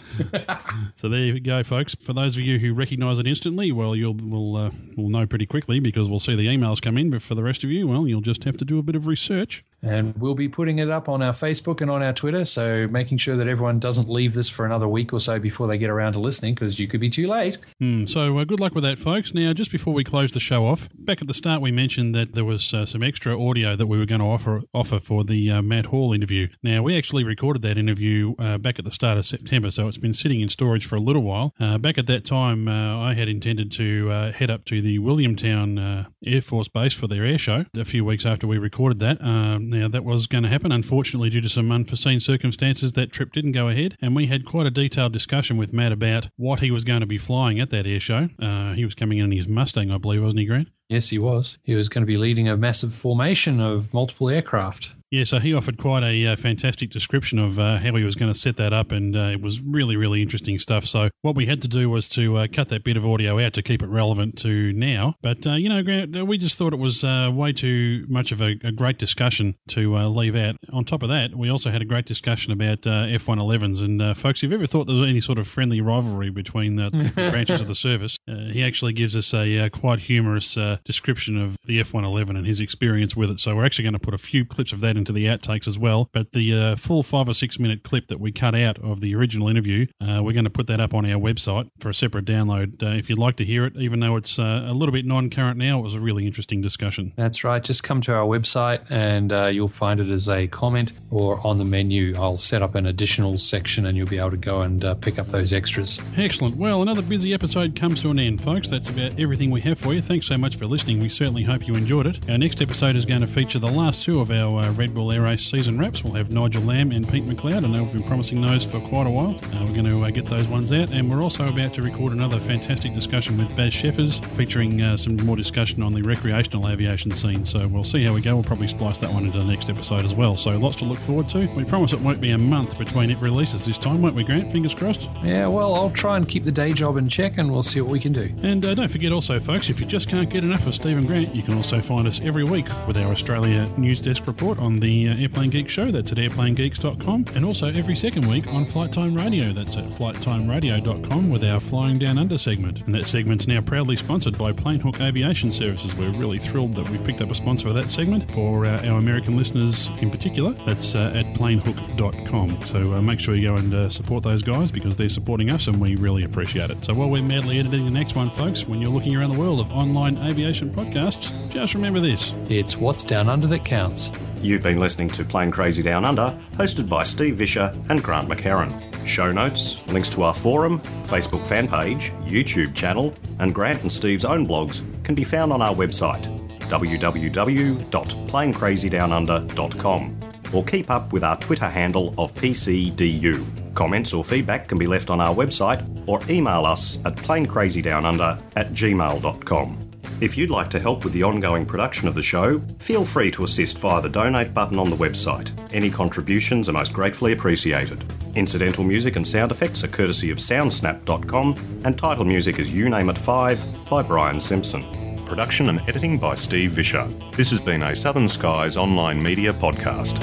so there you go, folks. For those of you who recognise it instantly, well, you'll will uh, will know pretty quickly because we'll see the emails come in. But for the rest of you, well, you'll just have to do a bit of research And we'll be putting it up on our Facebook and on our Twitter. So making sure that everyone doesn't leave this for another week or so before they get around to listening because you could be too late. Hmm, so uh, good luck with that, folks. Now, just before we close the show off, back at the start, we mentioned that there was uh, some extra audio that we were going to offer offer for the uh, Matt Hall interview. Now, we actually recorded that interview uh, back at the start of September, so it's been sitting in storage for a little while. Uh, back at that time, uh, I had intended to head up to the Williamtown Air Force Base for their air show a few weeks after we recorded that. Um, now, that was going to happen. Unfortunately, due to some unforeseen circumstances, that trip didn't go ahead, and we had quite a detailed discussion with Matt about what he was going to be flying at that air show. Uh, he was coming in his Mustang, I believe, wasn't he, Grant? Yes, he was. He was going to be leading a massive formation of multiple aircraft. Yeah, so he offered quite a uh, fantastic description of uh, how he was going to set that up, and uh, it was really, really interesting stuff. So, what we had to do was to uh, cut that bit of audio out to keep it relevant to now. But, uh, you know, Grant, uh, we just thought it was way too much of a, a great discussion to leave out. On top of that, we also had a great discussion about F 111s. And, folks, if you ever thought there was any sort of friendly rivalry between the branches of the service, he actually gives us a quite humorous description of the F 111 and his experience with it. So, we're actually going to put a few clips of that into the outtakes as well. But the uh, full five or six minute clip that we cut out of the original interview, uh, we're going to put that up on our website for a separate download. Uh, if you'd like to hear it, even though it's uh, a little bit non current now, it was a really interesting discussion. That's right. Just come to our website and uh, you'll find it as a comment or on the menu. I'll set up an additional section and you'll be able to go and uh, pick up those extras. Excellent. Well, another busy episode comes to an end, folks. That's about everything we have for you. Thanks so much for listening. We certainly hope you enjoyed it. Our next episode is going to feature the last two of our Red Bull Air Race season wraps. We'll have Nigel Lamb and Pete McLeod. I know we've been promising those for quite a while. Uh, we're going to uh, get those ones out, and we're also about to record another fantastic discussion with Baz Sheffers, featuring uh, some more discussion on the recreational aviation scene. So we'll see how we go. We'll probably splice that one into the next episode as well. So lots to look forward to. We promise it won't be a month between it releases this time, won't we, Grant? Fingers crossed. Yeah, well, I'll try and keep the day job in check, and we'll see what we can do. And uh, don't forget also, folks, if you just can't get enough of Stephen Grant, you can also find us every week with our Australia News Desk report on the uh, Airplane Geek Show. That's at airplanegeeks.com. And also every second week on Flight Time Radio. That's at flighttimeradio.com with our Flying Down Under segment. And that segment's now proudly sponsored by Planehook Aviation Services. We're really thrilled that we've picked up a sponsor for that segment for uh, our American listeners in particular. That's uh, at planehook.com. So uh, make sure you go and uh, support those guys because they're supporting us and we really appreciate it. So while we're madly editing the next one, folks, when you're looking around the world of online aviation podcasts, just remember this it's what's down under that counts. You've been listening to Plane Crazy Down Under, hosted by Steve Visscher and Grant McHarrie. Show notes, links to our forum, Facebook fan page, YouTube channel, and Grant and Steve's own blogs can be found on our website www.planecrazydownunder.com or keep up with our Twitter handle of PCDU. Comments or feedback can be left on our website or email us at planecrazydownunder at gmail.com. If you'd like to help with the ongoing production of the show, feel free to assist via the donate button on the website. Any contributions are most gratefully appreciated. Incidental music and sound effects are courtesy of soundsnap.com, and title music is You Name It 5 by Brian Simpson. Production and editing by Steve Visscher. This has been a Southern Skies online media podcast.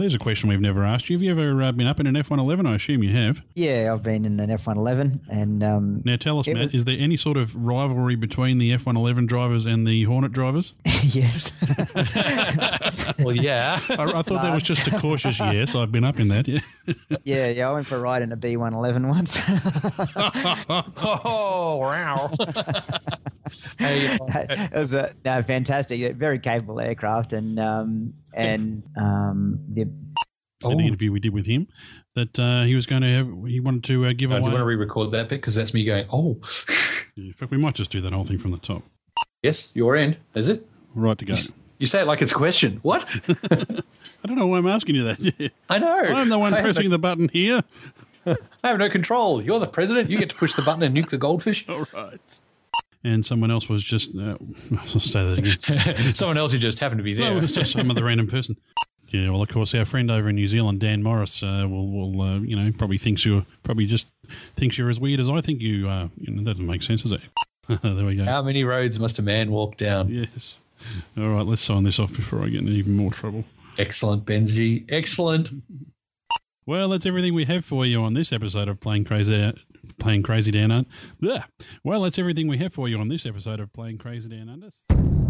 There's a question we've never asked you. Have you ever uh, been up in an F111? I assume you have. Yeah, I've been in an F111, and um, Now tell us, Matt, was- is there any sort of rivalry between the F111 drivers and the Hornet drivers? yes. well, yeah. I, I thought that was just a cautious yes. I've been up in that. Yeah. yeah, yeah, I went for a ride in a F111 once. oh wow! It was a no, fantastic, very capable aircraft, and um, and um, the In the interview we did with him, that uh, he was going to have, he wanted to uh, give Oh, do you want to re-record that bit because that's me going? Oh, In fact, we might just do that whole thing from the top. yes, your end is it? Right to go. You say it like it's a question. What? I don't know why I'm asking you that. I know. I'm the one I pressing no- the button here. I have no control. You're the president. You get to push the button and nuke the goldfish. All right. And someone else was just. Uh, I'll say that again. Someone else who just happened to be there. No, just some other random person. Yeah, well, of course, our friend over in New Zealand, Dan Morris, uh, will, will uh, you know, probably thinks you're probably just thinks you're as weird as I think you are. You know, that doesn't make sense, does it? there we go. How many roads must a man walk down? Yes. All right, let's sign this off before I get in even more trouble. Excellent, Benji. Excellent. Well, that's everything we have for you on this episode of Plane Crazy Plane Crazy Down Under. Well, that's everything we have for you on this episode of Plane Crazy Down Under.